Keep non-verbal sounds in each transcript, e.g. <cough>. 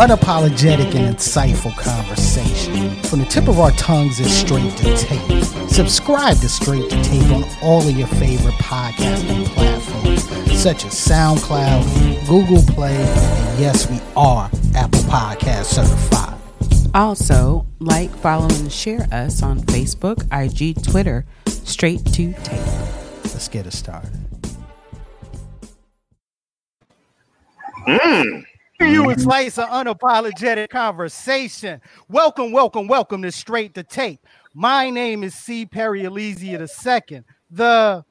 unapologetic and insightful conversation. From the tip of our tongues is straight to tape. Subscribe to Straight to Tape on all of your favorite podcasting platforms, such as SoundCloud, Google Play, and yes, we are Apple Podcast certified. Also, like, follow, and share us on Facebook, IG, Twitter, Straight to Tape. Let's get it started. Mm. You and Slice of unapologetic conversation. Welcome, welcome, welcome to Straight to Tape. My name is C. Perry Elysia II, the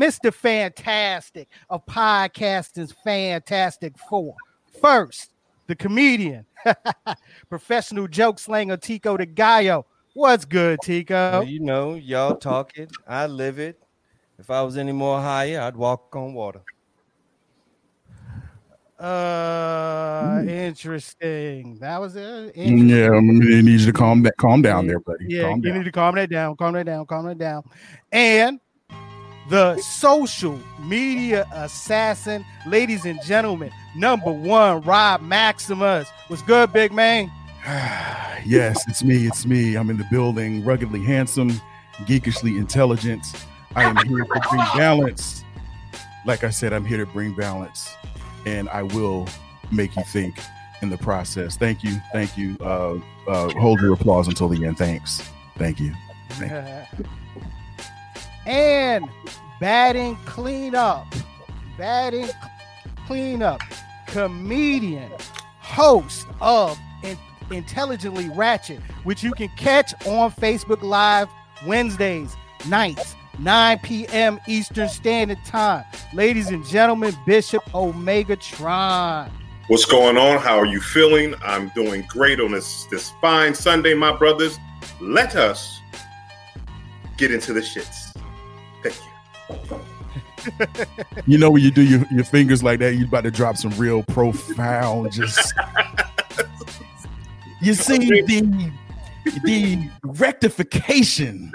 Mr. Fantastic of podcasting's Fantastic Four. First, the comedian, <laughs> professional joke slanger Tico de Gallo. What's good, Tico? Well, you know, y'all talk it, I live it. If I was any more higher, I'd walk on water. Uh, interesting. That was it. Yeah, I mean, they need you to calm that, calm down there, buddy. Yeah, calm you down. need to calm that down, calm that down, calm that down. And the social media assassin, ladies and gentlemen, number one, Rob Maximus. What's good, big man? <sighs> yes, it's me. It's me. I'm in the building, ruggedly handsome, geekishly intelligent. I am here to bring balance. Like I said, I'm here to bring balance, and I will make you think in the process. Thank you. Thank you. Uh, uh, hold your applause until the end. Thanks. Thank you. <laughs> and batting cleanup, batting cleanup, comedian, host of In- Intelligently Ratchet, which you can catch on Facebook Live Wednesdays nights. 9 p.m. Eastern Standard Time. Ladies and gentlemen, Bishop Omega Tron. What's going on? How are you feeling? I'm doing great on this this fine Sunday, my brothers. Let us get into the shits. You. You know when you do your, your fingers like that, you're about to drop some real profound, just. You see <laughs> the the rectification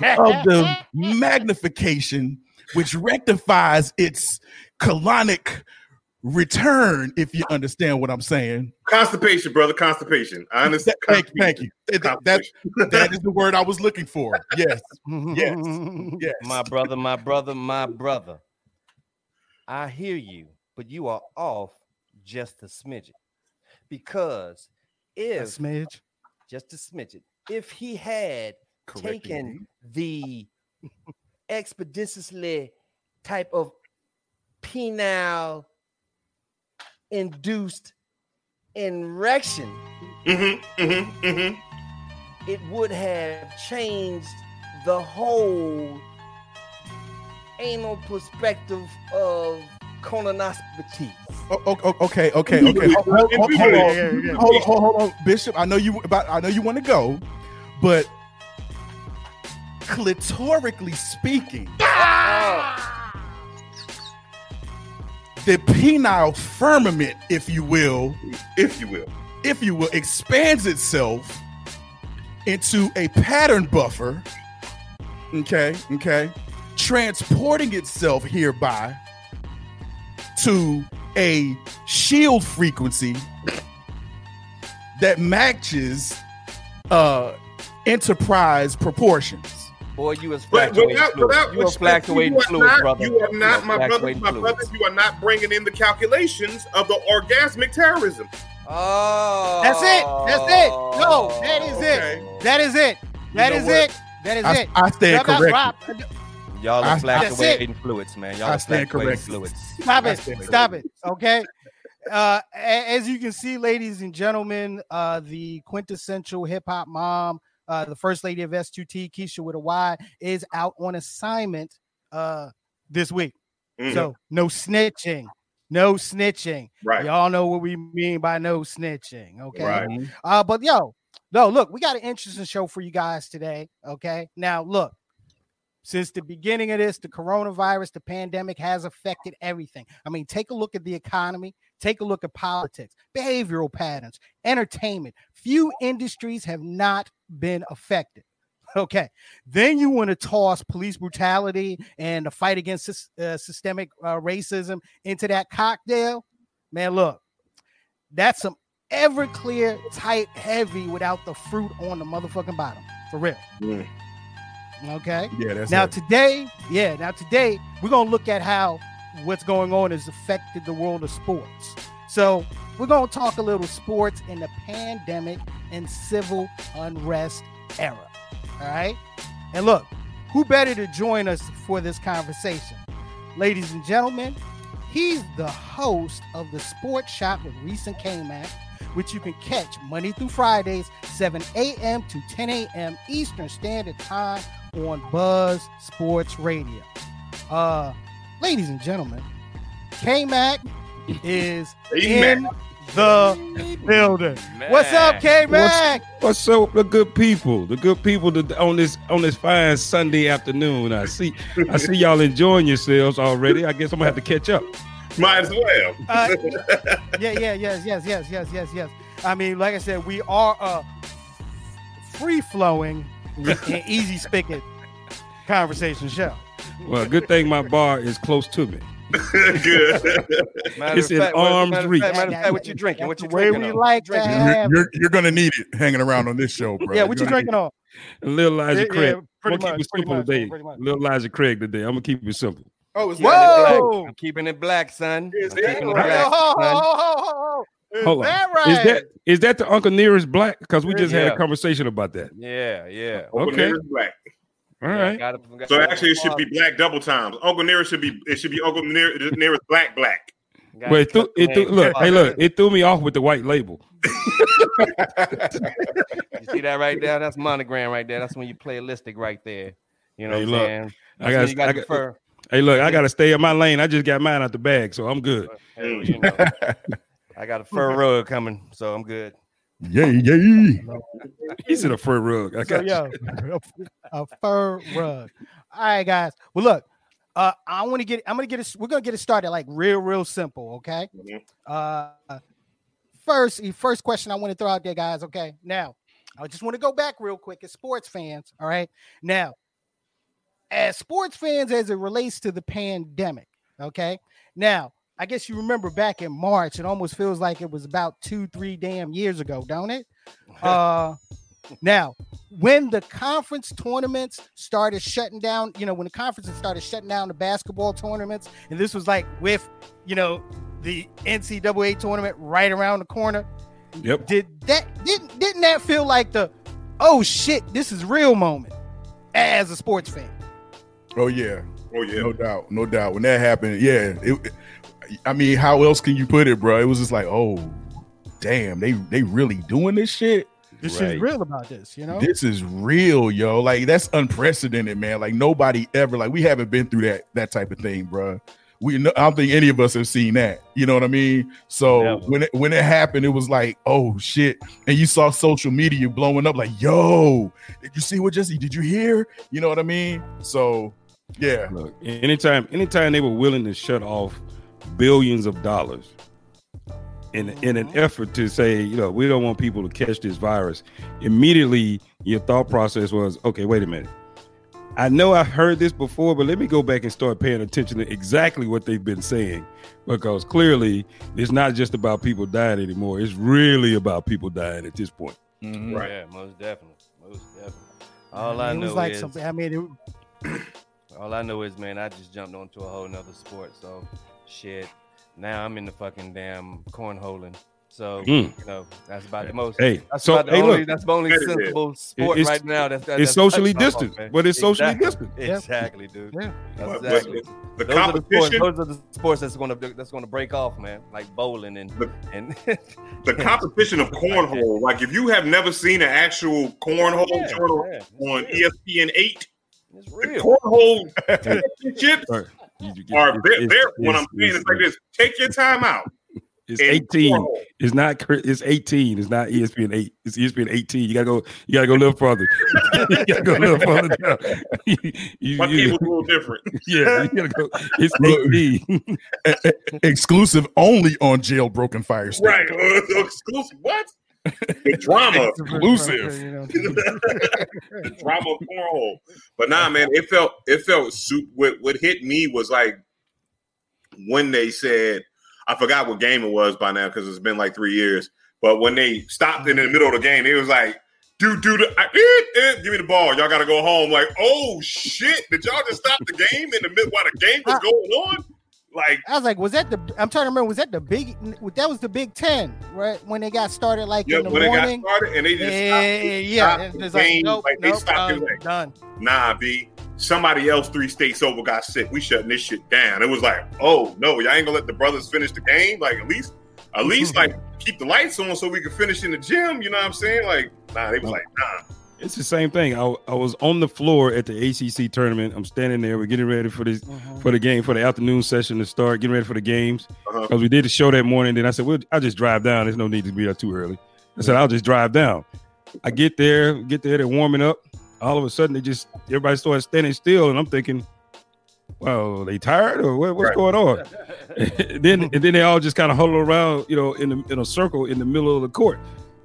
of the magnification, which rectifies its colonic return, if you understand what I'm saying. Constipation, brother. Constipation. I understand. Thank, you, thank you. That, that, that is the word I was looking for. Yes, yes, yes. My brother, my brother, my brother. I hear you, but you are off just a smidget. Because A if smidge. just a smidget, if he had Correcting taken the expeditiously type of penile induced erection, Mm-hmm, mm-hmm, mm-hmm. it would have changed the whole anal perspective of colonoscopy. Oh, oh, oh, okay, okay, okay. Hold, hold, hold, hold on. Hold, hold, hold on, Bishop. I know you about. I know you want to go, but clitorically speaking, the penile firmament, if you will, If you will. if you will, expands itself into a pattern buffer. Okay, okay, transporting itself hereby to a shield frequency that matches uh enterprise proportions. Boy, you was But fluctuating without, fluids. You were respect, fluctuating you are fluids, not, brother. You are not, were my brothers, fluctuating my fluids. brothers, you are not bringing in the calculations of the orgasmic terrorism. Oh, That's it. That's it. No, that is it. That is it. That know is what? it. That is I, it. I stand Rob- corrected. Y'all I- are that's fluctuating fluids, man. Y'all are stand fluctuating fluids. Stop it. Stop it. Okay. Uh, as you can see, ladies and gentlemen, uh, the quintessential hip hop mom, uh, the first lady of S2T, Keisha with a Y, is out on assignment uh, this week. Mhm. So no snitching. No snitching. right. Y'all know what we mean by no snitching. Okay. Right. Uh, but yo, no, look, we got an interesting show for you guys today. Okay. Now, look, Since the beginning of this, the coronavirus, the pandemic has affected everything. I mean, take a look at the economy, take a look at politics, behavioral patterns, entertainment. Few industries have not been affected. Okay. Then you want to toss police brutality and the fight against uh, systemic uh, racism into that cocktail. Man, look, that's some Everclear type heavy without the fruit on the motherfucking bottom. For real. Okay. Yeah, that's Now it. today, yeah, now today we're gonna look at how what's going on has affected the world of sports. So we're gonna talk a little sports in the pandemic and civil unrest era. All right. And look, who better to join us for this conversation? Ladies and gentlemen, he's the host of the Sports Shop with Reese and K-Mac, which you can catch Monday through Fridays, 7 a.m. to 10 a.m. Eastern Standard Time on Buzz Sports Radio. Uh, ladies and gentlemen, K-Mac <laughs> is K-Mac. in the building. What's up, K-Mac? What's up, the good people? The good people that on this on this fine Sunday afternoon. I see, I see y'all enjoying yourselves already. I guess I'm gonna have to catch up. Might as well. Uh, yeah, yeah, yes, yes, yes, yes, yes, yes. I mean, like I said, we are a free flowing and easy spigot conversation show. Well, good thing my bar is close to me. <laughs> Good. It's in fact, what- arm's matter reach. fact, Matter of fact, what you drinking? What you the way drinking? we on? like Drinking You're, have- you're, you're gonna need it hanging around on this show, bro. yeah, You're what you gonna drinking on? Little Liza Yeah, Craig. yeah, I'm gonna keep much, it simple much, today. Little Elijah Craig today. I'm gonna keep it simple. Oh, it's Whoa! I'm keeping it black, son. Is I'm that keeping it right? black, Ho, ho, son. Is Hold on. that right? Is that is that the Uncle Nearest Black? Because we just had a conversation about that. Yeah, yeah. Uncle Okay. Nearest black. All Yeah, right. gotta- gotta- So actually, it should be black double times. Uncle Nearest should be it should be Uncle Near, Nearest black black. gotta Well, it threw, it threw, look, hey, look, it threw me off with the white label. <laughs> You see that right there? That's monogram right there. That's when you playalistic right there. You know Hey, what I'm saying? I That's when got, you got I got, defer. hey, look, I got to stay in my lane. I just got mine out the bag, so I'm good. Hell, you know, <laughs> I got a fur rug coming, so I'm good. Yay, yay. He's in a fur rug. I So, got you. yo, <laughs> a, a fur rug. All right, guys. Well, look, uh, I want to get. I'm gonna get it. We're gonna get it started like real, real simple. Okay. Mhm. Uh, first, first question I want to throw out there, guys. Okay. Now, I just want to go back real quick as sports fans. All right. Now, as sports fans, as it relates to the pandemic. Okay. Now, I guess you remember back in March. It almost feels like it was about two, three damn years ago, don't it? <laughs> Uh, now, when the conference tournaments started shutting down, you know, when the conferences started shutting down the basketball tournaments, and this was like with, you know, the NCAA tournament right around the corner. Yep. Did that didn't didn't that feel like the oh shit, this is real moment as a sports fan? Oh yeah, Oh yeah. no doubt, no doubt. When that happened, yeah. It, I mean, how else can you put it, bro? It was just like, oh, damn, they they really doing this shit. This Right. is real about this, you know? This is real, yo. Like that's unprecedented, man. Like nobody ever, like we haven't been through that that type of thing, bro. We, no- I don't think any of us have seen that. You know what I mean? So Never. when it when it happened, it was like, oh shit. And you saw social media blowing up, like, yo, did you see what Jesse? Did you hear? You know what I mean? So yeah, Look, anytime, anytime they were willing to shut off billions of dollars in in an effort to say, you know, we don't want people to catch this virus, immediately your thought process was, okay, wait a minute. I know I've heard this before, but let me go back and start paying attention to exactly what they've been saying. Because clearly it's not just about people dying anymore. It's really about people dying at this point. Mm-hmm. Right. Yeah, most definitely, most definitely. All I it know was like is, something. I mean, it, all I know is, man, I just jumped onto a whole nother sport. So, shit. Now I'm in the fucking damn cornholing. So, Mm. you know, that's about the most. Hey, That's so about the hey, only, look, that's the only That is it. sensible sport right now. That's, that, it's that's socially touching my distant, man. but it's socially Exactly. distant. Yeah. <laughs> Exactly, dude. Yeah. That's But- but exactly. the those, are the sports, competition, those are the sports that's going to that's going to break off, man. Like bowling and But- and the <laughs> competition of <laughs> cornhole. Like if you have never seen an actual cornhole Yeah, journal yeah, on real. ESPN eight, It's the real. cornhole championships Sorry. You- you- are it's- very. it's- very what I'm saying is like this: take your time out. <laughs> It's 18. cornhole. It's not. It's 18. It's not ESPN 8. It's ESPN 18. You gotta go. You gotta go a little further. <laughs> you gotta go a little further down. <laughs> You- you- My you- cable's a little different. yeah, you gotta go. It's 18. Exclusive only on Jailbroken Fire Stick. right. Uh, exclusive. What? The <laughs> drama. Exclusive. You know. <laughs> the drama of cornhole. But nah, man, it felt it felt su- what what hit me was like when they said I forgot what game it was by now because it's been like three years. But when they stopped in the middle of the game, it was like, dude, dude, eh, eh, give me the ball. Y'all got to go home. Like, oh shit, did y'all just stop the game in the mid while the game was going on? Like, I was like, was that the? I'm trying to remember. Was that the big? That was the Big Ten, right? When they got started, like yeah, in the when it got morning. started and they just Yeah, stopped, yeah, they yeah. stopped And the It's like, nope, like, they nope, stopped. Was like, done. nah, B. Somebody else three states over got sick. We shutting this shit down. It was like, oh no, y'all ain't gonna let the brothers finish the game. Like at least, at least mm-hmm. like keep the lights on so we can finish in the gym. You know what I'm saying? Like, nah, they was like, nah. It's the same thing. I, I was on the floor at the ACC tournament. I'm standing there. We're getting ready for this Mhm. for the game for the afternoon session to start. Getting ready for the games Uh-huh. because we did the show that morning. Then I said, "Well, I'll just drive down. There's no need to be there too early." I said, "I'll just drive down." I get there, get there, they're warming up. All of a sudden, they just everybody started standing still, and I'm thinking, "Well, they tired or what, what's Right. going on?" <laughs> <laughs> then and then they all just kind of huddle around, you know, in the in a circle in the middle of the court.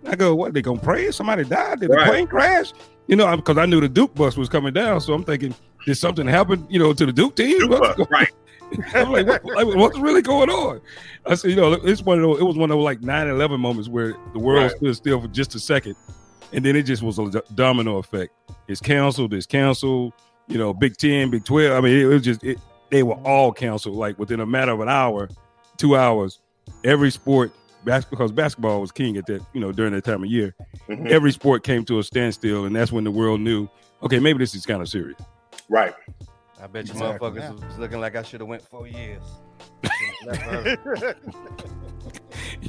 I go, "What? They gonna pray? Somebody died? Did Right. the plane crash?" You know, because I knew the Duke bus was coming down, so I'm thinking, "Did something happen? You know, to the Duke team?" But, going- right. <laughs> I'm like, what, like, what's really going on? I said, you know, it's one of those, it was one of those like 9-11 moments where the world Right. stood still for just a second. And then it just was a domino effect. It's canceled, it's canceled, you know, Big 10, Big 12. I mean, it, was just, it, they were all canceled like within a matter of an hour, two hours. Every sport, because basketball was king at that, you know, during that time of year, Mhm. every sport came to a standstill. And that's when the world knew, okay, maybe this is kind of serious. Right. I bet you Exactly. motherfuckers Yeah. was looking like I should have went four years. <laughs>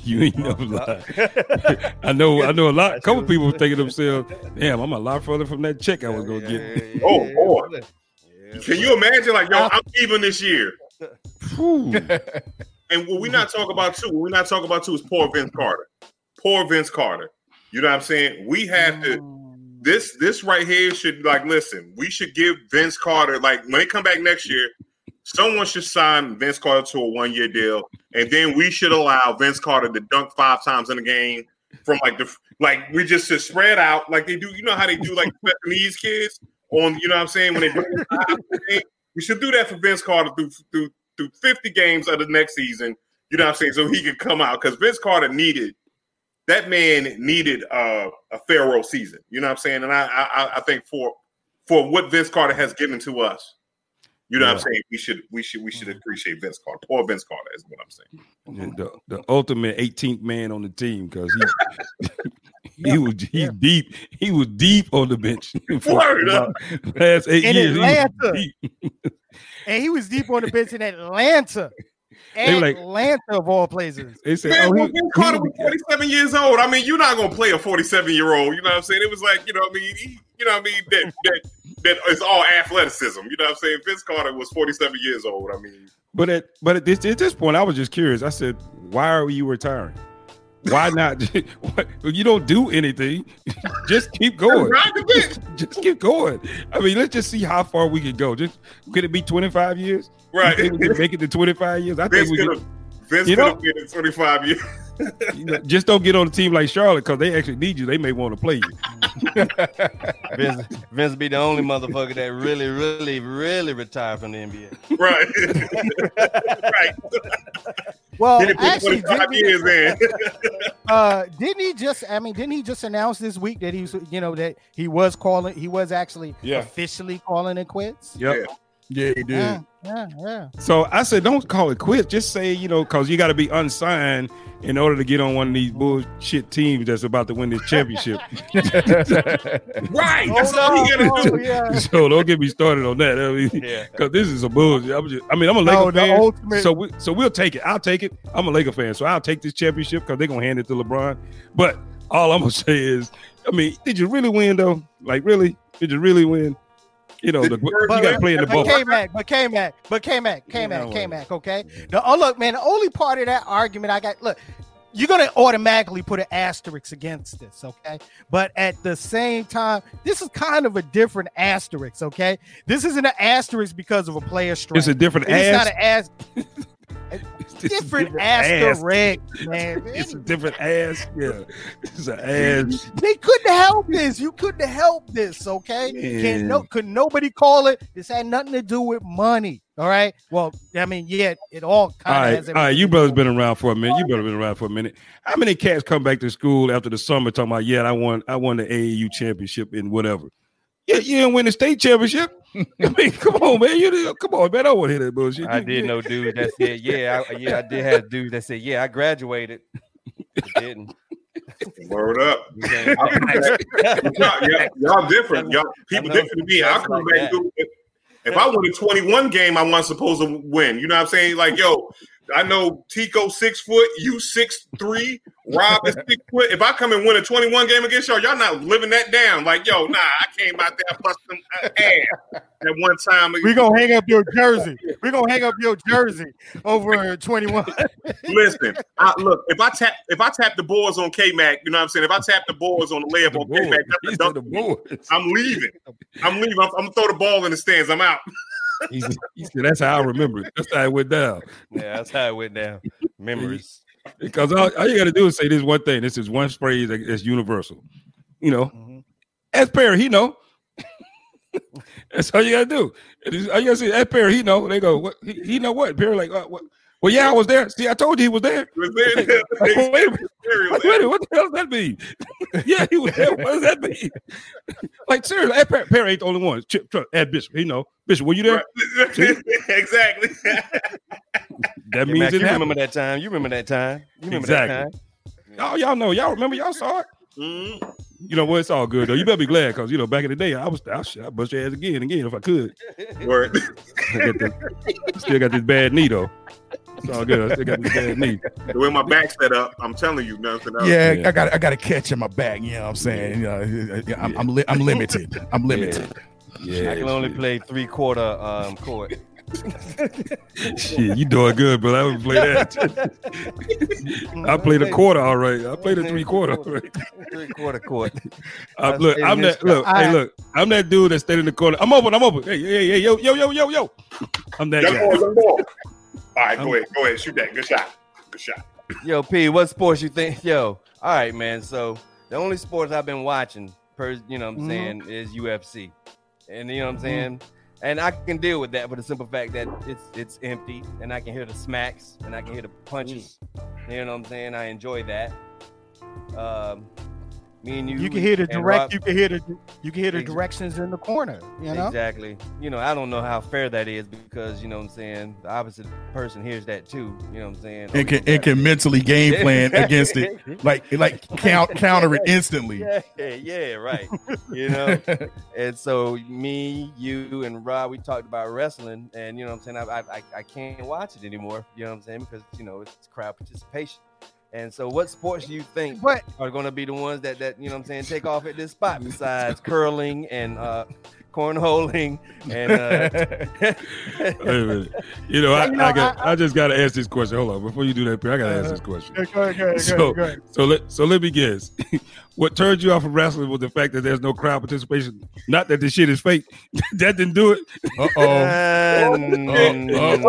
You ain't never lied. <laughs> I know, I know a lot. A couple people thinking to themselves, "Damn, I'm a lot further from that check I was gonna get." Oh, boy. Yeah, Can you imagine? Like, yo, I'm even this year. <laughs> And what we not talk about too, what we not talk about too is poor Vince Carter. Poor Vince Carter. You know what I'm saying? We have to mm. this this right here should like listen, we should give Vince Carter like when they come back next year, someone should sign Vince Carter to a one-year deal, and then we should allow Vince Carter to dunk five times in a game from like the like we just to spread out like they do, you know how they do like these kids on you know what I'm saying when they bring them out of the game? we should do that for Vince Carter through through through 50 games of the next season. You know what I'm saying? So he could come out because Vince Carter needed that man needed uh, a Pharaoh season. You know what I'm saying? And I, I I think for for what Vince Carter has given to us, you know what I'm saying? We should we should we should appreciate Vince Carter. Poor Vince Carter is what I'm saying. the, the ultimate 18th man on the team because he <laughs> he was he's deep. He was deep on the bench <laughs> for Word up. last eight In years. he was Atlanta. <laughs> deep. and he was deep on the bench in Atlanta. <laughs> They like- Atlanta of all places. They said, Man, "Oh, he, Vince Carter was was 47 years old. I mean, you're not gonna play a 47 year old. You know what I'm saying? It was like, you know what I mean? He, you know what I mean? That that that is all athleticism. You know what I'm saying? Vince Carter was 47 years old. I mean, But at but at this at this point, I was just curious. I said, "Why are you retiring? Why not? <laughs> You don't do anything. <laughs> just keep going. bench. <laughs> Just keep going. I mean, let's just see how far we can go. Just could it be twenty five years? Right. Make it to twenty five years? I think we could Vince You know- have been in 25 years. You know, just don't get on a team like Charlotte because they actually need you. They may want to play you. <laughs> Vince, Vince be the only motherfucker that really, really, really retired from the NBA. Right. <laughs> right. Well, He done put actually, didn't he, years in. <laughs> uh, didn't he just? I mean, didn't he just announce this week that he's, you know, that he was calling, he was actually Yeah. officially calling it quits? Yep. Yeah, he did. Yeah, yeah, yeah. So I said, don't call it quits. Just say, you know, because you got to be unsigned in order to get on one of these bullshit teams that's about to win this championship. <laughs> <laughs> right. That's Oh, all he gotta do. oh, yeah. so don't get me started on that. I mean, Yeah. because this is a bullshit. I'm just, I mean, I'm a Laker No, fan, ultimate- so we, so we'll take it. I'll take it. I'm a Laker fan, so I'll take this championship because they're gonna hand it to LeBron. But all I'm gonna <laughs> say is, I mean, did you really win though? Like, really? Did you really win? You know, the, you But, got to play in the but bubble. K-Mac, but K-Mac, but K-Mac, K-Mac, know K-Mac, okay? The, oh, look, man, the only part of that argument I got, look, you're going to automatically put an asterisk against this, okay? But at the same time, this is kind of a different asterisk, okay? This isn't an asterisk because of a player strength. It's a different It's ass. not an ass. <laughs> It's a different ass. asterisk, man. It's a different ass. Yeah, it's an ass. They couldn't help this. You couldn't help this, okay? Can no could nobody call it? This had nothing to do with money. All right. Well, I mean, yeah, it all All kind of right, has all right. You brothers been around for a minute. You brothers been around for a minute. How many cats come back to school after the summer talking about, yeah, I won, I won the AAU championship and whatever. Yeah, you didn't win the state championship. <laughs> I mean, come on, man. You didn't- come on, man. I don't want to hear that bullshit. I You- did you- know dude that said, yeah, I, yeah, I did have dude that said, yeah, I graduated. I didn't. Word up. <laughs> Okay. <laughs> y'all, y'all, y'all different. Y'all people different to me. I'll come like back that. to it. If I win a 21 game, I wasn't supposed to win. You know what I'm saying? Like, yo, I know Tico six foot, you six three, Rob is six foot. If I come and win a 21 game against y'all, y'all not living that down. Like, yo, nah, I came out there plus some ass at one time. We're gonna hang up your jersey. We're gonna hang up your jersey over 21. Listen, I, look, if I tap if I tap the boards on K Mac, you know what I'm saying? If I tap the boards on the layup The on K Mac, board. that's He a said dunk. the boards. I'm leaving. I'm leaving. I'm, I'm gonna throw the ball in the stands. I'm out. He said, he said, that's how I remember it. That's how it went down. yeah, that's how it went down. Memories. Because all, all you got to do is say this one thing. This is one phrase that- that's universal. You know, Mhm. as Perry, he know. <laughs> that's all you got to do. All you got to say, as Perry, he know. They go, what? He, he know what? Perry, like, uh, what? Well, yeah, I was there. See, I told you he was there. Was there- <laughs> Wait a minute. Wait what the hell does that mean? <laughs> yeah, he was there. What does that mean? <laughs> like seriously, Ed Perry, Perry ain't the only one. Chip, Chip, Ed Bishop, you know. Bishop, were you there? exactly. That Yeah, means Mac, it you happened. remember that time? You remember that time? You remember Exactly. that time? Oh, y'all know. Y'all remember. Y'all saw it. Mhm. You know what? It's all good though. You better be glad because you know back in the day, I was I shit, I bust your ass again and again if I could. Word. I got this- still got this bad knee though. It's all good. I still got this bad <laughs> knee. The way my back's set up, I'm telling you, nothing else. Yeah, Yeah. I got I got a catch in my back. You know what I'm saying? You know, I'm I'm, li- I'm limited. I'm limited. Yeah, I can only play three quarter um court. <laughs> Shit, you doing good, but I would play that. <laughs> I played a quarter all right. I played a three quarter. All right. Three quarter court. I look, I'm that. Look, I- hey, look, I'm that dude that stayed in the corner. I'm open. I'm open. Hey, hey, hey, yo, yo, yo, yo, yo. I'm that Young guy. ball. All right, go ahead. Go ahead. Shoot that. Good shot. Good shot. Yo, P, what sports you think? Yo, all right, man. So the only sports I've been watching, per you know what I'm Mhm. saying, is UFC. And you know what I'm saying? And I can deal with that for the simple fact that it's it's empty and I can hear the smacks and I can hear the punches. You know what I'm saying? I enjoy that. Um me and you You can hear the direct. Rob- You can hear the. You can hear the Ex- directions in the corner. You know. Exactly. You know, I don't know how fair that is because you know what I'm saying. The opposite person hears that too. You know what I'm saying. It can it can mentally game plan against it, <laughs> like like count counter it instantly. Yeah, yeah, right. You know, <laughs> and so me, you, and Rob, we talked about wrestling, and you know what I'm saying. I, I, I- I can't watch it anymore. You know what I'm saying because you know it's crowd participation. And so, what sports do you think But are going to be the ones that that you know what I'm saying take off at this spot besides curling and uh cornholing and uh <laughs> Wait a. You know, I, You know, I, got, I- I, just got to ask this question. Hold on, before you do that, Perry, I got to ask this question. go ahead, go ahead, So- go ahead. So let so let me guess. <laughs> what turned you off of wrestling was the fact that there's no crowd participation. Not that the shit is fake. <laughs> that didn't do it. Uh oh. You No. It's,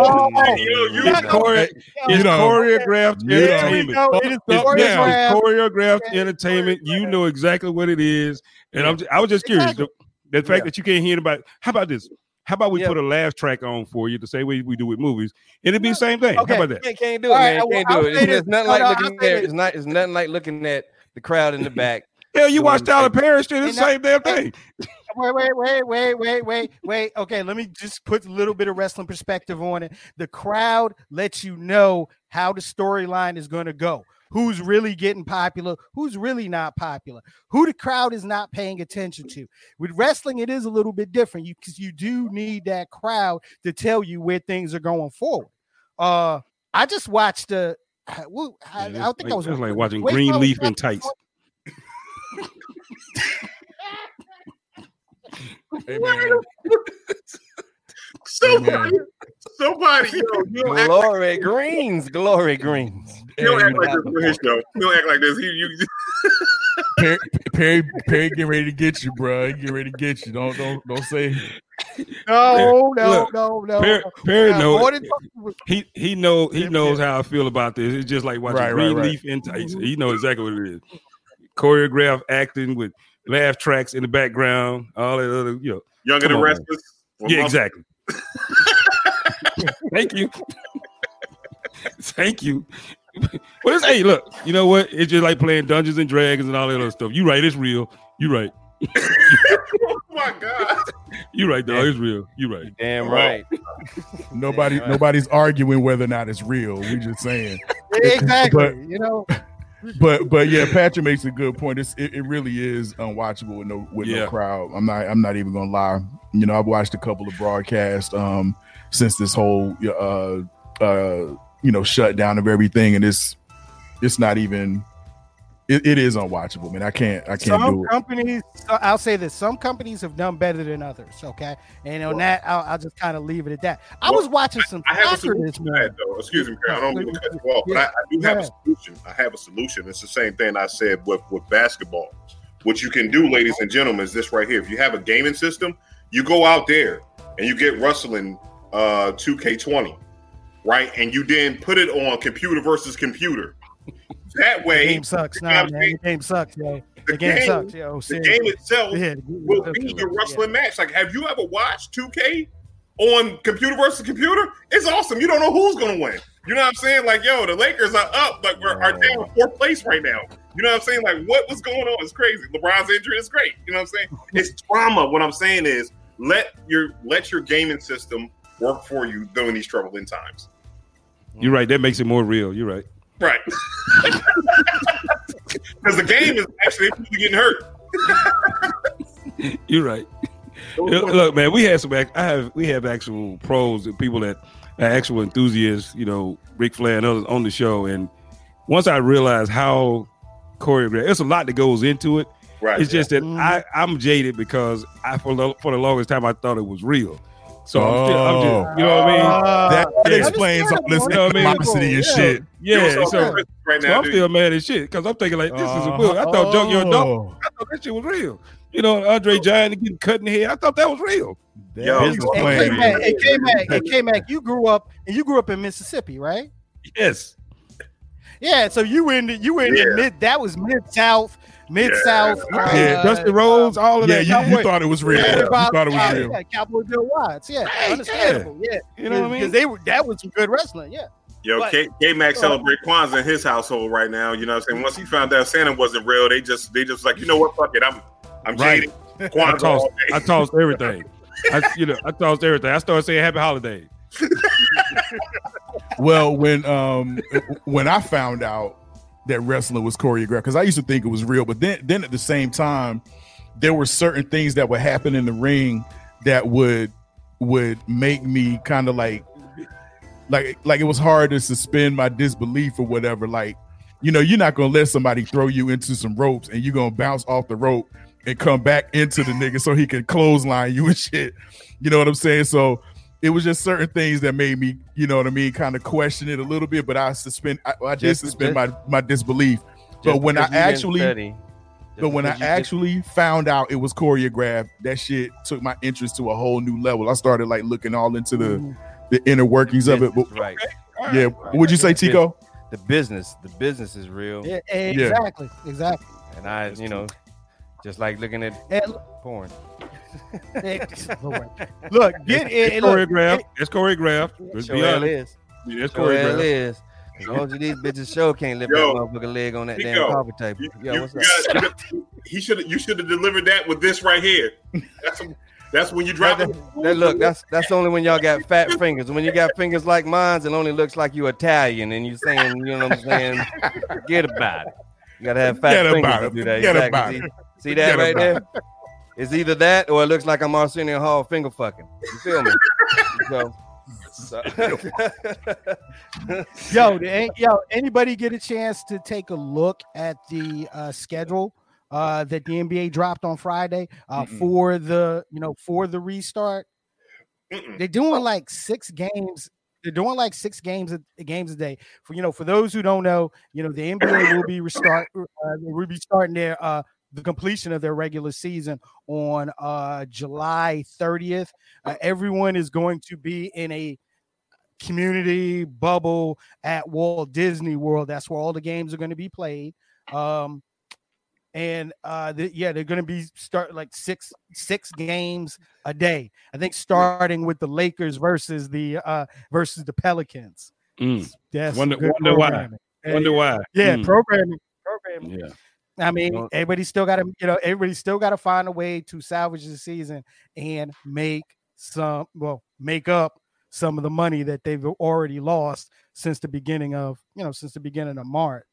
chore- You it's know. choreographed You know. entertainment. No, it is choreographed. choreographed entertainment. You know exactly what it is. And I'm just, I was just curious. Exactly. The, the fact Yeah. that you can't hear about how about this? How about we Yeah. put a laugh track on for you the same way we do with movies? And it'd be the same thing. Okay. How about that? Can't, can't do it, All right, man. well, Can't I'll do it. It's, this. it's not like I'll looking say at. this. It's not. It's nothing like looking at the crowd in the back. <laughs> Hell, you Doing watch Tyler things. Perry shit, it's the same damn thing. <laughs> Wait, wait, wait, wait, wait, wait, wait. Okay, let me just put a little bit of wrestling perspective on it. The crowd lets you know how the storyline is going to go. Who's really getting popular? Who's really not popular? Who the crowd is not paying attention to? With wrestling, it is a little bit different. Because you do need that crowd to tell you where things are going forward. Uh, I just watched the. I, well, I, I it's think I was like, like watching Wait, green leaf it's in tights. <laughs> Hey. <laughs> Somebody, somebody, yo, you don't act, Glory greens, glory greens. you don't act like this on his show. You don't act like this. He, you, <laughs> Perry, Perry, Perry, get ready to get you, bro. He Get ready to get you. Don't, don't, don't say. No, no, Look, no, no. Perry, Perry Now, knows more than fucking with- he he know he knows how I feel about this. It's just like watching Right, right, right. Greenleaf and Tyson. Mm-hmm. He knows exactly what it is. Choreographed acting with laugh tracks in the background, all that other, you know. younger Come than restless. Yeah, exactly. <laughs> Thank you. <laughs> Thank you. Well, it's, hey, look, you know what? It's just like playing Dungeons and Dragons and all that other stuff. You right, it's real. You right. <laughs> oh my god. You right, dog. It's real. You right. Damn right. Nobody, right. nobody's arguing whether or not it's real. We just saying. exactly. But- you know, But, but yeah, Patrick makes a good point. It's, it, it really is unwatchable with no, with Yeah. no crowd. I'm not, I'm not even gonna lie. You know, I've watched a couple of broadcasts um since this whole uh uh you know shutdown of everything, and it's it's not even. It, it is unwatchable, man. I can't, I can't some do it. companies. I'll say this: some companies have done better than others. Okay, and on that, I'll, I'll just kind of leave it at that. I Well, was watching some I have a soccer solution this morning. that, though. Excuse me, Karen. I don't mean to cut you off, but I, I do have a solution. I have a solution. It's the same thing I said with, with basketball. What you can do, ladies and gentlemen, is this right here. If you have a gaming system, you go out there and you get wrestling uh 2K20, right? And you then put it on computer versus computer. That The way, game sucks. you know Nah, man, saying? the game sucks. Yeah, the, the game game, sucks. Yo, oh, the game itself Yeah, will be your wrestling match. Like, have you ever watched 2K on computer versus computer? It's awesome. You don't know who's gonna win. You know what I'm saying? Like, yo, the Lakers are up, like we're are down fourth place right now. You know what I'm saying? Like, what was going on? It's crazy. LeBron's injury is great. You know what I'm saying? <laughs> It's trauma. What I'm saying is let your let your gaming system work for you during these troubling times. You're right. That makes it more real. You're right. Right. <laughs> Because the game is actually getting hurt. <laughs> You're right. Look, man, we had some. I have we have actual pros and people that are actual enthusiasts. You know, Ric Flair and others on the show. And once I realized how choreographed, it's a lot that goes into it. Right. It's just that Mhm. I I'm jaded because I for the, for the longest time I thought it was real. So I'm, still, I'm just, you know what I mean? Uh, That, that yeah. explains all this You know what I mean? animosity and Yeah. shit. Yeah. You're So, right so I'm dude. still mad as shit because I'm thinking like this is a Uh, book. I thought Junkyard Dog. oh. I thought that shit was real. You know, Andre Giant getting cut in the head. I thought that was real. That Yo, is Hey, Hey, plain. K-Mac, hey, K-Mac, hey, K-Mac, you grew up and you grew up in Mississippi, right? Yes. Yeah, so you in the, you in Yeah. the mid that was mid south, mid south. Yeah. Yeah. Dusty Rhodes, all of Yeah, that. you, you thought it was real. Yeah, You thought it was yeah, real. yeah, Cowboy Bill Watts. Yeah, Right, understandable. Yeah, You know what I mean? Because they were that was some good wrestling. Yeah, Yo, But- K, K Mac celebrate Kwanzaa in his household right now. You know what I'm saying? Once he found out Santa wasn't real, they just they just like, you know what, fuck it. I'm I'm Right. jaded. <laughs> I tossed, all day. I tossed everything. I, you know, I tossed everything. I started saying Happy Holiday. <laughs> Well, when um when I found out that wrestling was choreographed, because I used to think it was real, but then then at the same time, there were certain things that would happen in the ring that would would make me kind of like like like it was hard to suspend my disbelief or whatever. Like, you know, you're not gonna let somebody throw you into some ropes and you're gonna bounce off the rope and come back into the nigga so he can clothesline you and shit. You know what I'm saying? So it was just certain things that made me, you know what I mean, kind of question it a little bit. But I suspend, I, I did Just- suspend my my disbelief. But when I because you didn't actually, study, but when I because you didn't- actually found out it was choreographed, that shit took my interest to a whole new level. I started like looking all into the Mm-hmm. the inner workings of it. But right, yeah, would you say Tico? the business, the business is real, yeah, exactly, exactly. and I, you know, just like looking at And, porn. <laughs> look, get It's it. Look, choreographed. It's choreographed. Let's Sure be hell is. It's Sure choreographed. is. As long as these bitches show can't lift Yo, that motherfucking leg on that Nico, damn coffee table. You, Yo, you what's up? gotta- he should you should have delivered that with this right here. That's that's when you drop That, it. that- look, that's that's only when y'all got fat fingers. When you got fingers like mine, it only looks like you Italian, and you saying, you know what I'm saying? Forget about it. You gotta have fat Forget fingers about to do that. Forget Exactly. about See, see that Forget right about there? It's either that or it looks like I'm Arsenio Hall finger fucking. You feel me? <laughs> so, so- <laughs> yo, the- yo, anybody get a chance to take a look at the uh, schedule uh, that the NBA dropped on Friday uh, for the you know for the restart. Mm-mm. They're doing like six games. They're doing like six games a games a day. For you know, for those who don't know, you know, the NBA will be restart. Uh, will be starting their uh, the completion of their regular season on uh, July 30th. Uh, everyone is going to be in a community bubble at Walt Disney World. That's where all the games are going to be played. Um, and uh, the, yeah, they're going to be start like six six games a day. I think starting with the Lakers versus the uh, versus the Pelicans. Mm. That's Wonder- wonder why. Wonder why? Yeah, Mm. programming, programming. Yeah. I mean, Well- everybody still got to, you know, everybody still got to find a way to salvage the season and make some, well, make up some of the money that they've already lost since the beginning of, you know, since the beginning of March.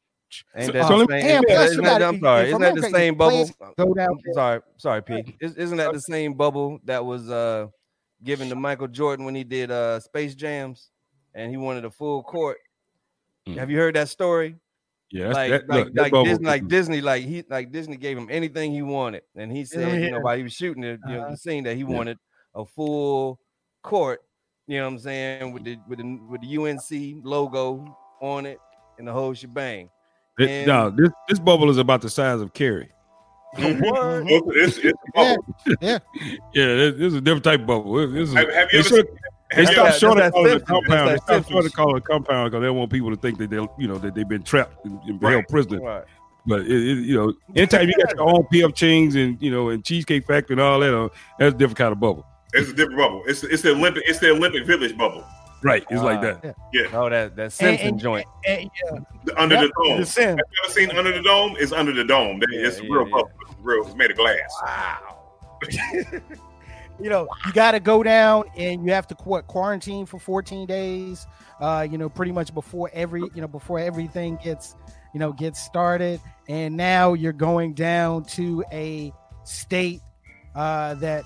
Ain't that so the same? and isn't that- isn't that- I'm sorry. Isn't that the same bubble? Go down. Sorry, sorry, P. Is- Isn't that the same bubble that was uh given to Michael Jordan when he did uh Space Jams and he wanted a full court? Mm. Have you heard that story? Yeah. That's, like that, like, look, like Disney, like Disney, like he like Disney gave him anything he wanted, and he said, you know, while he was shooting it, you know, Uh-huh. the scene that he Yeah. wanted a full court. You know what I'm saying with the with the with the UNC logo on it and the whole shebang. It- and- no, this this bubble is about the size of Kerry. It's, it's, it's a. <laughs> Yeah, this, this is a different type of bubble. This, this is, Have, have you ever seen? They Have you stopped ever, short of calling it a compound. They that stopped short of Simpsons. calling it a compound because they don't want people to think that they'll, you know, that they've been trapped and, and Right. held prisoner. Right. But it, it, you know, anytime you got your own PF Chang's and you know and Cheesecake Factory and all that, uh, that's a different kind of bubble. it's a different bubble. It's it's the Olympic. It's the Olympic Village bubble. Right. It's like Ah. Yeah. Oh, that that And- Simpson and- joint. and- yeah, Under yep, the dome. the Sim. Have you ever seen Under the Dome? It's under the dome. That- Yeah, it's yeah, real yeah. bubble. It's real. It's made of glass. <laughs> you know, you got to go down and you have to what quarantine for 14 days. Uh, you know, pretty much before every, you know, before everything gets, you know, gets started. And now you're going down to a state uh, that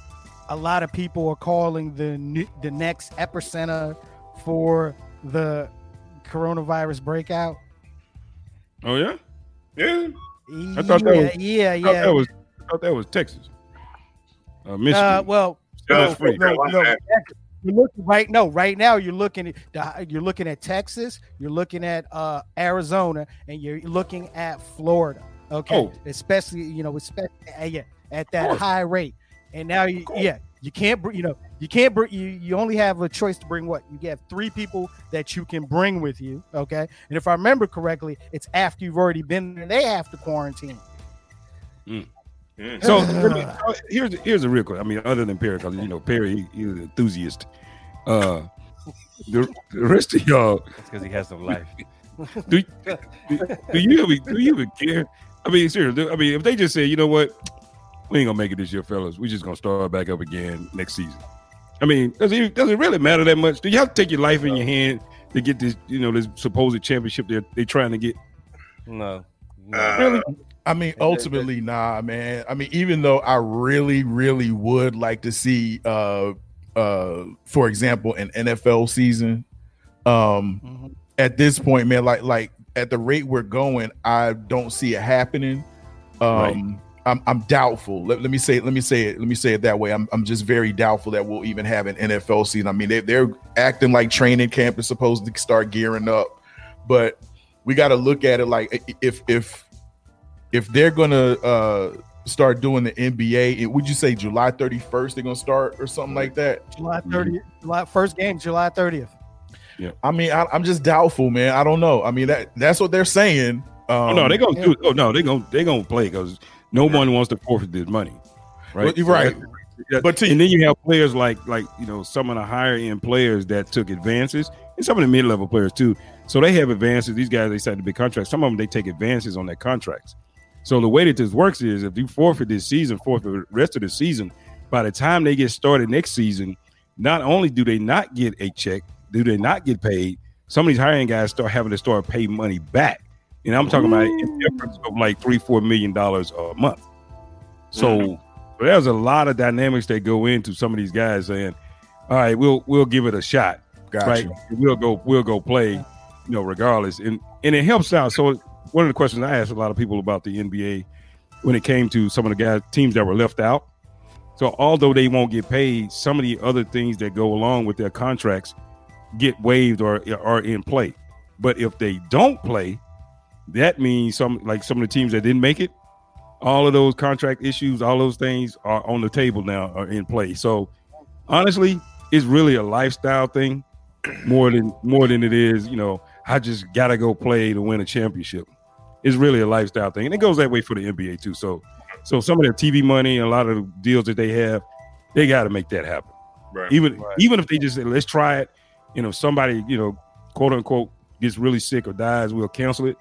a lot of people are calling the new, the next epicenter for the coronavirus breakout. Oh yeah. Yeah. I thought that yeah, was- yeah, I thought that was I thought that was Texas. Uh, Michigan. Uh, well, Yeah, no, no, no. You're looking right. No, right now you're looking at you're looking at Texas, you're looking at uh, Arizona, and you're looking at Florida. Okay, Oh. especially you know, especially yeah, at that high rate. And now you yeah, you can't you know you can't br- you you only have a choice to bring what you have three people that you can bring with you. Okay, and if I remember correctly, it's after you've already been there, they have to quarantine. Mm. So <laughs> let me- uh, here's here's a real question. I mean, other than Perry, because you know Perry, he, he's an enthusiast. Uh, the, the rest of y'all, That's because he has no life. <laughs> do, do, do you even do you even care? I mean, seriously. I mean, if they just say, you know what, we ain't gonna make it this year, fellas. We just gonna start back up again next season. I mean, does it does it really matter that much? Do you have to take your life in your hand to get this, you know, this supposed championship they're they trying to get? No. no. Uh, Really? I mean, ultimately, nah, man. I mean, even though I really, really would like to see, uh, uh, for example, an NFL season, um, Mhm. at this point, man, like, like at the rate we're going, I don't see it happening. Um, Right. I'm, I'm doubtful. Let, let me say, let me say it, let me say it that way. I'm, I'm just very doubtful that we'll even have an NFL season. I mean, they, they're acting like training camp is supposed to start gearing up, but we got to look at it like if, if, if they're gonna uh start doing the NBA, it, would you say July 31st they're gonna start or something like that? July 30th, July first game, July 30th. Yeah, I mean, I, I'm just doubtful, man. I don't know. I mean, that that's what they're saying. Um, Oh no, they gonna yeah. do. Oh no, they gonna they gonna play because no one wants to forfeit this money, right? Well, you're right. that- But to- and then you have players like like you know some of the higher end players that took advances, and some of the mid level players too. So they have advances. These guys they signed the big contracts. Some of them they take advances on their contracts. So the way that this works is if you forfeit this season, forfeit the rest of the season, by the time they get started next season, not only do they not get a check, do they not get paid, some of these hiring guys start having to start paying money back. And I'm talking about in mm. difference of like three, four million dollars a month. So so there's a lot of dynamics that go into some of these guys saying, "All right, we'll we'll give it a shot, Gotcha. right? We'll go we'll go play, you know, regardless." And and it helps out. So one of the questions I asked a lot of people about the NBA when it came to some of the guys teams that were left out. So although they won't get paid, some of the other things that go along with their contracts get waived or are in play. But if they don't play, that means some like some of the teams that didn't make it, all of those contract issues, all those things are on the table now, are in play. So honestly, it's really a lifestyle thing more than more than it is, you know, I just gotta go play to win a championship. It's really a lifestyle thing. And it goes that way for the NBA too. So so some of their TV money and a lot of the deals that they have, they gotta make that happen. Right. Even Right. even if they just say, let's try it, you know, somebody, you know, quote unquote, gets really sick or dies, we'll cancel it.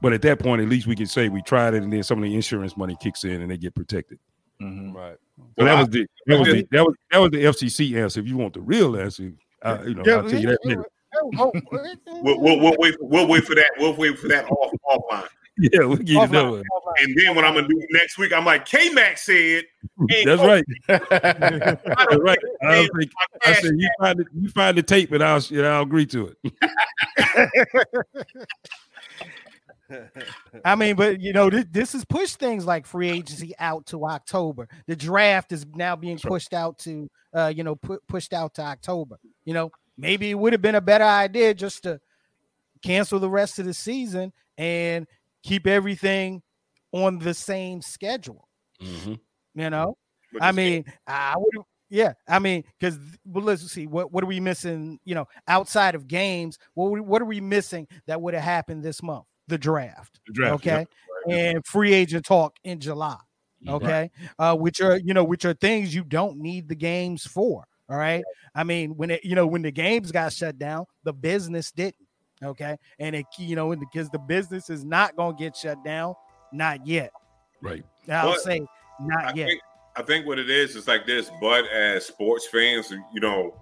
But at that point, at least we can say we tried it, and then some of the insurance money kicks in and they get protected. Mhm. Right. So Well, that I- was the that was the that was that was the FCC answer. If you want the real answer, uh, you know, I'll tell you that. later. Oh, <laughs> We'll, we'll, we'll wait. We'll wait for that. We'll wait for that off offline. <laughs> Yeah, we'll give you Offline, offline. And then what I'm gonna do next week, I'm like, K Mac said. <laughs> ain't That's no- right. <laughs> I That's right. I, think, I said you find it, you find the tape, and I'll and I'll agree to it. I mean, but you know, this, this has pushed things like free agency out to October. The draft is now being Sure. pushed out to, uh, you know, pu- pushed out to October. You know, maybe it would have been a better idea just to cancel the rest of the season and keep everything on the same schedule. You know, But I you see, mean, I would. Yeah, I mean, because well, let's see what what are we missing? You know, outside of games, what what are we missing that would have happened this month? The draft. The draft, okay, right. and free agent talk in July. Okay, uh, which are you know which are things you don't need the games for. All right, I mean when it you know when the games got shut down, the business didn't. Okay, and it you know because the business is not gonna get shut down, not yet. Right. I'll But say I not yet. think, I think what it is is like this. But as sports fans, you know,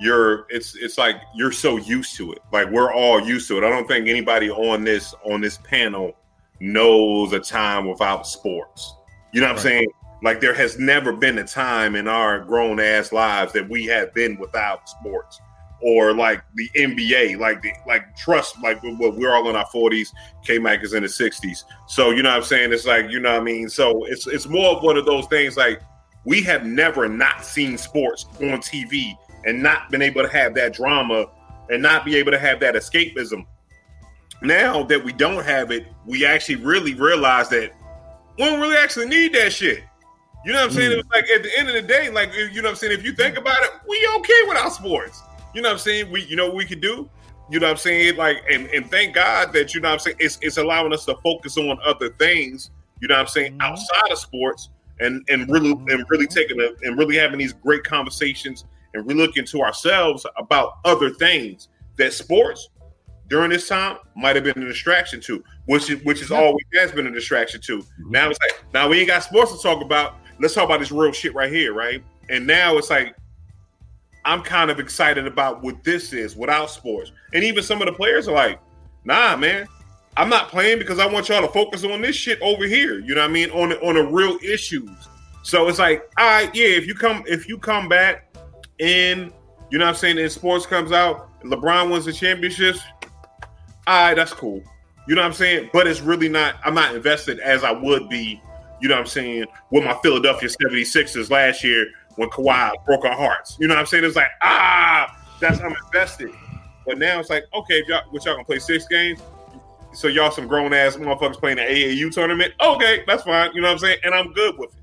you're it's it's like you're so used to it. Like we're all used to it. I don't think anybody on this on this panel knows a time without sports. You know what I'm saying? Like there has never been a time in our grown ass lives that we have been without sports. Or like the NBA, like the like trust, like we- we're all in our 40s. K Mac is in the 60s. So you know what I'm saying? It's like, you know what I mean? So it's it's more of one of those things like we have never not seen sports on TV and not been able to have that drama and not be able to have that escapism. Now that we don't have it, we actually really realize that we don't really actually need that shit. You know what I'm saying? Hmm. It was like at the end of the day, like you know what I'm saying, if you think about it, we okay without sports. You know what I'm saying? We you know what we could do? You know what I'm saying? Like and, and thank God that you know what I'm saying it's it's allowing us to focus on other things, you know what I'm saying, Mhm. outside of sports and and really and really taking a, and really having these great conversations and really looking to ourselves about other things that sports during this time might have been a distraction to, which is which is Yeah. always has been a distraction to. Now it's like now we ain't got sports to talk about. Let's talk about this real shit right here, right? And now it's like I'm kind of excited about what this is without sports. And even some of the players are like, nah, man, I'm not playing because I want y'all to focus on this shit over here. You know what I mean? On on the real issues. So it's like, all right, yeah, if you come if you come back and you know what I'm saying, and sports comes out, LeBron wins the championships, all right, that's cool. You know what I'm saying? But it's really not, I'm not invested as I would be, you know what I'm saying, with my Philadelphia 76ers last year when Kawhi broke our hearts. You know what I'm saying? It's like, ah, that's I'm invested. But now it's like, okay, if y'all, what y'all gonna play six games? So y'all some grown ass motherfuckers playing the AAU tournament? Okay, that's fine. You know what I'm saying? And I'm good with it.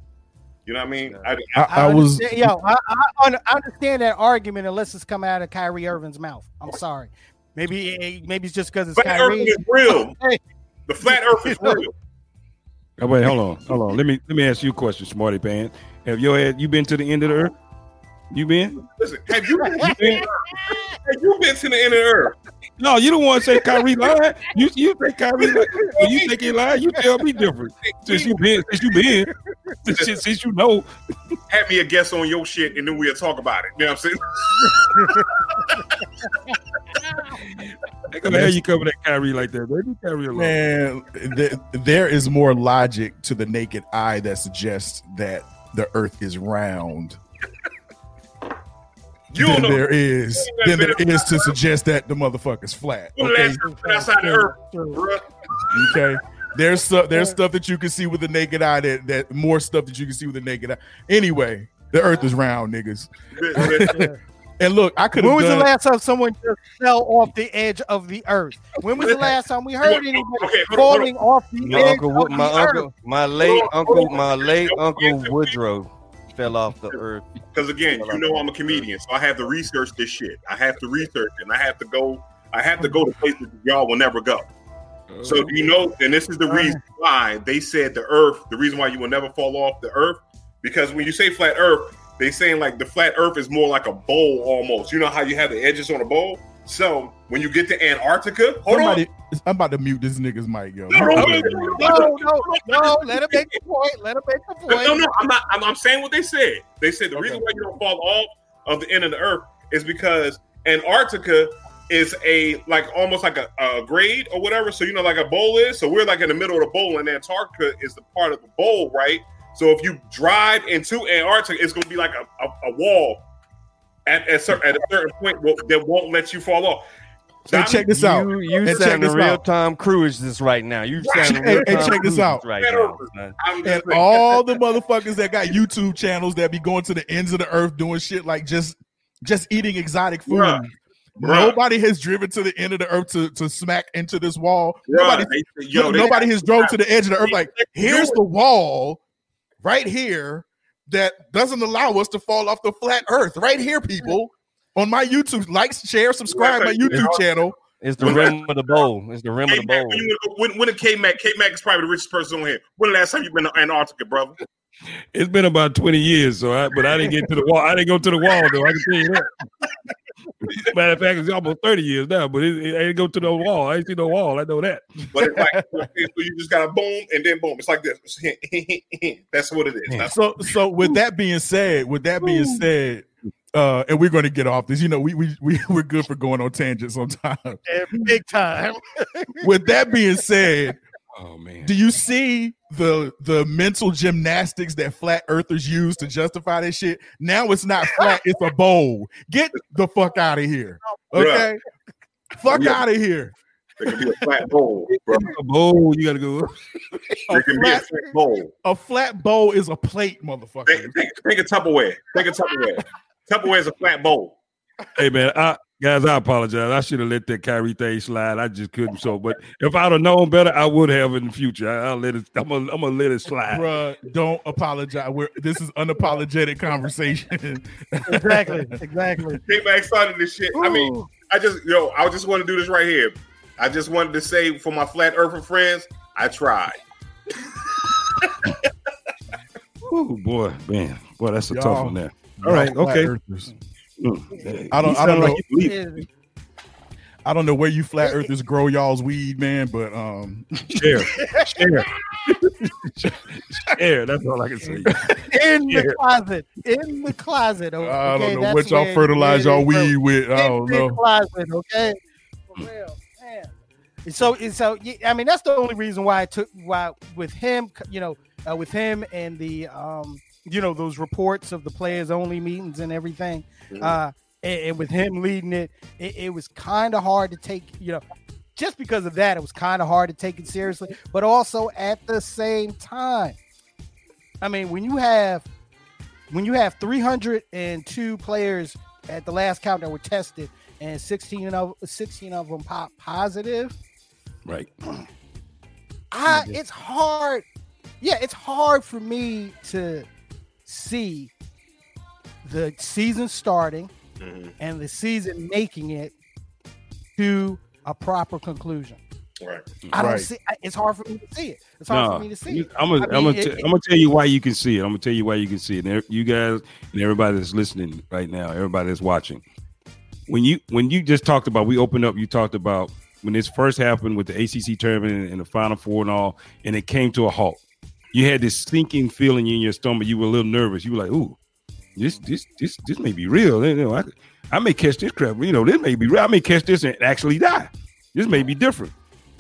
You know what I mean? I, I, I was understand- yo, I, I, understand that argument unless it's coming out of Kyrie Irving's mouth. I'm sorry. Maybe maybe it's just because it's flat Earth Kyrie. is real. <laughs> Hey. The flat Earth is <laughs> real. Oh, wait, hold on, hold on. Let me let me ask you a question, Smarty Pants. Have your head you been to the end of the earth? You been? Listen, have you, been, have you been to the end of the earth? No, you don't want to say Kyrie <laughs> lying. You you think Kyrie lying. When you think he lying, you tell me different. Since you been, since you been, since, since you know. Have me a guess on your shit, and then we'll talk about it. You know what I'm saying? They gonna have you cover that Kyrie like that. Baby Kyrie alone. man, th- there is more logic to the naked eye that suggests that the Earth is round <laughs> You than know. there is than there ain't been is to suggest that the motherfucker's flat. Okay, outside earth, okay. There's stuff. There's stuff that you can see with the naked eye. That that more stuff that you can see with the naked eye. Anyway, the Earth is round, niggas. And look, I could. When was done, the last time someone just fell off the edge of the earth? When was the <laughs> last time we heard anybody Okay, hold on, falling off the My edge uncle, of Wo- the my earth? my late uncle, my late uncle Woodrow fell off the earth. Because again, you know I'm a comedian, so I have to research this shit. I have to research it, and I have to go. I have to go to places y'all will never go. So do you know? And this is the reason uh. why they said the Earth. The reason why you will never fall off the Earth, because when you say flat Earth, they saying like the flat Earth is more like a bowl almost. You know how you have the edges on a bowl. So when you get to Antarctica, hold somebody, I'm about to mute this nigga's mic, yo. on. No, no, no, No, no, no. Let him make the point. Let him make the point. no, no, I'm not. I'm, I'm saying what they said. They said the reason why you don't fall off of the end of the earth is because Antarctica is a like almost like a, a grade or whatever. So you know, like a bowl is. So we're like in the middle of the bowl, and Antarctica is the part of the bowl, right? So if you drive into Antarctica, it's going to be like a, a, a wall at, at, cer- at a certain point wo- that won't let you fall off. Hey, check this out. You, you And check sound this real out. Tom Cruise this right now. You sound Hey, real hey, check this out. right now. son. I'm just and all the motherfuckers that got YouTube channels that be going to the ends of the earth doing shit like just just eating exotic food. Bruh. Bruh. Nobody has driven to the end of the earth to, to smack into this wall. Bruh, Nobody, they- yo, nobody has drove to the edge of the earth. Like, here's the wall right here that doesn't allow us to fall off the flat earth. Right here, people. On my YouTube, like, share, subscribe my YouTube channel. It's the rim of the bowl. It's the rim of the K-Mac, bowl. when, you, when, when did K Mac? K Mac is probably the richest person on here. When the last time you've been to Antarctica, brother? It's been about 20 years, so I, but I didn't get to the wall. I didn't go to the wall though. I can tell you that. <laughs> Matter of fact, it's almost 30 years now, but it, it, I didn't go to no wall. I ain't see no wall. I know that. But it's like <laughs> so you just got to boom and then boom. It's like this. That's what it is. That's- So, so with that being said, with that being said, uh, and we're going to get off this. You know, we we we <laughs> we're good for going on tangents sometimes. And big time. with that being said, Oh man. do you see the the mental gymnastics that flat earthers use to justify this shit? Now it's not flat, it's a bowl. Get the fuck out of here. <laughs> Okay. Fuck Yeah. out of here. It can be a flat bowl, <laughs> bro. A bowl, you gotta go. It <laughs> can be a flat bowl. A flat bowl is a plate, motherfucker. Take, take, take a Tupperware. Take a Tupperware. Tupperware is a flat bowl. Hey man, I guys, I apologize. I should have let that Kyrie thing slide. I just couldn't. So, but if I'd have known better, I would have in the future. I, will let it. I'm gonna, I'm gonna let it slide. Bruh, don't apologize. We're this is unapologetic conversation. exactly. <laughs> Exactly. K Mac started this shit. I mean, I just yo, I just want to do this right here. I just wanted to say for my flat earther friends, I tried. <laughs> Oh boy, man, boy, that's a Y'all- tough one there. All right, okay. earthers. Mm. I don't- I don't know. you leave- I don't know where you flat earthers grow y'all's weed, man, but um Share, share, <laughs> share. That's all I can say. In Yeah. the closet. In the closet. Okay, I don't know that's what y'all fertilize y'all it grows. weed with. I don't the know. closet, okay? For real, man. So, so yeah, I mean, that's the only reason why I took why with him, you know, uh, with him and the, um, you know, those reports of the players only meetings and everything, uh, and, and with him leading it, it, it was kind of hard to take, you know, just because of that, it was kind of hard to take it seriously, but also at the same time, I mean, when you have when you have 302 players at the last count that were tested and 16 of 16 of them pop positive, Right. <clears throat> I it's hard. Yeah, it's hard for me to see the season starting Mhm. and the season making it to a proper conclusion. Right. I don't Right. see. It's hard for me to see it. It's hard No, for me to see you- it. I'm gonna, I I'm mean, gonna, it- tell you why you can see it. I'm gonna tell you why you can see it. And you guys and everybody that's listening right now, everybody that's watching, when you when you just talked about, we opened up. You talked about when this first happened with the ACC tournament and the Final Four and all, and it came to a halt. You had this sinking feeling in your stomach. You were a little nervous. You were like, "Ooh, this this this this may be real. You know, I, I may catch this crap. You know, this may be real. I may catch this and actually die. This may be different."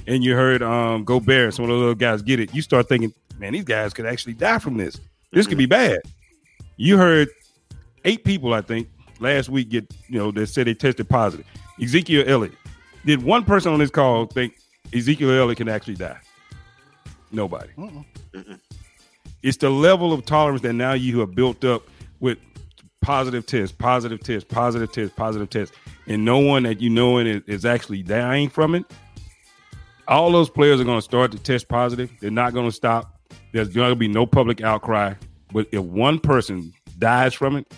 and you heard um Gobert some of those little guys get it you start thinking man these guys could actually die from this this could be bad you heard eight people i think last week get you know that said they tested positive ezekiel elliott did one person on this call think ezekiel elliott can actually die Nobody. Mm-mm. It's the level of tolerance that now you have built up with positive tests, positive tests, positive tests, positive tests, and no one that you know is, is actually dying from it. All those players are going to start to test positive. They're not going to stop. There's going to be no public outcry. But if one person dies from it,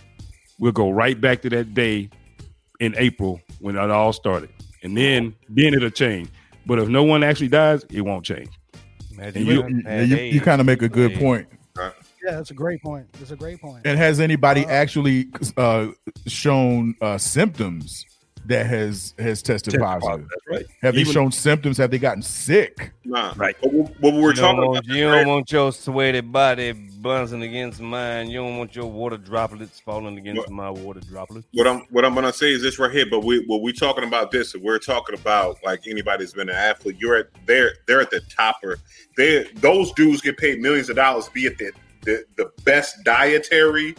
we'll go right back to that day in April when it all started, and then then it'll change. But if no one actually dies, it won't change. Man, And you, man, you, you kind of make a good they- point. Yeah, that's a great point. That's a great point. And has anybody Uh, actually uh, shown uh, symptoms that has has tested Test positive? That's right. Have they Even- shown symptoms? Have they gotten sick? Nah. Right. But what what we're You don't, talking want, about, you don't want your sweaty body bouncing against mine. You don't want your water droplets falling against What? my water droplets. what I'm what I'm gonna say is this right here. But we what we're talking about this, and we're talking about like anybody that's been an athlete. You're at they're they're at the topper. They those dudes get paid millions of dollars. Be at the the, the best dietary,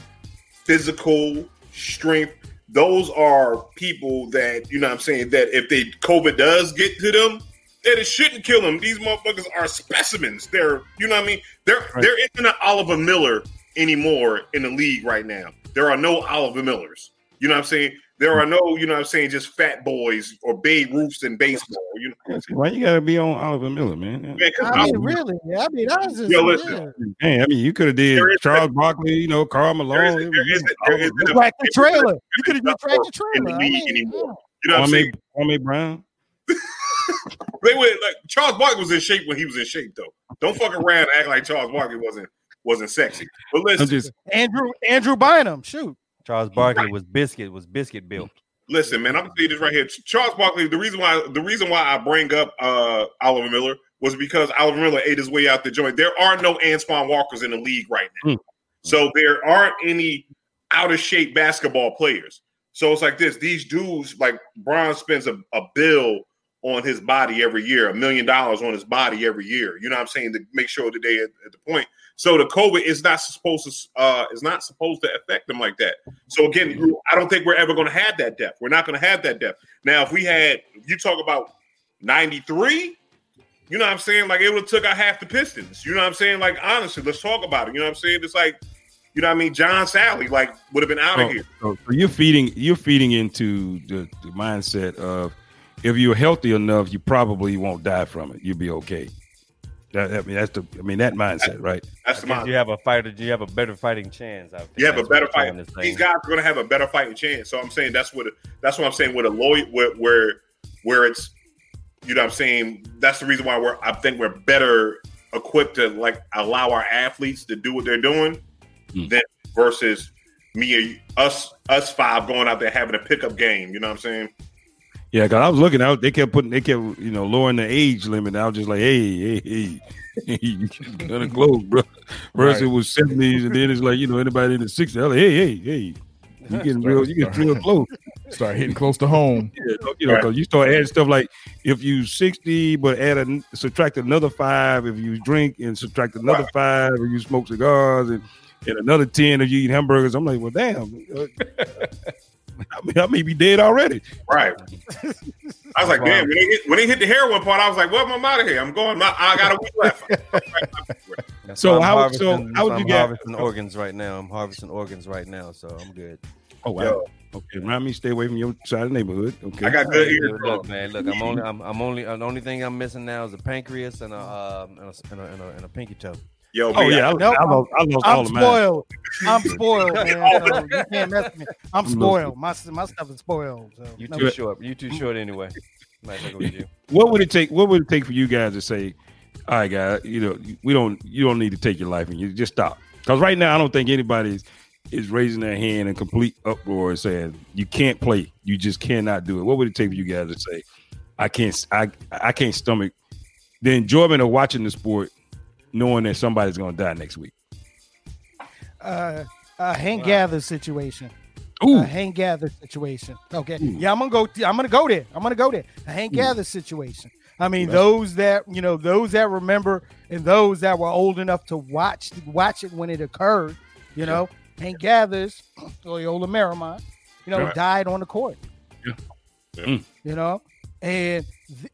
physical strength. Those are people that you know. what I'm saying that if they COVID does get to them, that it shouldn't kill them. These motherfuckers are specimens. They're you know what I mean. There Right. there isn't an Oliver Miller anymore in the league right now. There are no Oliver Millers. You know what I'm saying? There are no, you know what I'm saying, just fat boys or Babe Ruths in baseball. You know what I'm saying? Why you got to be on Oliver Miller, man? Man, 'cause I mean, Oliver- really? I mean, I was just Yo, listen. yeah. Hey, I mean, you could have did There is- Charles Barkley, you know, Karl Malone. there is- it was, there you is- know, there is- Oliver Miller. tractor trailer. You could have did tractor in the trailer. I league mean, anymore. yeah. You know what I'm saying? Kwame, Kwame Brown. <laughs> They were like Charles Barkley was in shape when he was in shape, though. Don't fuck around and act like Charles Barkley wasn't wasn't sexy. But listen, just Andrew Andrew Bynum. Shoot. Charles Barkley was biscuit was biscuit built. listen, man. I'm gonna say this right here. Charles Barkley. The reason why the reason why I bring up uh Oliver Miller was because Oliver Miller ate his way out the joint. There are no Antoine Walkers in the league right now, Hmm. so there aren't any out of shape basketball players. So it's like this: these dudes, like Bron, spends a, a bill on his body every year, a million dollars on his body every year. You know what I'm saying to make sure that they at, at the point. So the COVID is not supposed to uh is not supposed to affect them like that. So again, I don't think we're ever going to have that depth. We're not going to have that depth. Now, if we had, you talk about '93, you know what I'm saying? Like it would have took out half the Pistons. You know what I'm saying? Like honestly, let's talk about it. You know what I'm saying? It's like, you know what I mean? John Salley like would have been out of Oh, here. so you're feeding you're feeding into the, the mindset of if you're healthy enough, you probably won't die from it. You'll be okay. That, I mean, that's the I mean that mindset, right? That's the Because mind. you have a fighter, you have a better fighting chance. I think You have a better what I'm fight. trying to say. These guys are going to have a better fighting chance. So I'm saying that's what that's what I'm saying with a lawyer where where where it's you know what I'm saying that's the reason why we're I think we're better equipped to like allow our athletes to do what they're doing Hmm. than versus me and us us five going out there having a pickup game. You know what I'm saying? Yeah, because I was looking out, they kept putting, they kept, you know, lowering the age limit. I was just like, hey, hey, hey, <laughs> you of <laughs> close, bro. First it was seventies, and then it's like, you know, anybody in the sixties. I was like, hey, hey, hey, you <laughs> getting real, you getting real close. Start hitting close to home. Yeah, you know, because you start adding stuff like if you sixty, but add a subtract another five if you drink, and subtract another Right. five if you smoke cigars, and, and another ten if you eat hamburgers. I'm like, well, damn, I, mean, I may be dead already. Right. I was like, Wow. damn. When they, hit, when they hit the heroin part, I was like, well, I'm out of here. I'm going. I, I got a week left. That's So how- harvesting, so how would why you I'm get- harvesting organs right now? I'm harvesting organs right now, so I'm good. Oh wow. Yo. Okay, remind me, stay away from your side of the neighborhood. Okay. I got good Hey, ears. look, look, man, look, I'm only, I'm, I'm only, uh, the only thing I'm missing now is a pancreas and a, um, and a, and a, and a, and a pinky toe. Yo, Oh B, yeah, I, Nope, I lost, I lost all I'm of mine. spoiled. I'm <laughs> spoiled, man. Uh, so you can't mess with me. I'm I'm spoiled. My my stuff is spoiled. So You no. too short. You too short anyway. Might take with you. What would it take? What would it take for you guys to say, "All right, guys, you know, we don't, you don't need to take your life, and you just stop"? Because right now, I don't think anybody is, is raising their hand in complete uproar and saying you can't play, you just cannot do it. What would it take for you guys to say, "I can't, I, I can't stomach the enjoyment of watching the sport, knowing that somebody's going to die next week"? uh, a Hank Gather situation. Ooh, A Hank Gather situation. Okay. Yeah, I'm gonna go. I'm gonna go there. I'm gonna go there. A Hank Gather situation. I mean, those that you know, those that remember, and those that were old enough to watch watch it when it occurred. You know, Hank Gathers. Loyola Marymount. You know, Right. died on the court. Yeah. Yeah. Mm. You know, and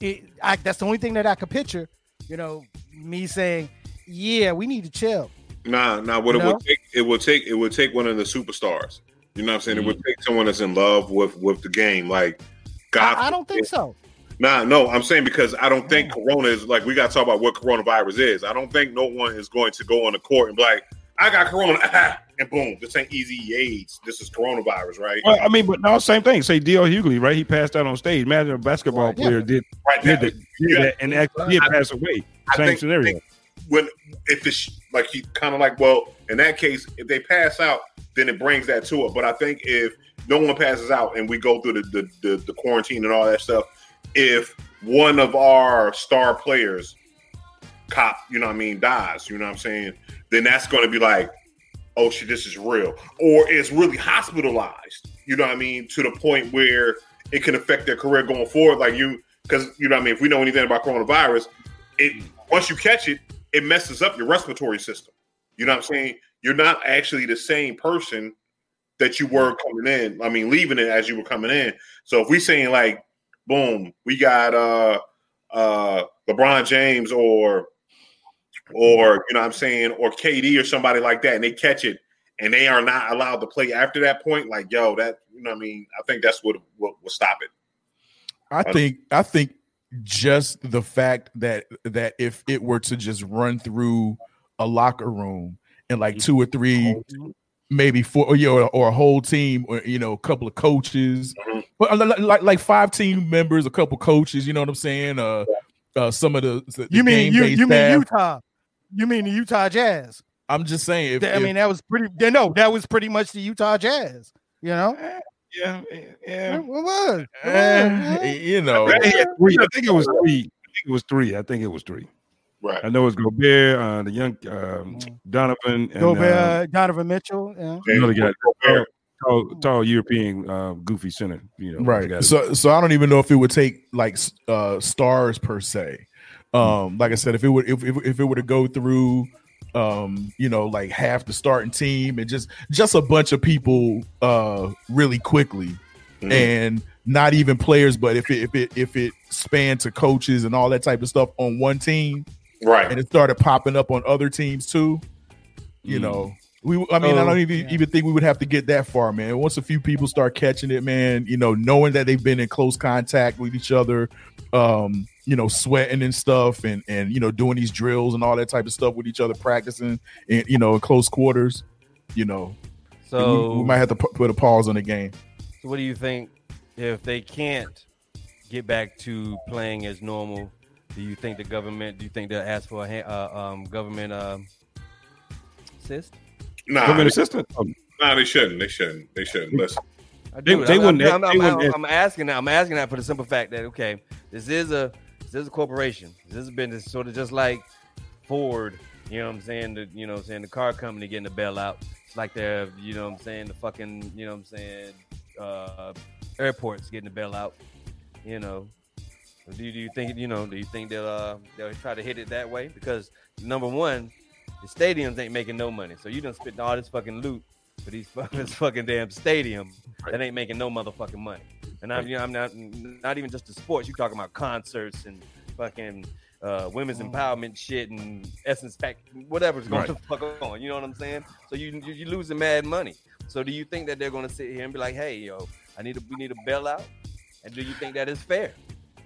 it, I, that's the only thing that I could picture. you know, me saying, "Yeah, we need to chill." Nah, nah. What You it know? would take, it would take, it would take one of the superstars. You know what I'm saying? It Mm. would take someone that's in love with with the game, like God. I, I don't think so. Nah, no, I'm saying because I don't Mm. think Corona is like we got to talk about what coronavirus is. I don't think no one is going to go on the court and be like, "I got Corona," <laughs> and boom, this ain't easy AIDS. This is coronavirus, right? Well, I mean, but no, same thing. Say D.L. Hughley, right? He passed out on stage. Imagine a basketball Right, yeah. player did, Right did, that, did that and actually did I- pass away. I Same think- scenario. think- when if it's like he kind of like, well, in that case, if they pass out, then it brings that to it. But I think if no one passes out and we go through the the, the, the quarantine and all that stuff, if one of our star players, cop, you know what I mean, dies, you know what I'm saying, then that's going to be like, oh shit, this is real, or it's really hospitalized, you know what I mean, to the point where it can affect their career going forward. Like you, because you know what I mean, if we know anything about coronavirus, it once you catch it, it messes up your respiratory system. You know what I'm saying? You're not actually the same person that you were coming in. I mean, leaving it as you were coming in. So if we saying like, boom, we got uh uh LeBron James or or you know what I'm saying, or KD or somebody like that, and they catch it and they are not allowed to play after that point, like yo, that you know what I mean, I think that's what what will stop it. I think I think just the fact that that if it were to just run through a locker room and like two or three, maybe four, or, you know, or a whole team, or you know, a couple of coaches, Mhm. but uh, like like five team members, a couple coaches, you know what I'm saying? Uh, uh some of the, the You mean you? game-based You mean. Utah? You mean the Utah Jazz? I'm just saying. If, I if- mean, that was pretty. No, that was pretty much the Utah Jazz. You know, Yeah, yeah. It was. It eh, was. you know, I think, it- three. I think it was three. I think it was three. I think it was three. Right. I know it's Gobert, uh, the young um, Donovan, and Gobert, uh, uh, Donovan Mitchell. Yeah. another guy, Gobert. tall, tall European uh, goofy center. You know, right so so i don't even know if it would take like uh stars per se um like i said if it would if, if, if it were to go through um you know like half the starting team and just just a bunch of people uh really quickly Mhm. and not even players but if it if it if it spanned to coaches and all that type of stuff on one team Right. and it started popping up on other teams too you Mm. know we i mean i Oh, don't even yeah. even think we would have to get that far man once a few people start catching it man you know knowing that they've been in close contact with each other um you know sweating and stuff and and you know doing these drills and all that type of stuff with each other practicing and you know in close quarters you know So, we, we might have to put a pause on the game so what do you think if they can't get back to playing as normal? Do you think the government? Do you think they'll ask for a ha- uh, um, government um, assist? Nah, Government they, assistant. Oh, nah, they shouldn't. They shouldn't. They shouldn't. Listen. I They- do. they I'm, wouldn't- I'm, they I'm, wouldn't I'm asking that. I'm asking that for the simple fact that okay, this is a this is a corporation. This has been sort of just like Ford. You know what I'm saying? The, you know what I'm saying the car company getting the bailout. It's like they're you know what I'm saying the fucking you know what I'm saying uh, airports getting the bailout. You know. Do you, do you think you know? Do you think they'll uh, they'll try to hit it that way? Because number one, the stadiums ain't making no money. So you done spent all this fucking loot for these fucking <laughs> this fucking damn stadium that ain't making no motherfucking money. And I'm you know I'm not not even just the sports. You talking about concerts and fucking uh, women's empowerment shit and essence pack whatever's going to fuck on. You know what I'm saying? So you you you losing mad money. So do you think that they're going to sit here and be like, hey yo, I need a we need a bailout? And do you think that is fair?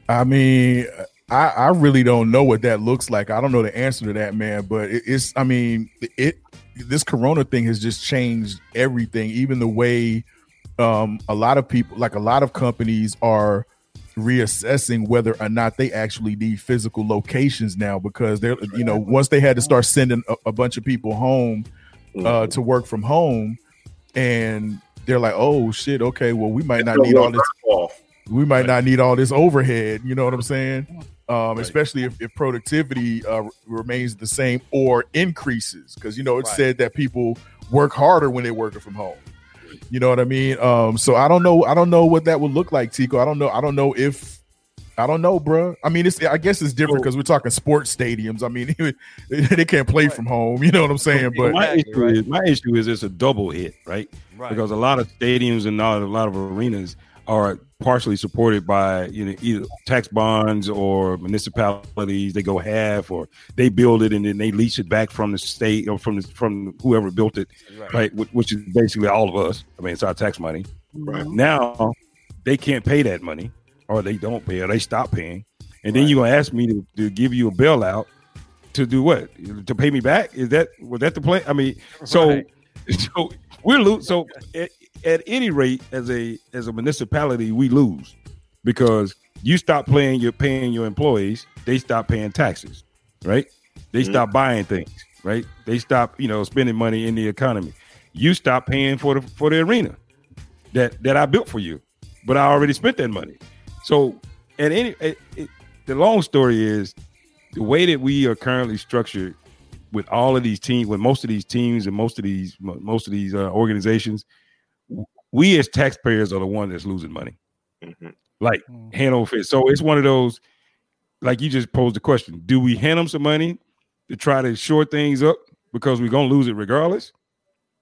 I mean, I, I really don't know what that looks like. I don't know the answer to that, man. But it, it's, I mean, it this Corona thing has just changed everything. Even the way um, a lot of people, like a lot of companies, are reassessing whether or not they actually need physical locations now because they're, you know, once they had to start sending a, a bunch of people home uh, to work from home, and they're like, oh shit, okay, well we might not need all this Off. we might not need all this overhead. You know what I'm saying? Um, Especially if, if productivity uh, remains the same or increases, because you know it's Right. said that people work harder when they're working from home. You know what I mean? Um, so I don't know. I don't know what that would look like, Tico. I don't know. I don't know if. I don't know, bro. I mean, it's. I guess it's different because we're talking sports stadiums. I mean, <laughs> they can't play from home. You know what I'm saying? But my issue right. is my issue is it's a double hit, right? Right. Because a lot of stadiums and not a lot of arenas are partially supported by you know either tax bonds or municipalities. They go half, or they build it and then they lease it back from the state or from the, from whoever built it, Right. right? Which is basically all of us. I mean, it's our tax money. Right. Mm-hmm. Now they can't pay that money, or they don't pay, or they stop paying, and then you're gonna ask me to, to give you a bailout to do what? To pay me back? Is that was that the plan? I mean, so Right. <laughs> so we're lose. So <laughs> at, any rate, as a as a municipality, we lose because you stop playing, you're paying your employees. They stop paying taxes, right? They Mhm. stop buying things, right? They stop, you know, spending money in the economy. You stop paying for the for the arena that that I built for you, but I already spent that money. So, at any, it, it, the long story is the way that we are currently structured with all of these teams, with most of these teams and most of these most of these uh, organizations, we as taxpayers are the one that's losing money, Mhm. like hand over fist. So it's one of those, like you just posed the question: Do we hand them some money to try to shore things up because we're gonna lose it regardless?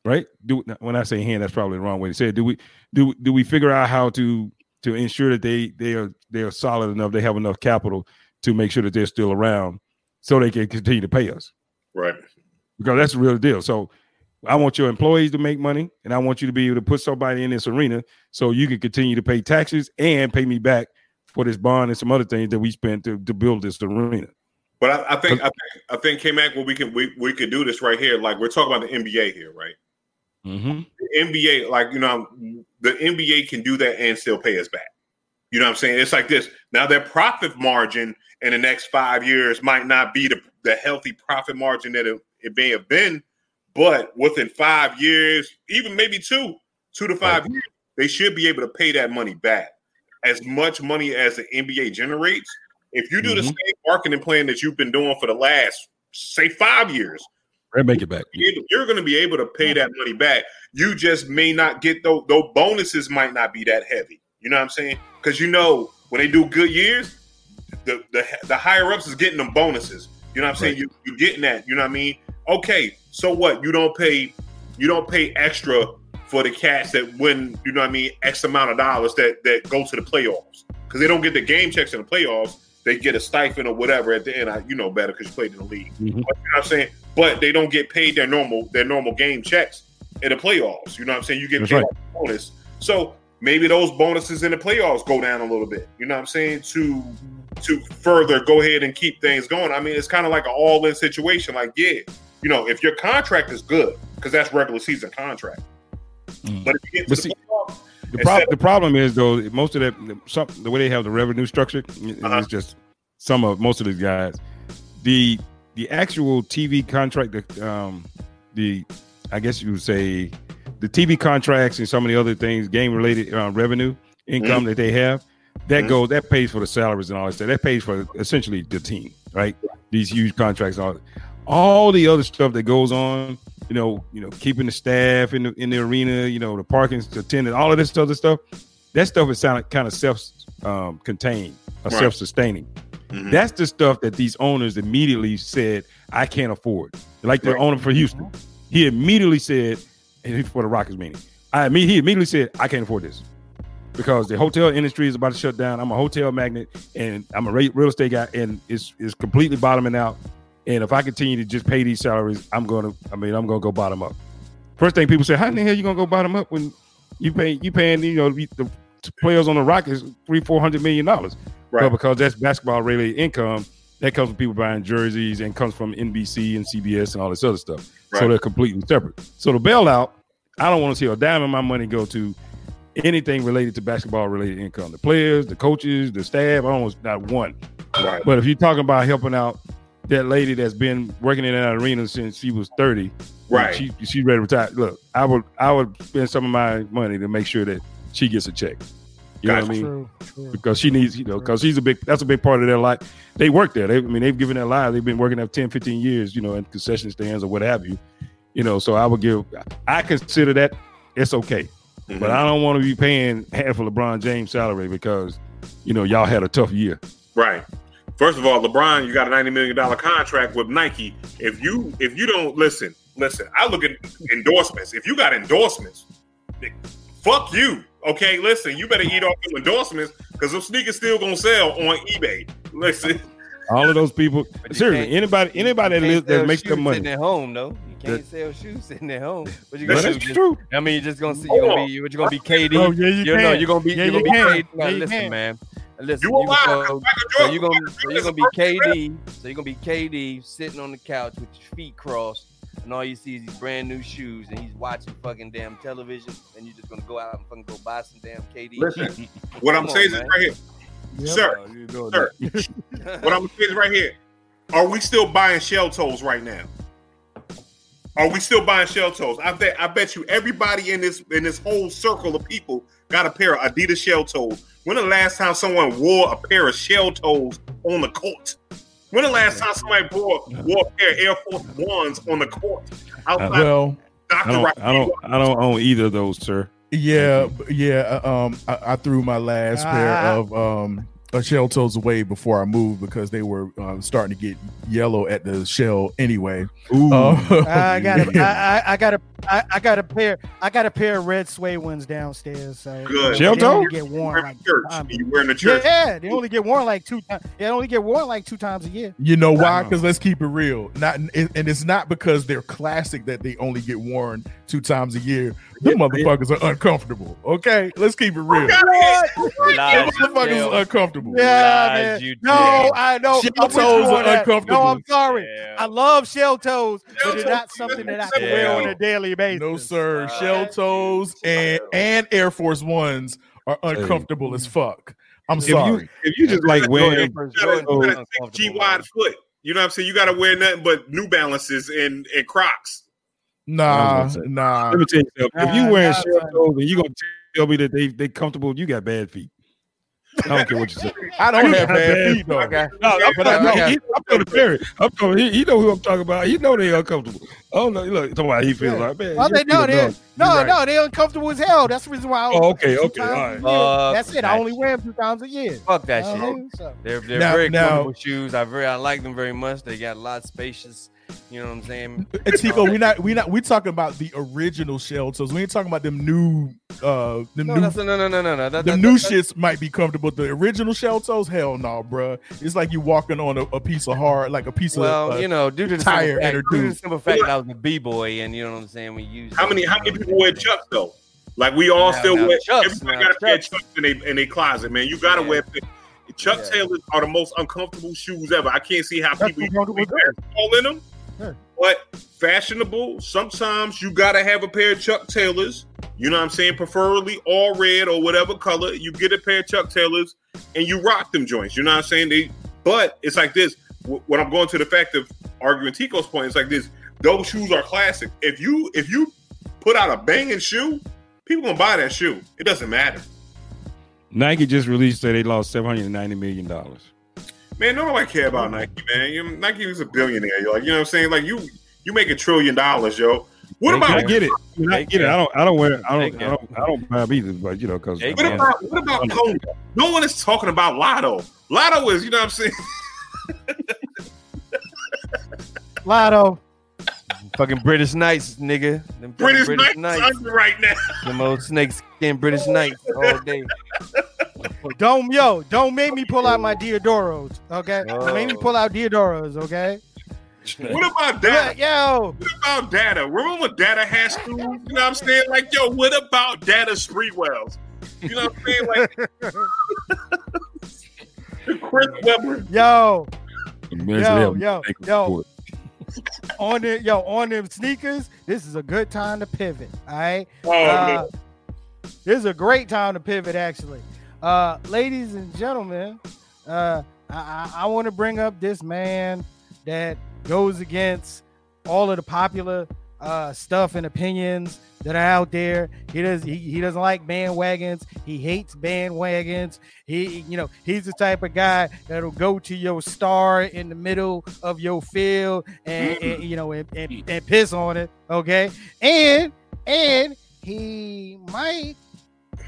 Right? Do when I say hand, that's probably the wrong way to say it. Do we do do we figure out how to to ensure that they they are they are solid enough, they have enough capital to make sure that they're still around, so they can continue to pay us? Right. because that's the real deal. So I want your employees to make money, and I want you to be able to put somebody in this arena so you can continue to pay taxes and pay me back for this bond and some other things that we spent to, to build this arena. But I, I think I think I think K Mac, well, we can we, we could do this right here. Like we're talking about the NBA here, right? Mm-hmm. The NBA, like you know, the NBA can do that and still pay us back. You know what I'm saying? It's like this. Now their profit margin in the next five years might not be the, the healthy profit margin that it, it may have been, but within five years, even maybe two, two to five years, they should be able to pay that money back. As much money as the NBA generates, if you do the Mhm. same marketing plan that you've been doing for the last, say, five years, They make it back. you- you're going to be able to pay that money back. You just may not get those. Those bonuses might not be that heavy. You know what I'm saying? Because you know when they do good years, the the, the higher ups is getting them bonuses. You know what I'm saying? Right. you're getting that? You know what I mean? Okay, so what? You don't pay you don't pay extra for the cats that win. You know what I mean? X amount of dollars that that go to the playoffs because they don't get the game checks in the playoffs. They get a stipend or whatever at the end. I, you know better because you played in the league. Mhm. But you know what I'm saying? But they don't get paid their normal their normal game checks in the playoffs. You know what I'm saying? You get That's paid right. a bonus. So maybe those bonuses in the playoffs go down a little bit. You know what I'm saying? To to further go ahead and keep things going. I mean, it's kind of like an all-in situation. Like, yeah, you know, if your contract is good, because that's regular season contract. Mm. But if you get to But the see- playoffs, The, prob- the problem is though, most of that, the, some, the way they have the revenue structure and Uh-huh. it's just some of most of these guys. The the actual TV contract, the um, the I guess you would say the TV contracts and some of the other things, game related uh, revenue income that they have, that Mhm. goes that pays for the salaries and all that stuff. That pays for essentially the team, right? These huge contracts, all all the other stuff that goes on, you know, you know, keeping the staff in the in the arena, you know, the parking attendant, all of this other stuff. That stuff is sound kind of self um, contained, or Right. self sustaining. Mhm. That's the stuff that these owners immediately said, I can't afford. Like the Right. owner for Houston, he immediately said, and for the Rockets meaning, I mean, he immediately said, I can't afford this because the hotel industry is about to shut down. I'm a hotel magnet and I'm a real estate guy, and it's it's completely bottoming out. And if I continue to just pay these salaries, I'm gonna, I mean, I'm gonna go bottom up. First thing people say, how in the hell you gonna go bottom up when you pay you paying you know the players on the Rockets three four hundred million dollars? Right. But because that's basketball related income, that comes from people buying jerseys and comes from NBC and CBS and all this other stuff. So they're completely separate. So the bailout, I don't want to see a dime of my money go to anything related to basketball related income. The players, the coaches, the staff, I don't not one. right. But if you're talking about helping out that lady that's been working in that arena since she was 30, Right. She she ready to retire. Look, I would I would spend some of my money to make sure that she gets a check. You know what I mean? True, true. because she needs, you know, because she's a big, that's a big part of their life. They work there. They, I mean, they've given their lives. They've been working there 10, 15 years, you know, in concession stands or what have you, you know. So I would give, I consider that it's okay, Mhm. but I don't want to be paying half of LeBron James' salary because, you know, y'all had a tough year. Right. First of all, LeBron, you got a ninety million dollar contract with Nike. If you if you don't listen, listen. I look at endorsements. If you got endorsements, fuck you. Okay, listen, you better eat off your endorsements because those sneakers still gonna sell on eBay. Listen, All of those people. Seriously, anybody anybody that, lives, that makes shoes their money. sitting at home though. You can't That- sell shoes sitting at home. But you gonna But do? that's Just, true. I mean, you're just gonna see. You're gonna be. What you gonna be? KD. Oh, yeah, you you know, can. you're gonna be. Yeah, you're gonna can. be KD. Now, Yeah, listen, can. man. Listen. you, you alive, go, so you're gonna so you're gonna be a perfect rep. KD. So you're gonna be KD sitting on the couch with your feet crossed, and all you see is these brand new shoes, and he's watching fucking damn television, and you're just gonna go out and fucking go buy some damn KD. Listen, <laughs> What I'm Come saying on, is right here, Yep. sir. Oh, Sir, <laughs> what I'm saying is right here. Are we still buying shell toes right now? Are we still buying shell toes? I bet I bet you everybody in this in this whole circle of people got a pair of Adidas shell toes. When the last time someone wore a pair of shell toes on the court? When the last time somebody wore, wore a pair of Air Force Ones on the court? Outside Well, I don't, Rocky I don't, I don't own either of those, sir. yeah, yeah. uh, Um, I, I threw my last pair Ah. of um uh, shell toes away before I moved because they were um, starting to get yellow at the shell anyway. Ooh, Uh, I <laughs> got a, yeah. I, I, I got a, I, I got a pair, I got a pair of red suede ones downstairs. So Good. they Shell only toe? get Wearing worn like the church. You wearing the church. Yeah, they only get worn like two times. They only get worn like two times a year. You know why? Because let's keep it real. Not and and it's not because they're classic that they only get worn two times a year. The Yeah, motherfuckers are uncomfortable. Okay, let's keep it real. Lies The motherfuckers are uncomfortable. Yeah, man. you No. I know. Shell I'm toes on are that. uncomfortable. No, I'm sorry. Yeah. I love shell toes, but Shell they're not something that I acceptable. can wear on a daily basis. No, sir. Uh, Shell toes and and Air Force Ones are uncomfortable as fuck. I'm if sorry. you if you just like wearing, Jordan- You gotta, Jordan you was gotta think G wide foot. You know what I'm saying? You got to wear nothing but New Balances and, and Crocs. nah, I was gonna say. nah. let me tell you. If you Nah, wearing nah, shell toes and you gonna tell me that they they comfortable, you got bad feet. I don't care what you say. I don't have bad bad feet though. Okay. No, I'm, But talking, I- I no, got- he, I'm talking to Perry. I'm talking. He, he know who I'm talking about. He know they uncomfortable. Oh no, look, talking about how he feels Yeah. like man. Well, your they feet no, they done. no, right. no, they're uncomfortable as hell. That's the reason why. I only Oh, okay, okay, times all a right. year. Fuck That's it. I that only wear them two times a year. Fuck that Uh-huh, shit. so. They're they're Now- very now- comfortable shoes. I very I like them very much. They got a lot of spacious. You know what I'm saying? And Tico, we not we not we talking about the original shell toes. We ain't talking about them new uh them No, new that's, no, no, no, no, no. That, the that, new that, shits might be comfortable. The original shell toes, hell no, bruh. It's like you walking on a, a piece of hard, like a piece Well, of. Uh, you know, due to the tire simple fact, inner due to the tube. simple fact that I was a b boy, and you know what I'm saying, we use How many how many people wear Chucks though? Like we all Now- still now wear. Chucks, everybody now got a pair of Chucks. Chucks in their in their closet, man. You got to Yeah. wear. Chuck Yeah. Taylors are the most uncomfortable shoes ever. I can't see how That's people uncomfortable wear all in them. Yeah. But fashionable. Sometimes you gotta have a pair of Chuck Taylors. You know what I'm saying? Preferably all red or whatever color. You get a pair of Chuck Taylors and you rock them joints. You know what I'm saying? They, but it's like this. Wh- When I'm going to the fact of arguing Tico's point, it's like this. Those shoes are classic. If you if you put out a banging shoe, people gonna buy that shoe. It doesn't matter. Nike just released that they lost seven hundred and ninety million dollars. Man, nobody care about mm. Nike, man. You, Nike is a billionaire. You're like, you know what I'm saying? Like you you make a trillion dollars, yo. What They about I get it. I, mean, I get it. I don't. I don't wear. I don't. They I don't. I don't buy either. But you know, because what can. about what about Conga? No one is talking about Lotto. Lotto is, you know what I'm saying? <laughs> Lotto. fucking British Knights, nigga. Them fucking British, Knights under right now. Them old snake skin British Knights all day. <laughs> Don't yo, don't make me pull out my Diadoras, okay? Don't make me Oh. pull out Diadoras, okay? What about Yeah, Dada? yo, What about Dada? Remember when Dada had schools? You know what I'm saying? Like, yo, what about Dada Sprewells? You know what I'm saying? Like <laughs> Chris Webber. yo, Man, Yo, yo, yo. for it. on the yo on them sneakers. This is a good time to pivot. All right. Oh, Uh, this is a great time to pivot, actually. Uh, ladies and gentlemen, uh, I, I, want to bring up this man that goes against all of the popular uh, stuff and opinions that are out there. He does he, he doesn't like bandwagons. He hates bandwagons. He you know he's the type of guy that'll go to your star in the middle of your field and, and, you know and, and, and piss on it. Okay, and and he might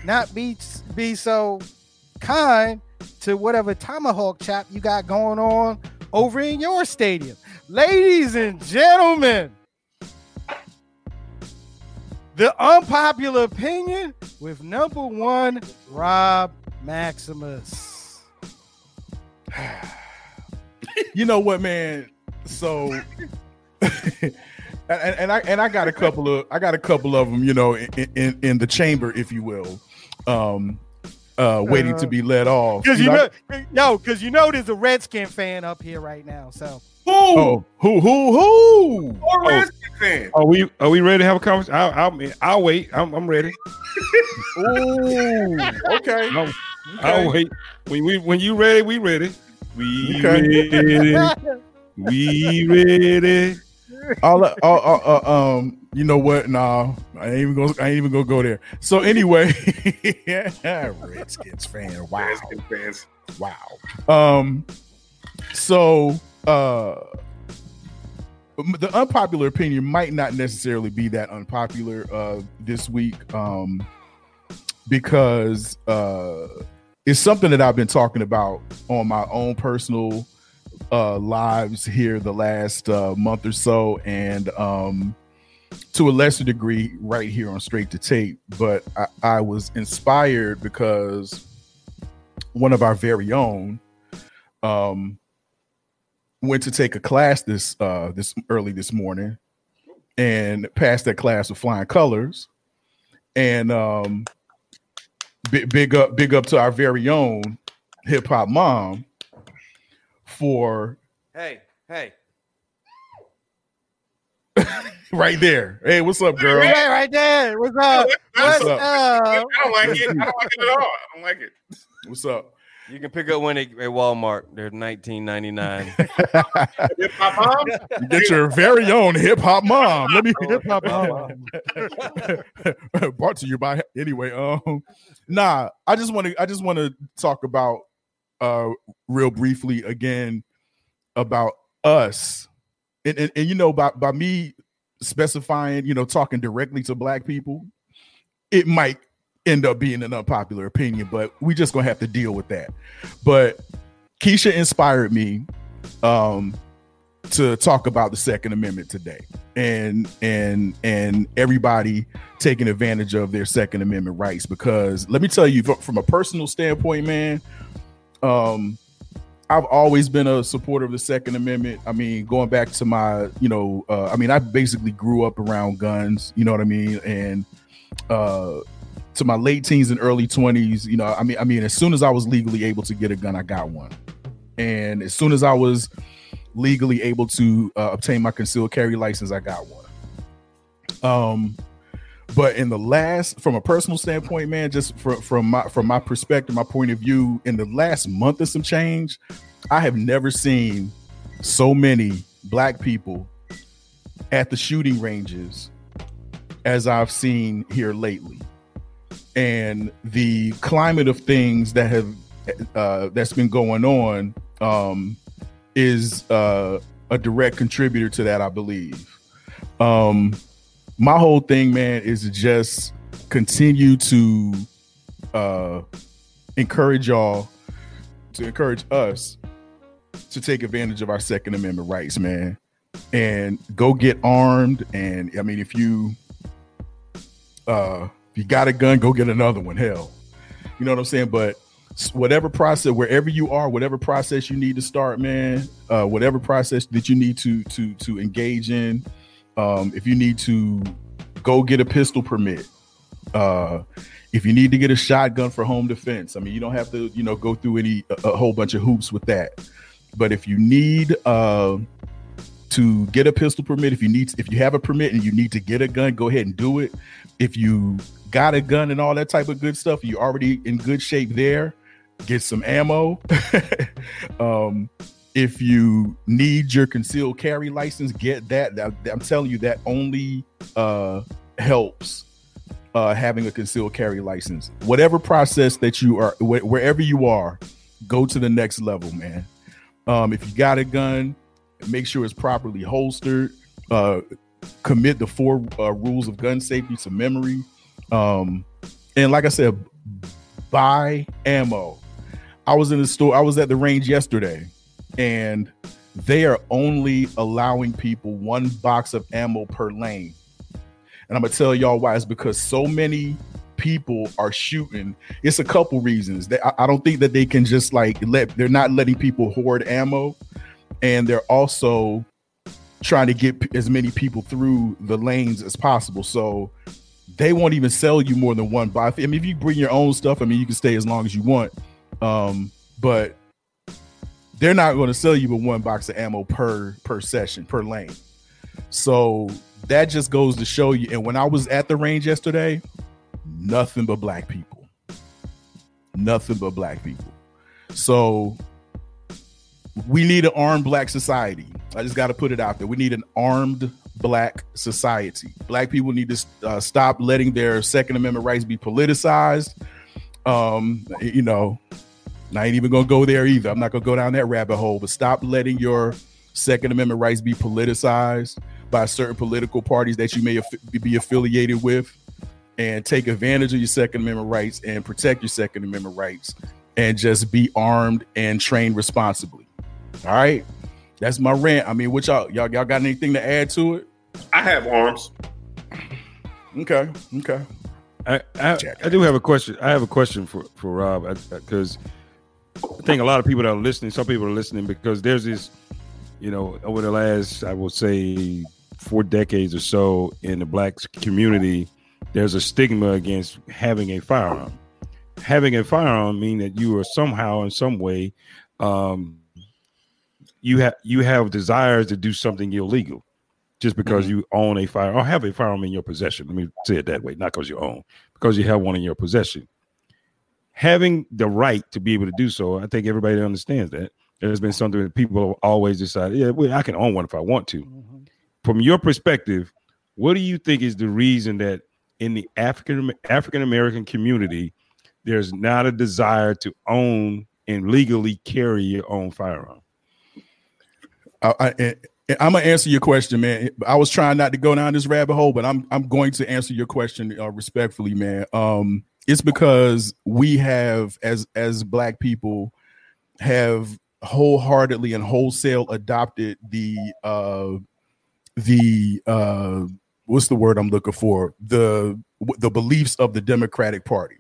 not be be so kind to whatever tomahawk chop you got going on over in your stadium. Ladies and gentlemen, the unpopular opinion with number one Rob Maximus. <sighs> you know what, man? So, <laughs> and, and I and I got a couple of I got a couple of them, you know, in in, in the chamber, if you will, um, uh, waiting to be let off. Because you know, yo, because you know, there's a Redskin fan up here right now. So Who? Oh, who who who? Or Redskin fan? Are we are we ready to have a conversation? I'll I'll, I'll wait. I'm, I'm ready. <laughs> Ooh, okay. I'll, I'll wait. When we when you ready, we ready. We Okay. ready. <laughs> We ready. <laughs> All, all, all, uh, um, you know what? Nah, I ain't even gonna. I ain't even gonna go there. So anyway, yeah, <laughs> Redskins fan. Wow, Redskin fans. wow. Um, so uh, the unpopular opinion might not necessarily be that unpopular uh this week. Um, because uh, it's something that I've been talking about on my own personal uh lives here the last uh month or so and um to a lesser degree right here on straight to tape. But I, I was inspired because one of our very own um went to take a class this uh this early this morning and passed that class with flying colors. And um big, big up big up to our very own hip hop mom for Hey, hey. <laughs> right there. Hey, what's up, girl? right, right there. What's up? That's- What's up? I don't like it. I don't like it at all. I <laughs> don't like it. What's up? You can pick up one at, at Walmart. They're 19.99. <laughs> If my mom, get your very own hip hop mom. Let me Hip hop mom. brought to you by anyway. Um, nah, I just want to I just want to talk about uh real briefly again about us, and and, and you know by by me specifying, you know, talking directly to black people, it might end up being an unpopular opinion, but we just gonna have to deal with that. But Keisha inspired me um to talk about the second amendment today and and and everybody taking advantage of their second amendment rights because let me tell you from a personal standpoint man um I've always been a supporter of the Second Amendment. I mean, going back to my, you know, uh, I mean, I basically grew up around guns. You know what I mean? And uh, to my late teens and early twenties, you know, I mean, I mean, as soon as I was legally able to get a gun, I got one. And as soon as I was legally able to uh, obtain my concealed carry license, I got one. Um, but in the last, from a personal standpoint, man, just from from my from my perspective, my point of view, in the last month of some change, I have never seen so many black people at the shooting ranges as I've seen here lately. And the climate of things that have uh, that's been going on um, is uh, a direct contributor to that, I believe. Um, my whole thing, man, is to just continue to uh, encourage y'all, to encourage us to take advantage of our Second Amendment rights, man, and go get armed. And I mean, if you uh, if you got a gun, go get another one. Hell, you know what I'm saying? But whatever process, wherever you are, whatever process you need to start, man, uh, whatever process that you need to to to engage in, um, if you need to go get a pistol permit, uh, if you need to get a shotgun for home defense, I mean, you don't have to, you know, go through any a, a whole bunch of hoops with that. But if you need uh, to get a pistol permit, if you need, if you have a permit and you need to get a gun, go ahead and do it. If you got a gun and all that type of good stuff, you're already in good shape there. Get some ammo. <laughs> um, if you need your concealed carry license, get that. I'm telling you, that only uh, helps uh, having a concealed carry license. Whatever process that you are, wh- wherever you are, go to the next level, man. Um, if you got a gun, make sure it's properly holstered. Uh, commit the four uh, rules of gun safety to memory. Um, and like I said, buy ammo. I was in the store. I was at the range yesterday, and they are only allowing people one box of ammo per lane. And I'm gonna tell y'all why. It's because so many people are shooting. It's a couple reasons. That I, I don't think that they can just like let. They're not letting people hoard ammo, and they're also trying to get as many people through the lanes as possible. So they won't even sell you more than one box. I mean, if you bring your own stuff, I mean, you can stay as long as you want. Um, but they're not going to sell you but one box of ammo per per session per lane. So that just goes to show you. And when I was at the range yesterday, nothing but black people, nothing but black people. So we need an armed black society. I just got to put it out there. We need an armed black society. Black people need to uh, stop letting their Second Amendment rights be politicized. Um, you know, I ain't even gonna go there either. I'm not gonna go down that rabbit hole. But stop letting your Second Amendment rights be politicized by certain political parties that you may aff- be affiliated with, and take advantage of your Second Amendment rights and protect your Second Amendment rights, and just be armed and trained responsibly. All right, that's my rant. I mean, what y'all y'all y'all got anything to add to it? I have arms. Okay, okay. I, I, I do have a question. I have a question for for Rob because I, think a lot of people that are listening, some people are listening because there's this, you know, over the last I will say four decades or so in the black community, there's a stigma against having a firearm. Having a firearm mean that you are somehow in some way, um, you have you have desires to do something illegal just because Mm-hmm. you own a fire or have a firearm in your possession. Let me say it that way, not because you own, because you have one in your possession. Having the right to be able to do so, I think everybody understands that. There's been something that people have always decided, yeah, well, I can own one if I want to. From your perspective, what do you think is the reason that in the African African American community, there's not a desire to own and legally carry your own firearm? I, I, and- and I'm gonna answer your question, man. I was trying not to go down this rabbit hole, but I'm I'm going to answer your question uh, respectfully, man. Um, it's because we have, as as Black people, have wholeheartedly and wholesale adopted the uh the uh what's the word I'm looking for? The the beliefs of the Democratic Party.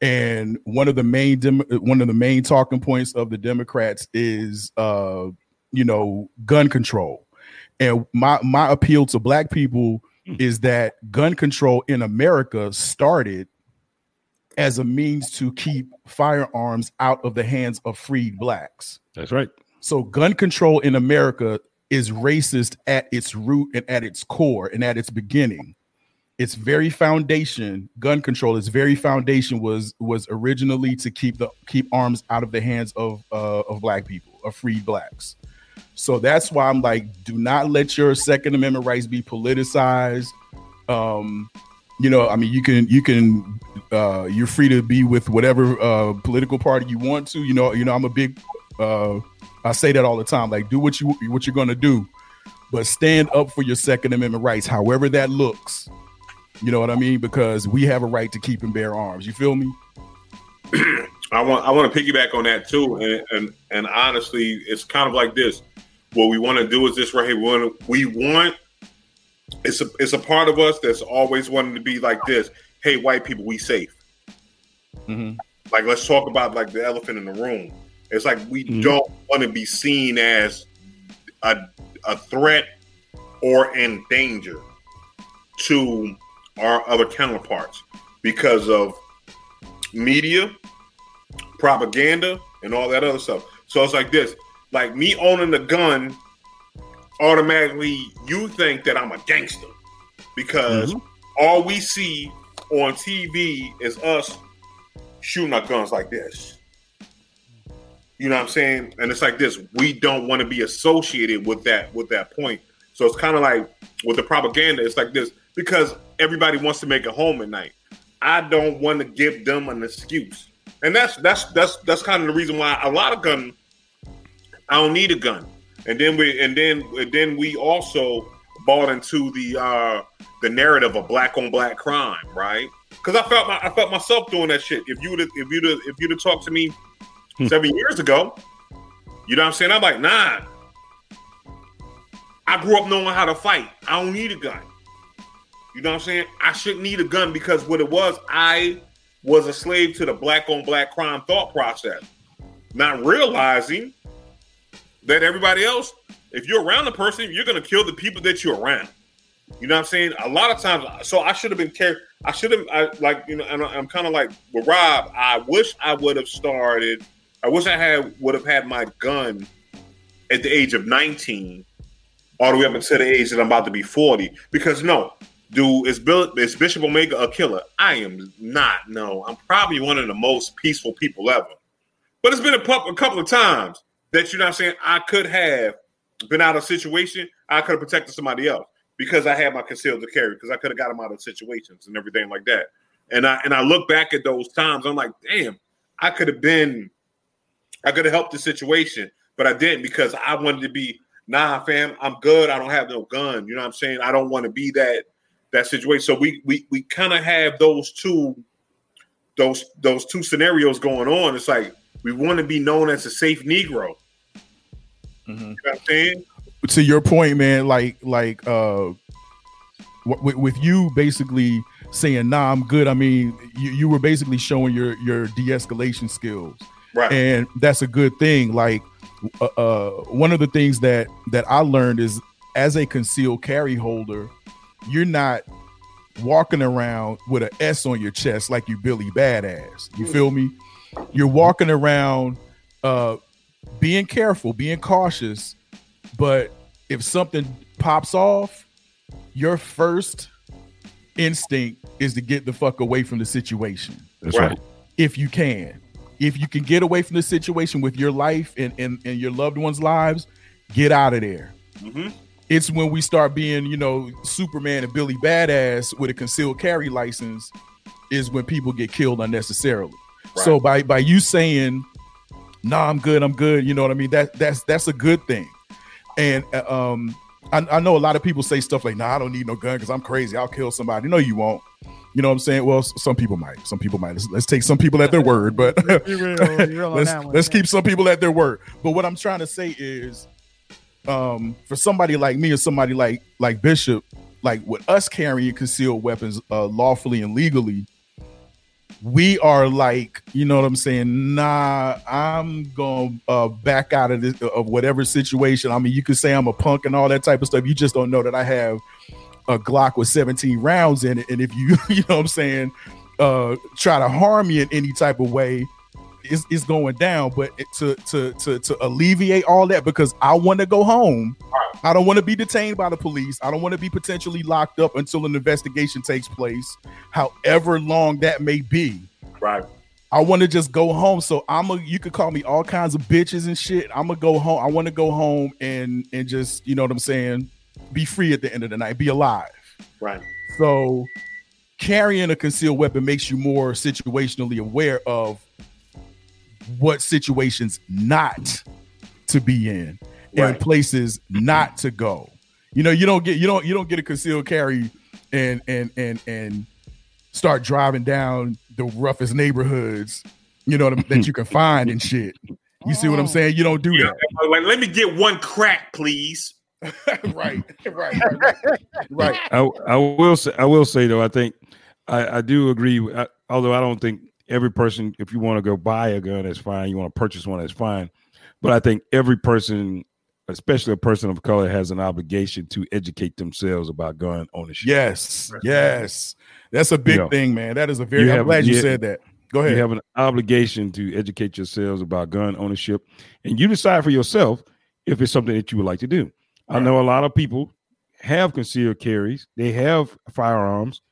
And one of the main dem- one of the main talking points of the Democrats is uh you know gun control. And my my appeal to black people is that gun control in america started as a means to keep firearms out of the hands of freed blacks. That's right. so gun control in america is racist at its root and at its core and at its beginning. Its very foundation gun control its very foundation was was originally to keep the keep arms out of the hands of uh, of black people of freed blacks. So that's why i'm like do not let your second amendment rights be politicized. Um you know i mean you can you can uh you're free to be with whatever uh political party you want to you know you know i'm a big uh i say that all the time like do what you what you're gonna do but stand up for your second amendment rights however that looks you know what i mean because we have a right to keep and bear arms you feel me <clears throat> I want I want to piggyback on that too, and and, and honestly, it's kind of like this. What we want to do is this right here. We want we want it's a it's a part of us that's always wanting to be like this. Hey, white people, we safe. Mhm. Like let's talk about like the elephant in the room. It's like we Mhm. don't want to be seen as a a threat or in danger to our other counterparts because of media, propaganda, and all that other stuff. So it's like this: like me owning a gun, automatically you think that I'm a gangster because mm-hmm. all we see on TV is us shooting our guns like this. You know what I'm saying? And it's like this: we don't want to be associated with that with that point. So it's kind of like with the propaganda. It's like this because everybody wants to make it home at night. I don't want to give them an excuse, and that's that's that's that's kind of the reason why a lot of gun. I don't need a gun, and then we and then and then we also bought into the uh the narrative of black on black crime, right? Because I felt my I felt myself doing that shit. If you would if you'd if you'd have talked to me seven years ago, you know what I'm saying? I'm like, nah. I grew up knowing how to fight. I don't need a gun. You know what I'm saying? I shouldn't need a gun because what it was, I was a slave to the black on black crime thought process, not realizing that everybody else, if you're around the person, you're gonna kill the people that you're around. You know what I'm saying? A lot of times, so I should have been care. I should have, I like, you know, and I'm kind of like with Rob. I wish I would have started. I wish I had would have had my gun at the age of 19, all the way up until the age that I'm about to be 40. Because no, dude, is Bill is Bishop Omega a killer? I am not. No, I'm probably one of the most peaceful people ever. But it's been a, pu- a couple of times that you know I'm saying I could have been out of situation. I could have protected somebody else because I had my concealed to carry because I could have got them out of situations and everything like that. And I and I look back at those times. I'm like, damn, I could have been, I could have helped the situation, but I didn't because I wanted to be. Nah, fam, I'm good. I don't have no gun. You know what I'm saying? I don't want to be that that situation. So we we we kind of have those two those those two scenarios going on. It's like we want to be known as a safe Negro. Mm-hmm. You know what I'm saying? to your point, man, like like uh with, with you basically saying nah i'm good i mean you, you were basically showing your your de-escalation skills Right. and that's a good thing like uh, uh one of the things that that i learned is as a concealed carry holder you're not walking around with an s on your chest like you billy badass you feel me you're walking around uh being careful being cautious but if something pops off your first instinct is to get the fuck away from the situation That's Right. right. if you can. If you can get away from the situation with your life and, and, and your loved ones' lives, get out of there. Mhm. It's when we start being, you know, Superman and Billy Badass with a concealed carry license, is when people get killed unnecessarily. So by by you saying, "Nah, I'm good, I'm good," you know what I mean? That that's that's a good thing. And uh, um, I, I know a lot of people say stuff like, "Nah, I don't need no gun because I'm crazy. I'll kill somebody." No, you won't. You know what I'm saying? Well, some people might. Some people might. Let's, let's take some people at their <laughs> word, but Be real, be real <laughs> let's one, let's man. keep some people at their word. But what I'm trying to say is, um, for somebody like me or somebody like like Bishop, like with us carrying concealed weapons uh, lawfully and legally, we are like, you know what I'm saying? Nah, I'm gonna uh, back out of this of whatever situation. I mean, you could say I'm a punk and all that type of stuff. You just don't know that I have a Glock with 17 rounds in it, and if you, <laughs> you know what I'm saying, uh, try to harm me in any type of way, it's, it's going down. But it- to to to to alleviate all that, because I want to go home. I don't want to be detained by the police. I don't want to be potentially locked up until an investigation takes place, however long that may be. Right. I want to just go home. So I'm a you could call me all kinds of bitches and shit. I'm gonna go home. I want to go home and and just, you know what I'm saying, be free at the end of the night, be alive. Right. So carrying a concealed weapon makes you more situationally aware of what situations not to be in and places not to go. You know, you don't get you don't you don't get a concealed carry and and and and start driving down the roughest neighborhoods, you know, that you can find and shit. You see what I'm oh. saying? You don't do Yeah. that. Like, let me get one crack, please. <laughs> right, right, right, <laughs> right. right. I, I will say I will say though I think I, I do agree. with- I, although I don't think every person, if you want to go buy a gun, that's fine. You want to purchase one, that's fine. But I think every person, especially a person of color, has an obligation to educate themselves about gun ownership. Yes, yes. That's a big You know, thing, man. That is a very I'm have- glad you you- said that. Go ahead. You have an obligation to educate yourselves about gun ownership, and you decide for yourself if it's something that you would like to do. I know a lot of people have concealed carries; they have firearms,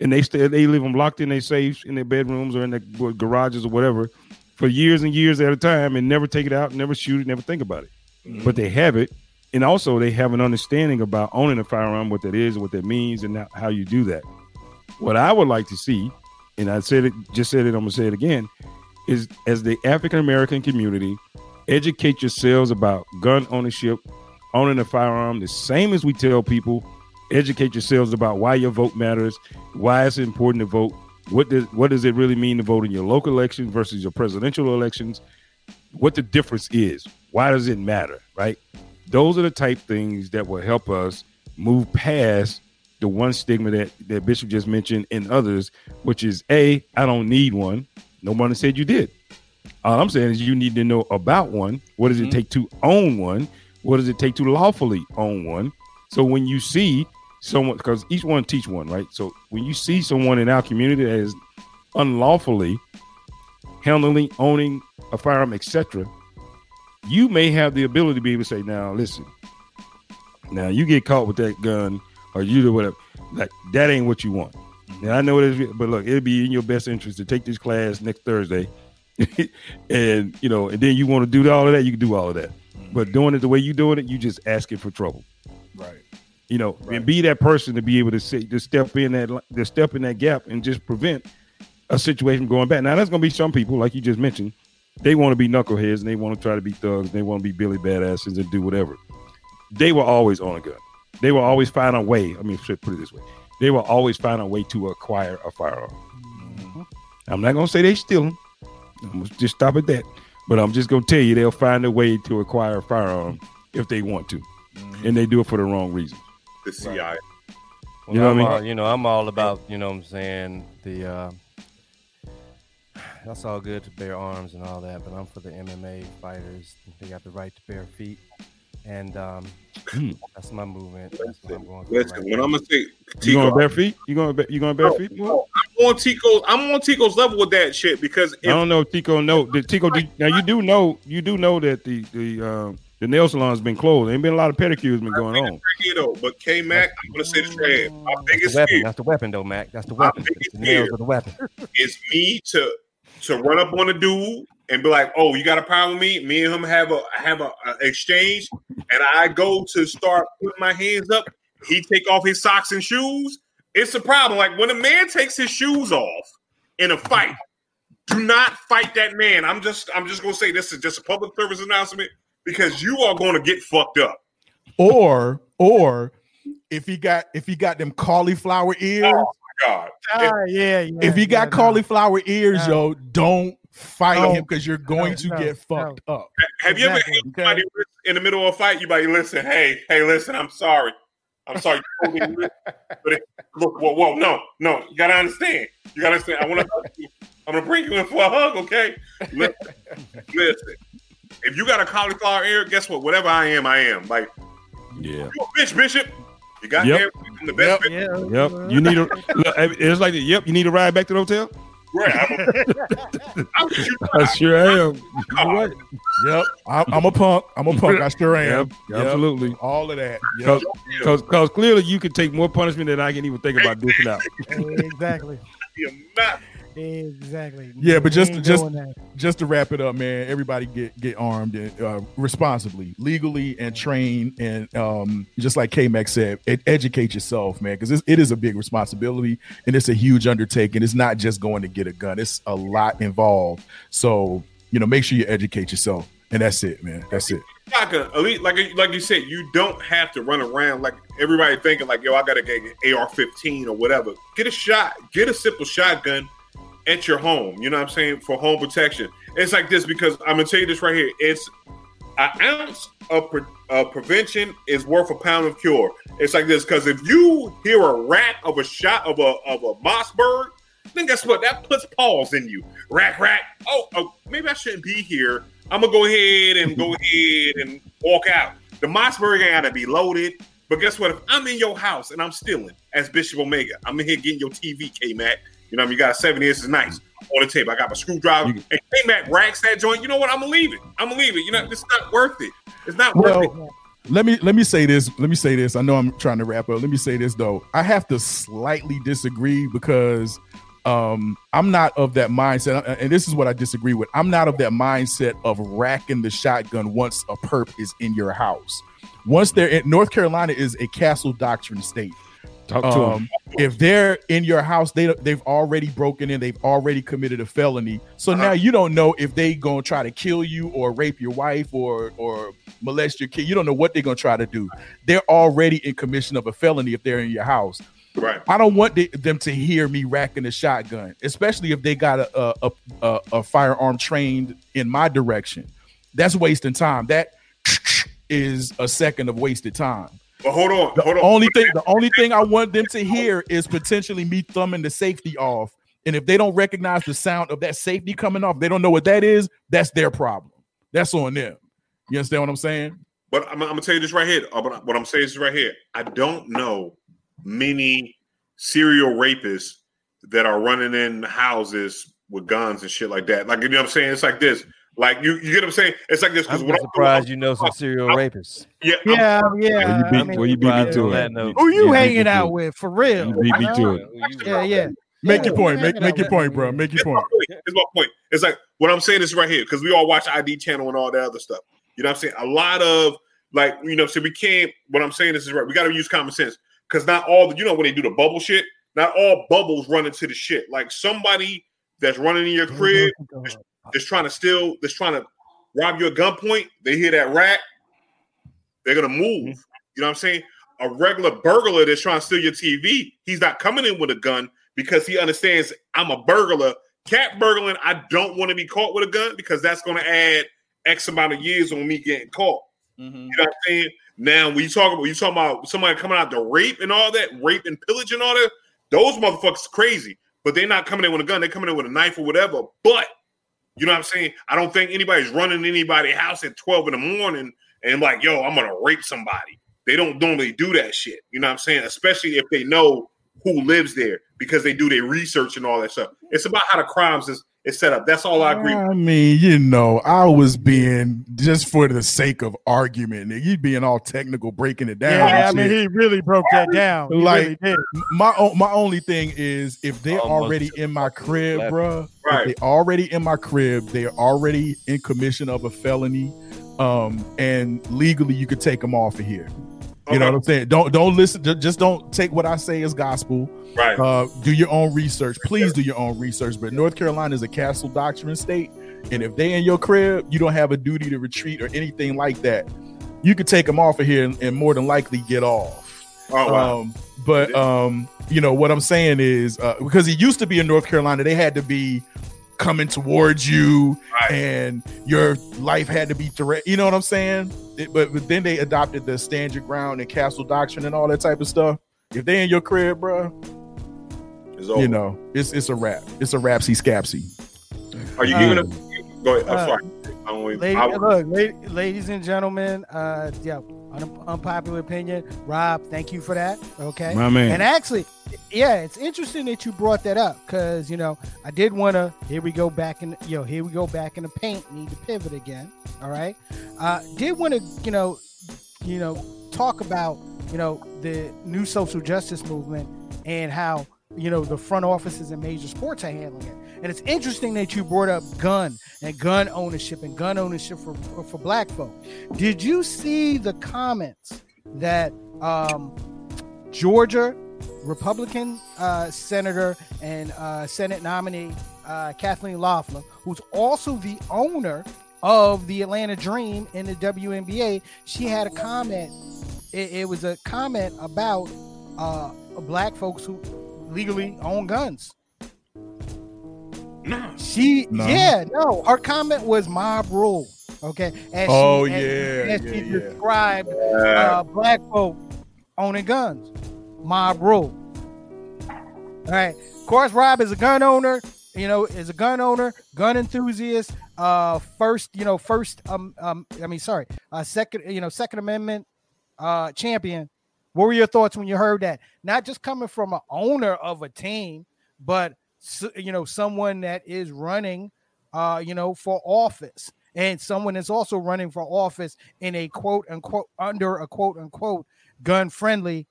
and they stay they leave them locked in their safes in their bedrooms or in their garages or whatever for years and years at a time, and never take it out, never shoot it, never think about it. Mm-hmm. But they have it, and also they have an understanding about owning a firearm, what that is, what that means, and how- how you do that. What I would like to see, and I said it, just said it, I'm gonna say it again, is as the African American community, educate yourselves about gun ownership, owning a firearm, the same as we tell people. Educate yourselves about why your vote matters, why it's important to vote. What does what does it really mean to vote in your local election versus your presidential elections? What the difference is? Why does it matter? Right? Those are the type things that will help us move past the one stigma that that Bishop just mentioned and others, which is a I don't need one. No one said you did. All I'm saying is you need to know about one. What does it Mhm. take to own one? What does it take to lawfully own one? So when you see someone, because each one teach one, right? So when you see someone in our community that is unlawfully handling, owning a firearm, etc., you may have the ability to be able to say, "Now, listen, now you get caught with that gun, or you do whatever. Like that ain't what you want." Now I know it is, but look, it'd be in your best interest to take this class next Thursday, <laughs> and you know, and then you want to do all of that, you can do all of that. But doing it the way you're doing it, you just asking for trouble. Right. You know, Right. and be that person to be able to say, to step in that, to step in that gap and just prevent a situation from going back. Now, there's going to be some people, like you just mentioned, they want to be knuckleheads and they want to try to be thugs. They want to be Billy badasses and do whatever. They will always own a gun. They will always find a way. I mean, put it this way: they will always find a way to acquire a firearm. Mm-hmm. I'm not going to say they steal them. I'm gonna just stop at that. But I'm just going to tell you, they'll find a way to acquire a firearm if they want to, mm-hmm. and they do it for the wrong reason. The CI. Well, You know what I I'm mean? all, you know, I'm all about, you know what I'm saying, the uh that's all good to bear arms and all that, but I'm for the MMA fighters. They got the right to bare feet. And um <clears throat> that's my movement. That's what I'm going Listen, right when now. I'm gonna say You Tico, going bare feet? You going you going bare feet? boy? I'm on Tico's. I'm on Tico's level with that shit because I don't know if Tico know. Did Tico did, now you do know you do know that the the um, the nail salon's been closed. Ain't been a lot of pedicures been going on. you know, but K Mac, I'm gonna say this right. My That's biggest the weapon. fear That's the weapon though, Mac. That's the My weapon. biggest The nails fear. are the weapon. is me to to run up on a dude and be like, "Oh, you got a problem with me?" Me and him have a have a, a exchange, and I go to start putting my hands up. He take off his socks and shoes. It's a problem. Like when a man takes his shoes off in a fight, do not fight that man. I'm just I'm just gonna say this is just a public service announcement because you are going to get fucked up. Or or if he got if he got them cauliflower ears, Oh my God, Ah, yeah, yeah. if he got no. cauliflower ears, No. yo, don't fight No. him because you're going No, to no, get fucked up. have you ever Exactly. had somebody in the middle of a fight? You might listen. Hey, hey, listen. I'm sorry. I'm sorry. You told me this, <laughs> but it, look, whoa, whoa, no, no. You gotta understand. You gotta understand. I want to. I'm gonna bring you in for a hug. Okay. Listen, listen. If you got a cauliflower ear, guess what? Whatever I am, I am. Like Yeah. you a bitch, Bishop. You got Yep. the best. Yep. bitch. Yeah. Yep. You need a. Look, it's like yep. You need a ride back to the hotel. Right. I'm a, <laughs> I'm you <laughs> I sure am. You're right. Yep, I'm, I'm a punk. I'm a punk. I sure am. Yep. Absolutely. All of that. Yep. Because because clearly you can take more punishment than I can even think about dishing out. exactly. you're not. Exactly. Yeah, but just- ain't just- just to wrap it up, man, everybody get get armed and uh, responsibly, legally, and trained, and um, just like K Mac said, ed- educate yourself, man, because it is a big responsibility and it's a huge undertaking. It's not just going to get a gun; it's a lot involved. So you know, make sure you educate yourself, and that's it, man. That's it. shotgun. At least, like like you said, you don't have to run around like everybody thinking like, yo, I gotta get an AR-15 or whatever. Get a shot. Get a simple shotgun at your home. You know what I'm saying for home protection. It's like this because I'm gonna tell you this right here. It's an ounce of, pre- of prevention is worth a pound of cure. It's like this because if you hear a rat of a shot of a of a Mossberg, then guess what? That puts pause in you. Rat, rat. Oh, oh, maybe I shouldn't be here. I'm gonna go ahead and go ahead and walk out. The Mossberg ain't gotta be loaded. But guess what? If I'm in your house and I'm stealing as Bishop Omega, I'm in here getting your TV, K Mac. You know, what I mean, you got seven inches, is nice on the tape. I got my screwdriver. You- and K Mac racks that joint. You know what? I'm gonna leave it. I'm gonna leave it. You know, it's not worth it. It's not worth it. Let me let me say this. Let me say this. I know I'm trying to wrap up. Let me say this though. I have to slightly disagree because um I'm not of that mindset, and this is what I disagree with. I'm not of that mindset of racking the shotgun once a perp is in your house. Once they're in North Carolina is a castle doctrine state. Talk to. Um, if they're in your house, they they've already broken in, they've already committed a felony. So now you don't know if they gonna try to kill you or rape your wife or or molest your kid. You don't know what they're gonna try to do. They're already in commission of a felony if they're in your house. Right. I don't want the, them to hear me racking a shotgun, especially if they got a a, a a a firearm trained in my direction. That's wasting time. That <tsk> is a second of wasted time. But hold on, The hold on. only thing, the only thing I want them to hear is potentially me thumbing the safety off. And if they don't recognize the sound of that safety coming off, they don't know what that is. That's their problem. That's on them. You understand what I'm saying? But I'm, I'm gonna tell you this right here. Uh, but What I'm saying is right here. I don't know many serial rapists that are running in houses with guns and shit like that. Like you know what I'm saying? It's like this. Like you, you get what I'm saying? It's like this because I'm what surprised you know some serial rapists. Yeah, I'm- Yeah, yeah. Well, you I beat, mean, well, you beat me to it. that note. who you beat hanging out it. with for real? You beat me to it. Yeah, yeah. Make Yeah, your point. Make make your point, bro. Make your point. point. It's my point. It's like what I'm saying is right here because we all watch ID channel and all that other stuff. You know what I'm saying? A lot of like you know, so we can't. What I'm saying is right. We got to use common sense because not all the you know when they do the bubble shit, not all bubbles run into the shit. Like somebody that's running in your crib that's trying to steal, that's trying to rob you at gunpoint. They hear that rat, they're gonna move. Mm-hmm. You know what I'm saying? A regular burglar that's trying to steal your TV, he's not coming in with a gun because he understands I'm a burglar. Cat burgling, I don't want to be caught with a gun because that's to add X amount of years on me getting caught. Mm-hmm. You know what I'm saying? Now, when you talk about you talking about somebody coming out to rape and all that, rape and pillage and all that, those motherfuckers crazy. But they're not coming in with a gun; they're coming in with a knife or whatever. But you know what I'm saying? I don't think anybody's running anybody's house at 12 in the morning and like, yo, I'm gonna rape somebody. They don't normally do that shit. You know what I'm saying? Especially if they know who lives there because they do their research and all that stuff. It's about how the crimes is, is set up. That's all I agree. with. I mean, you know, I was being just for the sake of argument. nigga, You being all technical, breaking it down. Yeah, I mean, he really broke that down. He Like, really my my only thing is if they're Almost already in my crib, left. bruh. Right. If they already in my crib. They're already in commission of a felony, um, and legally you could take them off of here. You know what I'm saying? Don't don't listen. Just don't take what I say as gospel. Right. Uh, do your own research. Please do your own research. But North Carolina is a castle doctrine state, and if they in your crib, you don't have a duty to retreat or anything like that. You could take them off of here and, and more than likely get off. oh, wow. Um, but um, you know what I'm saying is uh, because it used to be in North Carolina, they had to be coming towards you, Right. and your life had to be threat. You know what I'm saying? It- but, but then they adopted the stand your ground and castle doctrine and all that type of stuff. If they in your crib, bro, It's you know it's it's a rap. It's a rapsy scapsy. Are you giving up? Go ahead. I'm uh, sorry. I don't even- Lady, I- look, la- ladies and gentlemen, uh, yeah, un- unpopular opinion. Rob, thank you for that. Okay. My man. And actually, yeah, it's interesting that you brought that up because you know I did want to. Here we go back in. Yo, here we go back in the paint. Need to pivot again. All right. Uh, did want to you know, you know, talk about you know the new social justice movement and how you know the front offices and major sports are handling it. And it's interesting that you brought up gun and gun ownership and gun ownership for for black folk. Did you see the comments that um, Georgia Republican uh, senator and uh, Senate nominee uh, Kathleen Loeffler, who's also the owner of the Atlanta Dream in the WNBA, she had a comment. It, it was a comment about uh, black folks who legally own guns. No. She, No. yeah, no, her comment was mob rule. Okay. As Oh, she, yeah, as yeah, she yeah. described Uh, uh, black folk owning guns. Mob rule. All right. Of course, Rob is a gun owner. You know, is a gun owner, gun enthusiast. Uh, first, you know, first, um, um, I mean, sorry, uh, second, you know, Second Amendment, uh, champion. What were your thoughts when you heard that? Not just coming from an owner of a team, but you know, someone that is running, uh, you know, for office, and someone that's also running for office in a quote unquote under a quote unquote gun friendly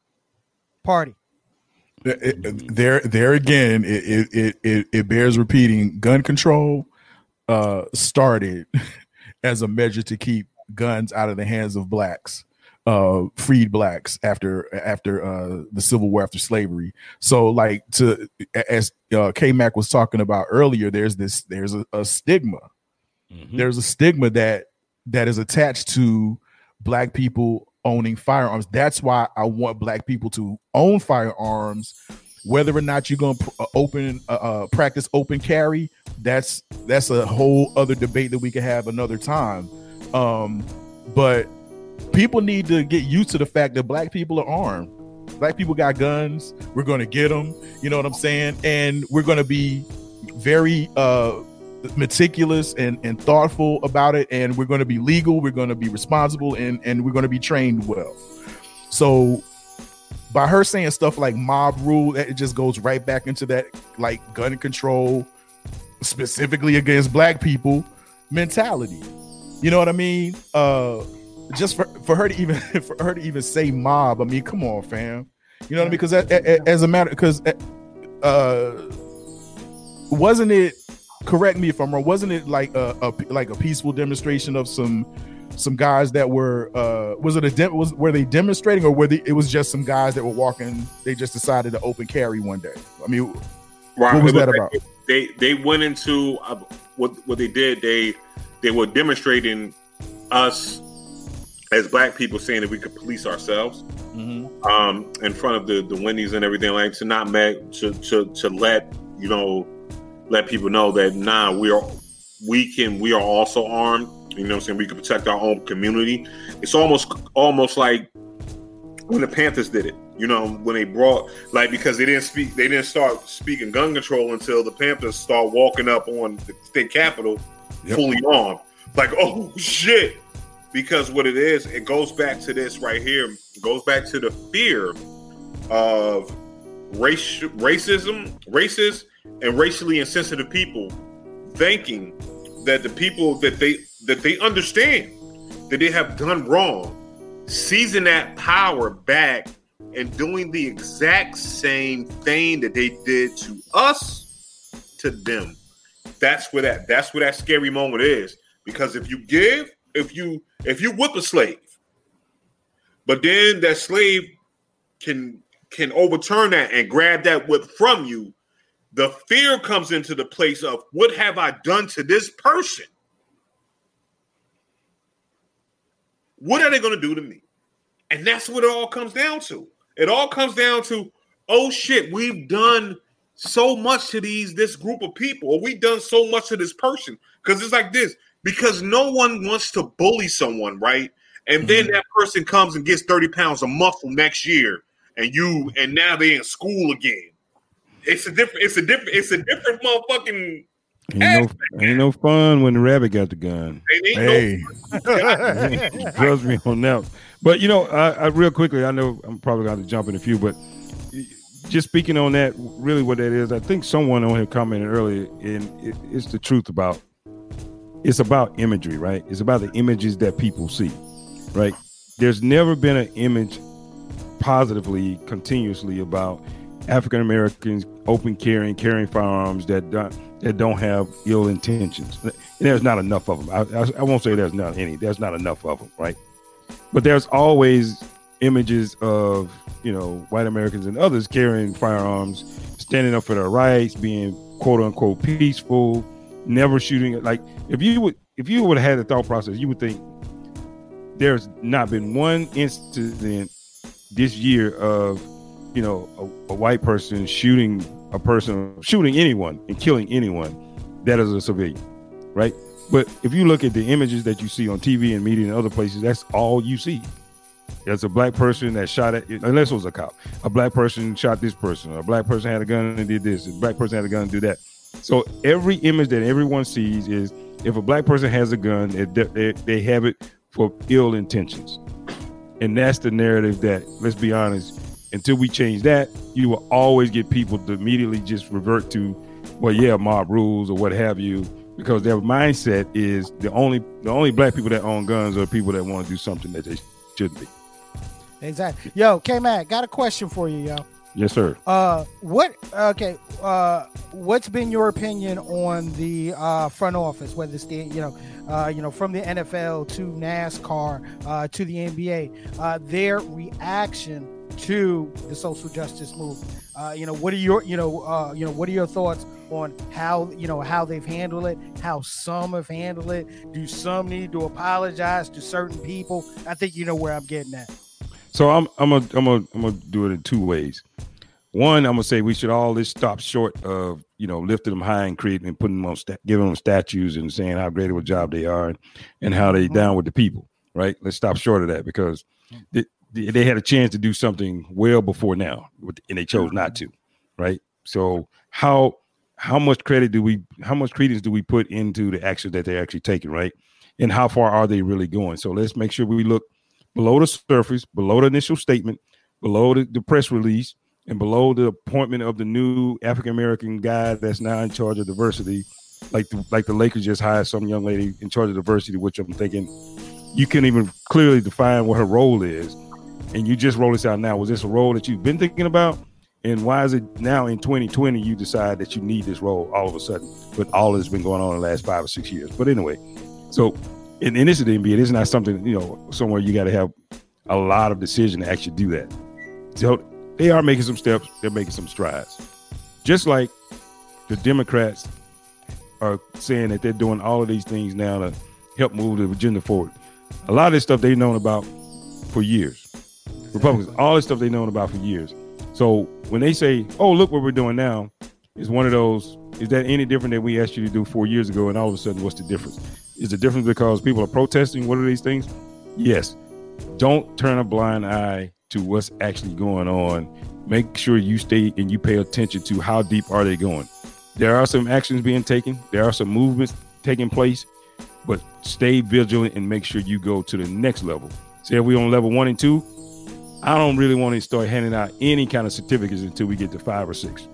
party. It- it- there there again it, it it it it bears repeating gun control uh started <laughs> as a measure to keep guns out of the hands of blacks uh freed blacks after after uh the civil war after slavery so like to as uh k-mac was talking about earlier there's this there's a, a stigma Mhm. there's a stigma that that is attached to black people owning firearms that's why i want black people to own firearms whether or not you're going to uh, open uh, uh, practice open carry that's that's a whole other debate that we can have another time um but people need to get used to the fact that black people are armed. Black people got guns. We're going to get them. You know what I'm saying? And we're going to be very uh meticulous and, and thoughtful about it and we're going to be legal we're going to be responsible and and we're going to be trained well. So by her saying stuff like mob rule that it just goes right back into that like gun control specifically against black people mentality. You know what i mean? Uh just for, for her to even <laughs> for her to even say mob i mean come on fam. You know what i mean? Because as a matter because uh wasn't it correct me if I'm wrong. Wasn't it like a, a, like a peaceful demonstration of some some guys that were uh was it a dem- was were they demonstrating or were they it was just some guys that were walking they just decided to open carry one day i mean right. what was that about they they went into uh, what what they did they they were demonstrating us as black people saying that we could police ourselves mm-hmm. um in front of the the wendy's and everything like to not make to to to let you know let people know that nah, we are we can we are also armed. You know what I'm saying? We can protect our own community. It's almost almost like when the Panthers did it. You know, when they brought like because they didn't speak they didn't start speaking gun control until the Panthers start walking up on the state capitol yep. fully armed. Like, <laughs> oh shit. Because what it is, it goes back to this right here. It goes back to the fear of race racism, racist and racially insensitive people thinking that the people that they that they understand that they have done wrong seizing that power back and doing the exact same thing that they did to us to them. That's where that that's where that scary moment is. Because if you give if you if you whip a slave but then that slave can can overturn that and grab that whip from you the fear comes into the place of what have I done to this person? What are they going to do to me? And that's what it all comes down to. It all comes down to, oh shit, we've done so much to these this group of people, or we've done so much to this person. Because it's like this, because no one wants to bully someone, right? And mm-hmm. then that person comes and gets 30 pounds of muscle next year, and you and now they're in school again it's a different. It's a different. It's a different motherfucking. Ain't no, ain't no fun when the rabbit got the gun. Hey, no trust <laughs> me on that. But you know, I, I, real quickly, I know I'm probably going to jump in a few, but just speaking on that, really, what that is, I think someone on here commented earlier, and it, it's the truth about. It's about imagery, right? It's about the images that people see, right? There's never been an image positively, continuously about African Americans open carrying, carrying firearms that don't that don't have ill intentions. There's not enough of them. I, I, I, won't say there's not any. There's not enough of them, right? But there's always images of you know white Americans and others carrying firearms, standing up for their rights, being quote unquote peaceful, never shooting. Like if you would if you would have had the thought process, you would think there's not been one incident this year of you know, a, a, white person shooting a person, shooting anyone and killing anyone, that is a civilian, right? But if you look at the images that you see on TV and media and other places, that's all you see. There's a black person that shot at, unless it was a cop, a black person shot this person, a black person had a gun and did this, a black person had a gun and did that. So every image that everyone sees is if a black person has a gun, they, they have it for ill intentions. And that's the narrative that, let's be honest, until we change that, you will always get people to immediately just revert to, well, yeah, mob rules or what have you, because their mindset is the only the only black people that own guns are people that want to do something that they shouldn't be. Exactly. Yo, K Mac, got a question for you, yo. Yes, sir. Uh, what? Okay. Uh, what's been your opinion on the uh, front office, whether it's the you know, uh, you know, from the NFL to NASCAR uh, to the NBA, uh, their reaction to the social justice movement. Uh, you know, what are your, you know, uh, you know, what are your thoughts on how, you know, how they've handled it, how some have handled it? Do some need to apologize to certain people? I think you know where I'm getting at. So I'm, I'm gonna, I'm gonna, I'm gonna do it in two ways. One, I'm gonna say we should all just stop short of, you know, lifting them high and creating and putting them on, sta- giving them statues and saying how great of a job they are and, and how they mm-hmm. down with the people. right? Let's stop short of that because they, they had a chance to do something well before now, and they chose not to, right? So how how much credit do we how much credence do we put into the actions that they're actually taking, right? And how far are they really going? So let's make sure we look below the surface, below the initial statement, below the, the press release, and below the appointment of the new African American guy that's now in charge of diversity, like the, like the Lakers just hired some young lady in charge of diversity, which I'm thinking you can't even clearly define what her role is, and you just roll this out now. Was this a role that you've been thinking about? And why is it now in 2020 you decide that you need this role all of a sudden? But all that's been going on in the last five or six years. But anyway, so in, in this the NBA, it's not something you know somewhere you got to have a lot of decision to actually do that. So they are making some steps. They're making some strides. Just like the Democrats are saying that they're doing all of these things now to help move the agenda forward. A lot of this stuff they've known about for years. Republicans, all this stuff they've known about for years. So when they say, "Oh, look what we're doing now," is one of those. Is that any different than we asked you to do four years ago? And all of a sudden, what's the difference? Is the difference because people are protesting? What are these things? Yes. Don't turn a blind eye to what's actually going on. Make sure you stay and you pay attention to how deep are they going. There are some actions being taken. There are some movements taking place, but stay vigilant and make sure you go to the next level. Say if we on level one and two, I don't really want to start handing out any kind of certificates until we get to five or six.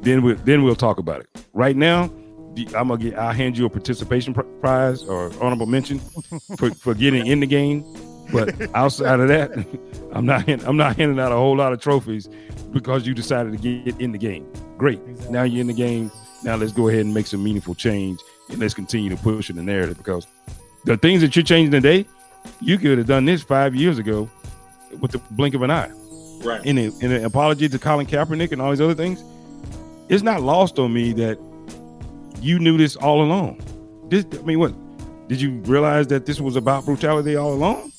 Then we then we'll talk about it. Right now, I'm gonna get. I'll hand you a participation prize or honorable mention for, for getting in the game. But <laughs> outside of that, I'm not. I'm not handing out a whole lot of trophies because you decided to get in the game. Great. Exactly. Now you're in the game. Now let's go ahead and make some meaningful change and let's continue to push in the narrative because the things that you're changing today, you could have done this five years ago with the blink of an eye. Right. In, a, in an apology to Colin Kaepernick and all these other things, it's not lost on me that you knew this all along. This, I mean, what did you realize that this was about brutality all along?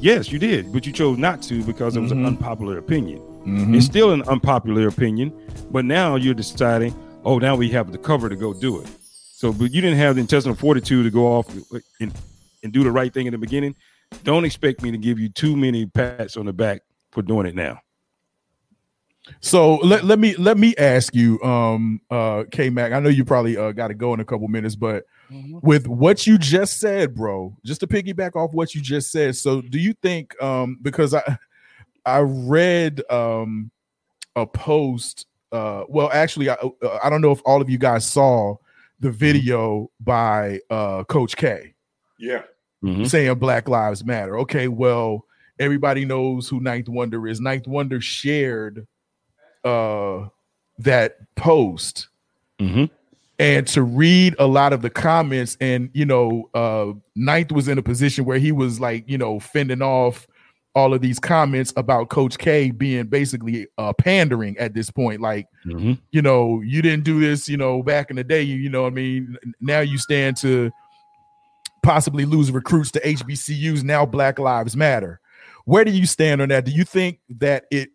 Yes, you did, but you chose not to because it was mm-hmm. an unpopular opinion. Mm-hmm. It's still an unpopular opinion, but now you're deciding, oh, now we have the cover to go do it. So, but you didn't have the intestinal fortitude to go off and, and do the right thing in the beginning. Don't expect me to give you too many pats on the back for doing it now. So let, let me let me ask you, um, uh, K Mac. I know you probably uh, got to go in a couple minutes, but mm-hmm. with what you just said, bro, just to piggyback off what you just said. So, do you think, um, because I I read um a post, uh, well, actually, I uh, I don't know if all of you guys saw the mm-hmm. video by uh Coach K. Yeah, mm-hmm. saying Black Lives Matter. Okay, well, everybody knows who Ninth Wonder is. Ninth Wonder shared uh that post mm-hmm. and to read a lot of the comments. And you know uh ninth was in a position where he was like you know fending off all of these comments about coach k being basically uh pandering at this point. Like mm-hmm. you know you didn't do this you know back in the day you, you know i mean? Now you stand to possibly lose recruits to hbcus now black lives matter. Where do you stand on that? Do you think that it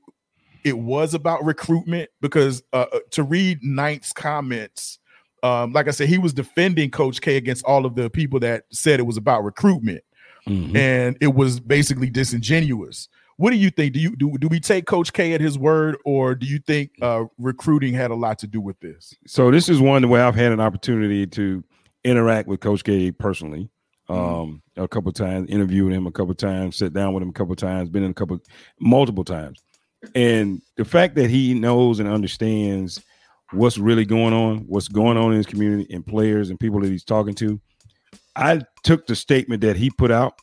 it was about recruitment because uh, uh, to read Knight's comments, um, like I said, he was defending Coach K against all of the people that said it was about recruitment, mm-hmm. and it was basically disingenuous. What do you think? Do you do, do we take Coach K at his word, or do you think uh, recruiting had a lot to do with this? So this is one where I've had an opportunity to interact with Coach K personally. Mm-hmm. Um, a couple times, interviewed him a couple times, sit down with him a couple times, been in a couple, multiple times and the fact that he knows and understands what's really going on, what's going on in his community, and players and people that he's talking to, I took the statement that he put out.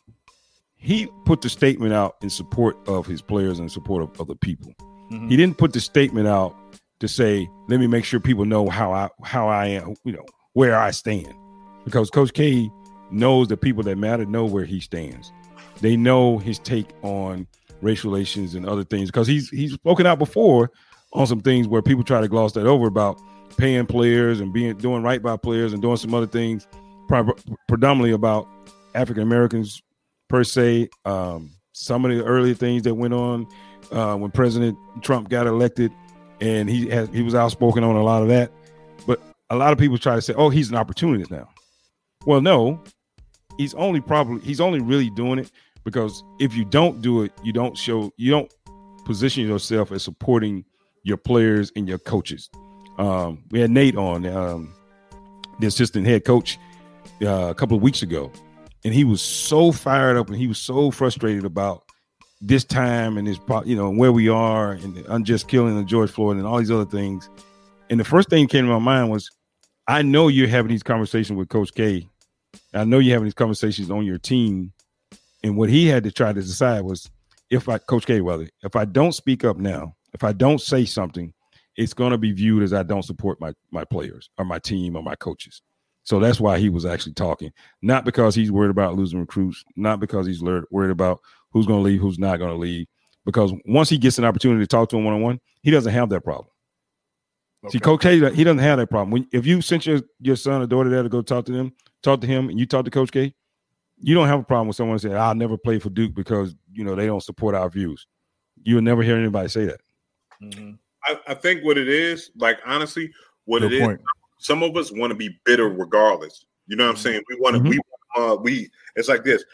He put the statement out in support of his players and support of other people. Mm-hmm. He didn't put the statement out to say, "Let me make sure people know how I how I am, you know, where I stand," because Coach K knows the people that matter know where he stands. They know his take on racial relations and other things because he's he's spoken out before on some things where people try to gloss that over about paying players and being doing right by players and doing some other things predominantly about African Americans per se. Um, some of the early things that went on uh, when President Trump got elected, and he has he was outspoken on a lot of that. But a lot of people try to say, "Oh, he's an opportunist now." Well, no, he's only probably he's only really doing it because if you don't do it, you don't show you don't position yourself as supporting your players and your coaches. Um, we had Nate on, um, the assistant head coach, uh, a couple of weeks ago, and he was so fired up and he was so frustrated about this time and this, you know, where we are and the unjust killing of George Floyd and all these other things. And the first thing that came to my mind was, I know you're having these conversations with Coach K. I know you're having these conversations on your team. And what he had to try to decide was if I, Coach K, whether if I don't speak up now, if I don't say something, it's going to be viewed as I don't support my my players or my team or my coaches. So that's why he was actually talking, not because he's worried about losing recruits, not because he's worried about who's going to leave, who's not going to leave. Because once he gets an opportunity to talk to him one on one, he doesn't have that problem. Okay. See, Coach K, he doesn't have that problem. When, if you sent your, your son or daughter there to go talk to them, talk to him, and you talk to Coach K, you don't have a problem with someone saying, "I'll never play for Duke because you know they don't support our views." You'll never hear anybody say that. Mm-hmm. I, I, think what it is, like honestly, what Good it point. is, some of us want to be bitter regardless. You know what I'm mm-hmm. saying? We want to, mm-hmm. we, uh, we. It's like this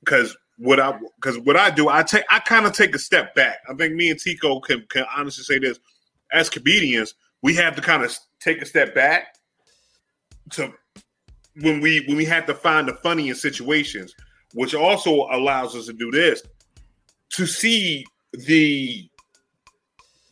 because what I because what I do, I take I kind of take a step back. I think me and Tico can can honestly say this as comedians, we have to kind of take a step back to when we when we have to find the funny in situations, which also allows us to do this to see the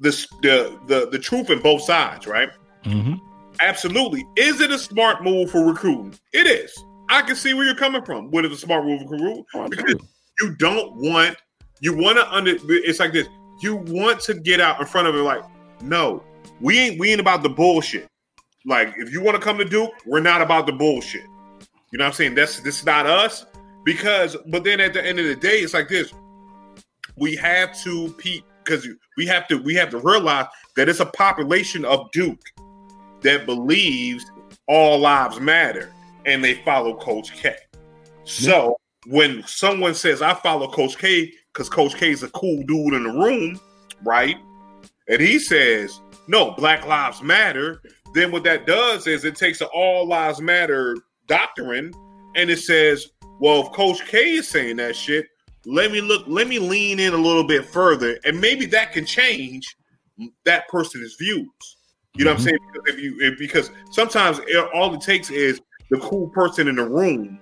the the the, the truth in both sides, right? Mm-hmm. Absolutely. Is it a smart move for recruiting? It is. I can see where you're coming from. What is a smart move for recruiting? Oh, because you don't want you want to under. It's like this. You want to get out in front of it. Like, no, we ain't we ain't about the bullshit. Like, if you want to come to Duke, we're not about the bullshit. You know what I'm saying? That's this is not us. Because, but then at the end of the day, it's like this. We have to peep because we have to we have to realize that it's a population of Duke that believes all lives matter and they follow Coach K. So when someone says I follow Coach K because Coach K is a cool dude in the room, right? And he says, no, Black Lives Matter, then what that does is it takes an all lives matter doctrine and it says, well, if Coach K is saying that shit, let me look, let me lean in a little bit further, and maybe that can change that person's views. You know mm-hmm. what I'm mm-hmm. saying? Because if you if, because sometimes it, all it takes is the cool person in the room.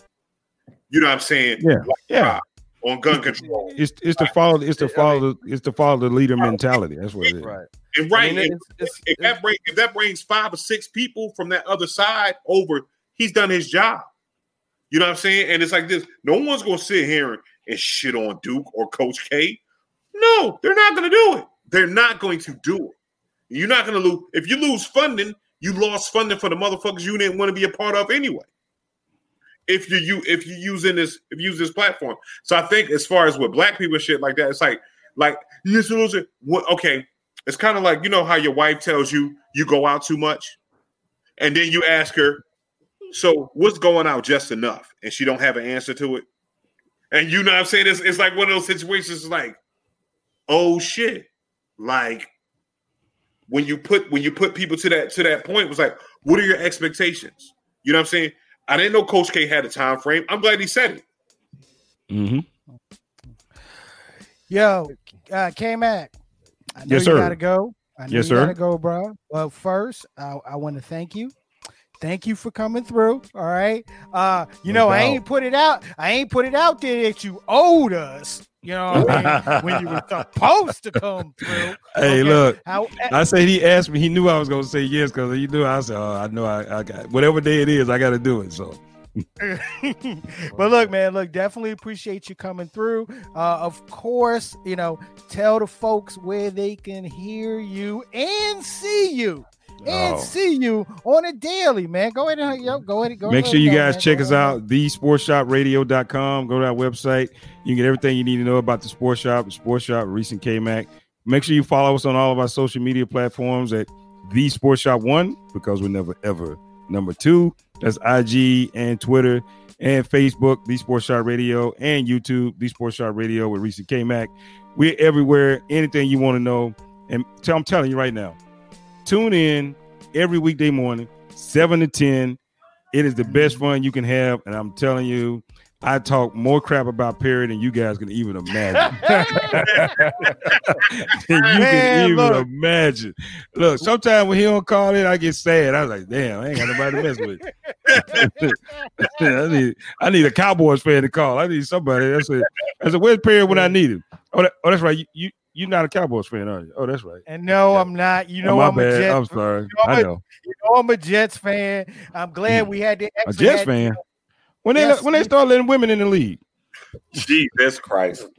You know what I'm saying? Yeah, like, yeah. On gun control, it's it's to follow it's to follow the it's to follow the leader mentality. That's what it is. Right. And right, I mean, it's, it's, if, that brings if that brings five or six people from that other side over, he's done his job. You know what I'm saying? And it's like this: no one's gonna sit here and, and shit on Duke or Coach K. No, they're not gonna do it. They're not going to do it. You're not gonna lose. If you lose funding, you lost funding for the motherfuckers you didn't want to be a part of anyway. If you you if you using this if you use this platform, so I think as far as with black people shit like that, it's like like you just lose it. What, okay, it's kind of like you know how your wife tells you you go out too much, and then you ask her, so what's going out just enough? And she don't have an answer to it. And you know I'm saying? It's, it's like one of those situations like, oh shit. Like when you put when you put people to that to that point, was like, what are your expectations? You know what I'm saying? I didn't know Coach K had a time frame. I'm glad he said it. Mm-hmm. Yo, uh, K Mac. I know yes, you sir. gotta go. I know yes, you sir. gotta go, bro. Well, first, I, I want to thank you thank you for coming through. All right. Uh, you no know, doubt. I ain't put it out. I ain't put it out there that you owed us. You know I mean? when you were supposed to come through. <laughs> Hey, okay. look. How, I said he asked me. He knew I was gonna say yes because he knew I said, "Oh, I know I, I got whatever day it is. I got to do it." So. <laughs> but look, man, look, definitely appreciate you coming through. Uh, of course, you know, tell the folks where they can hear you and see you Oh. and oh. see you on a daily, man. Go ahead and yo, go ahead. and Go Make sure you uh, guys man. check us out, thesportshopradio.com. Go to our website. You can get everything you need to know about the sports shop, the sports shop, Reese and KMAC. Make sure you follow us on all of our social media platforms at the sports shop one, because we're never ever number two. That's IG and Twitter and Facebook, the Sports Shop Radio, and YouTube, the Sports Shop Radio with Reese and K Mac. We're everywhere. Anything you want to know. And tell, I'm telling you right now, Tune in every weekday morning, 7 to 10. It is the best fun you can have. And I'm telling you, I talk more crap about Perry than you guys can even imagine. <laughs> <laughs> you Man, can even look. imagine. Look, sometimes when he don't call in, I get sad. I was like, damn, I ain't got nobody to mess with. <laughs> I need I need a Cowboys fan to call. I need somebody. That's it. I said, where's Perry when I need him? Oh, that, oh that's right. You, you you're not a Cowboys fan, are you? Oh, that's right. And no, I'm not. You Oh, know, my I'm a. Jets. I'm sorry. know, I'm I a- know. You know, I'm a Jets fan. I'm glad hmm. we had the A Jets had- fan. When they Yes. when they start letting women in the league. Jesus Christ. <laughs>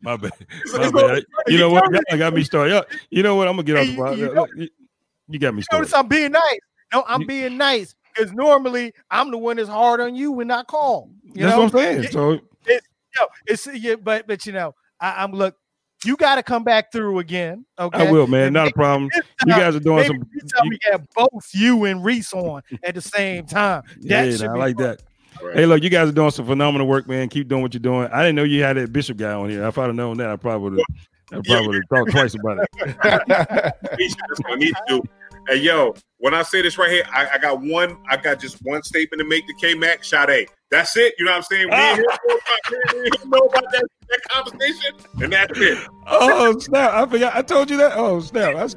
My bad. My it's bad. all- You know what? Y'all got me started. Y'all- You know what? I'm gonna get off the you Look, know- look, You you got me Notice started. I'm being nice. No, I'm You- being nice because normally I'm the one that's hard on you when I call. You That's know, what I'm saying. So Yo, it's yeah, but but you know, I, I'm look. You got to come back through again. Okay, I will, man. And Not a problem. this You guys are doing some. this time you- we have both you and Reese on at the same time. That Yeah, I like fun. that. Right. Hey, look, you guys are doing some phenomenal work, man. Keep doing what you're doing. I didn't know you had that Bishop guy on here. If I'd have known that, I probably would have. I probably would have thought twice about it. That's I need to do. Hey, yo, when I say this right here, I, I got one, I got just one statement to make to K Mac. Shot A. That's it. You know what I'm saying? We ain't ah. here know about- know about that, that conversation, and that's it. Oh snap! I forgot. I told you that. Oh snap! I,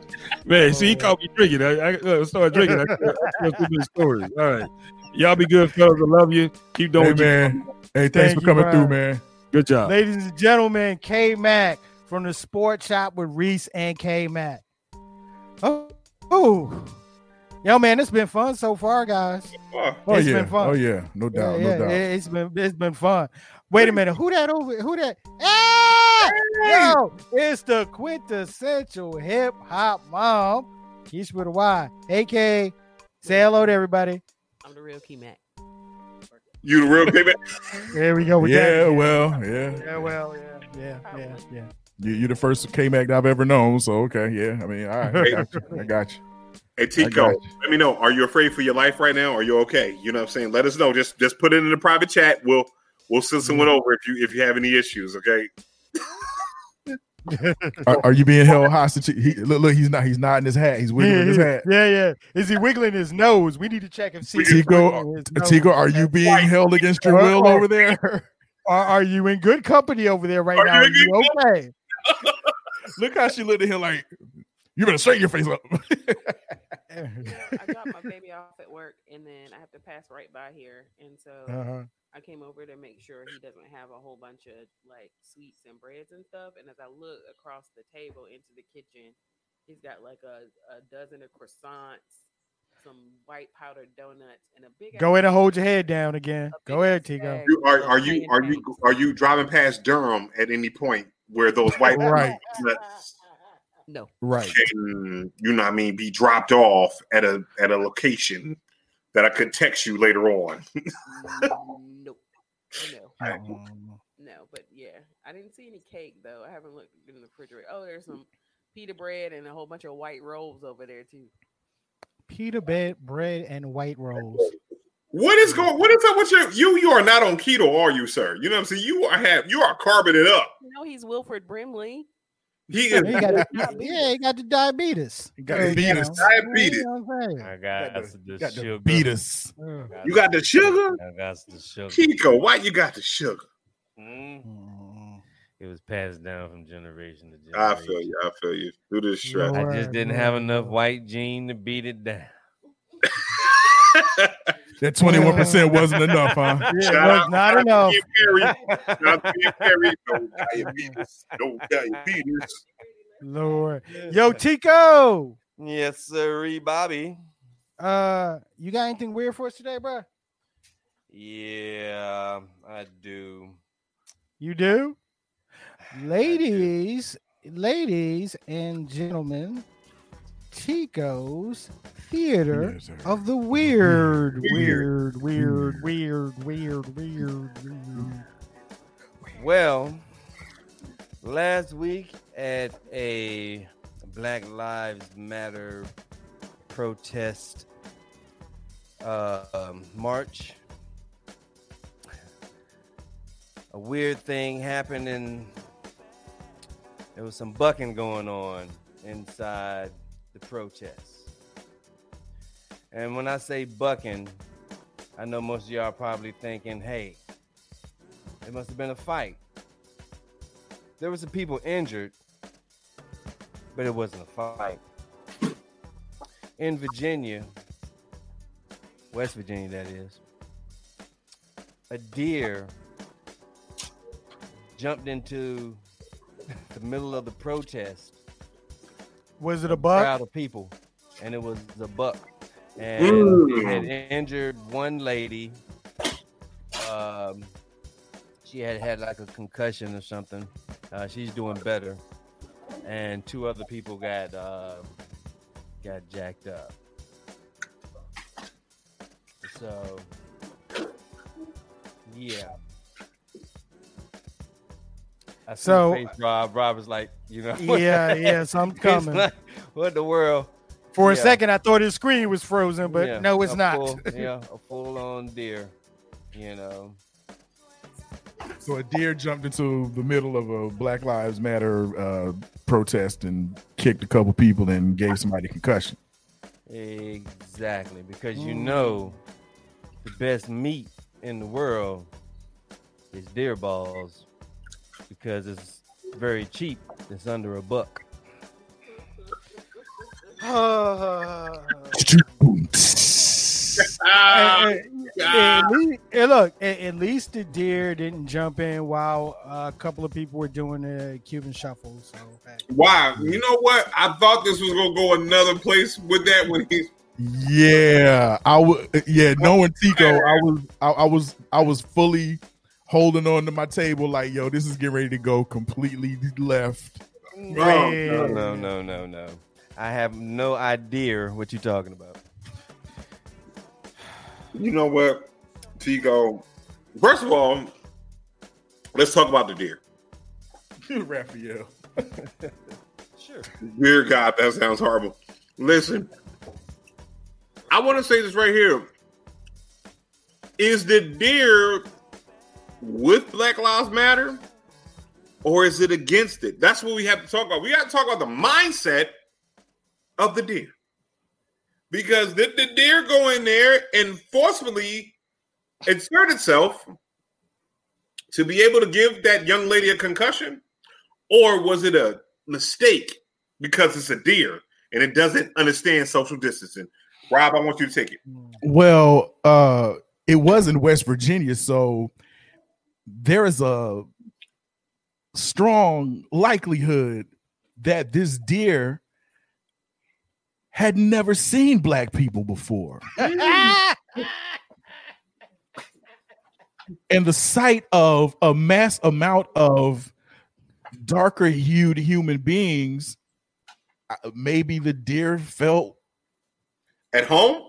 man, see, he oh. caught me drinking. I, I started drinking. I, I, I the stories. All right, y'all be good, fellas. I love you. Keep doing Hey what you man. Hey, thanks Thank for coming Brian. through, man. Good job. Ladies and gentlemen, K Mac from the Sport Shop with Reese and K Mac. Oh, oh, yo, man, it's been fun so far, guys. Oh, Oh It's yeah. been fun. Oh yeah. No doubt. yeah, no yeah, doubt. it- it's been it's been fun. Wait a minute, who that over? Who that? Hey, yo, it's the quintessential hip hop mom. Keisha with a Y. Hey, K. Say hello to everybody. I'm the real Key Mac. you the real K Mac? There we go. with yeah, again. well, yeah. yeah, well, yeah, yeah, yeah, yeah. You, you're the first K Mac I've ever known. So okay, yeah. I mean, all right, I got you. I got you. Hey Tico, let me know. Are you afraid for your life right now? Are you okay? You know what I'm saying? Let us know. Just just put it in the private chat. We'll we'll send someone mm-hmm. over if you if you have any issues. Okay. <laughs> Are, are you being held hostage? He, look, look, he's not. He's nodding his hat. He's wiggling his hat. yeah, yeah. Is he wiggling his nose? We need to check if see. Tico, uh, Tico, are you being held against your will over there? <laughs> Are, are you in good company over there right Are now? you Are you okay? Look how she looked at him like, "You better straighten your face up." I dropped my baby off at work, and then I have to pass right by here, and so Uh-huh. I came over to make sure he doesn't have a whole bunch of like sweets and breads and stuff. And as I look across the table into the kitchen, he's got like a, a dozen of croissants, some white powdered donuts, and a big. Go ass- ahead and hold your head down again. Go ahead, ass Tico. bag You, are are you are you are you driving past Durham at any point where those white Right. nuts No, right. can you know what I mean be dropped off at a at a location that I could text you later on? nope, no, no. But yeah, I didn't see any cake though. I haven't looked in the refrigerator. Oh, there's some pita bread and a whole bunch of white rolls over there too. Pita bread, bread and white rolls. What is going? What is up with your you? You are not on keto, are you, sir? You know what I'm saying? You are have you are carbing it up. You know he's Wilford Brimley. He is He got the, <laughs> yeah, he got the diabetes. He got So, the you know, diabetes. you know I'm saying? I got, Got the- the, Got sugar. beat us. Uh, You got the sugar, I got the sugar. Chico. Why you got the sugar? Mm. mm, It was passed down from generation to generation. I feel you. I feel you. Do this stress. I just didn't have enough white gene to beat it down. <laughs> That twenty one percent wasn't enough, huh? Yeah, it was not enough. to Perry. Shout out to Ian Perry. No diabetes. No diabetes. Lord. Yo, Tico. Yes, sir, Bobby. Uh, you got anything weird for us today, bro? Yeah, I do. You do? Ladies, ladies and gentlemen, Tico's Theater of the Weird. Weird. Weird, weird, weird, weird, weird, weird. Well, last week at a Black Lives Matter protest uh, um, march, a weird thing happened, and there was some bucking going on inside the protests. And when I say bucking, I know most of y'all are probably thinking, hey, it must have been a fight. There was some people injured, but it wasn't a fight. In Virginia, West Virginia, that is, a deer jumped into <laughs> the middle of the protest Was it a buck? crowd of people, and it was a buck, and Mm. it had injured one lady. Um, she had had like a concussion or something. Uh, she's doing better, and two other people got uh, got jacked up. So, yeah. I see So- face Rob. Rob was like, you know, <laughs> Yeah, yeah, So I'm <laughs> coming. like, what the world? For a yeah. second, I thought his screen was frozen, but Yeah, no, it's not. full- <laughs> yeah, a full on deer. You know, So a deer jumped into the middle of a Black Lives Matter uh, protest and kicked a couple people and gave somebody a concussion. exactly because you know the best meat in the world is deer balls because it's very cheap. It's under a buck. <sighs> <laughs> Ah, Hey, hey, at least- hey, look, at, at least the deer didn't jump in while uh, a couple of people were doing the Cuban shuffle. So, hey. wow. You know what? I thought this was gonna go another place with that when he's Yeah, I would. Yeah, knowing Tico, I <laughs> was, I, I was, I was fully holding on to my table, like, yo, this is getting ready to go completely left. No, Man. no, no, no, no. I have no idea what you're talking about. You know what, Tico? First of all, let's talk about the deer. <laughs> Raphael. <laughs> Sure. Dear God, that sounds horrible. Listen, I want to say this right here. Is the deer with Black Lives Matter or is it against it? That's what we have to talk about. We got to talk about the mindset of the deer. Because did the deer go in there and forcefully insert itself to be able to give that young lady a concussion? Or was it a mistake because it's a deer and it doesn't understand social distancing? Rob, I want you to take it. Well, uh, it was in West Virginia, so there is a strong likelihood that this deer had never seen black people before. <laughs> and the sight of a mass amount of darker hued human beings, uh, maybe the deer felt At home?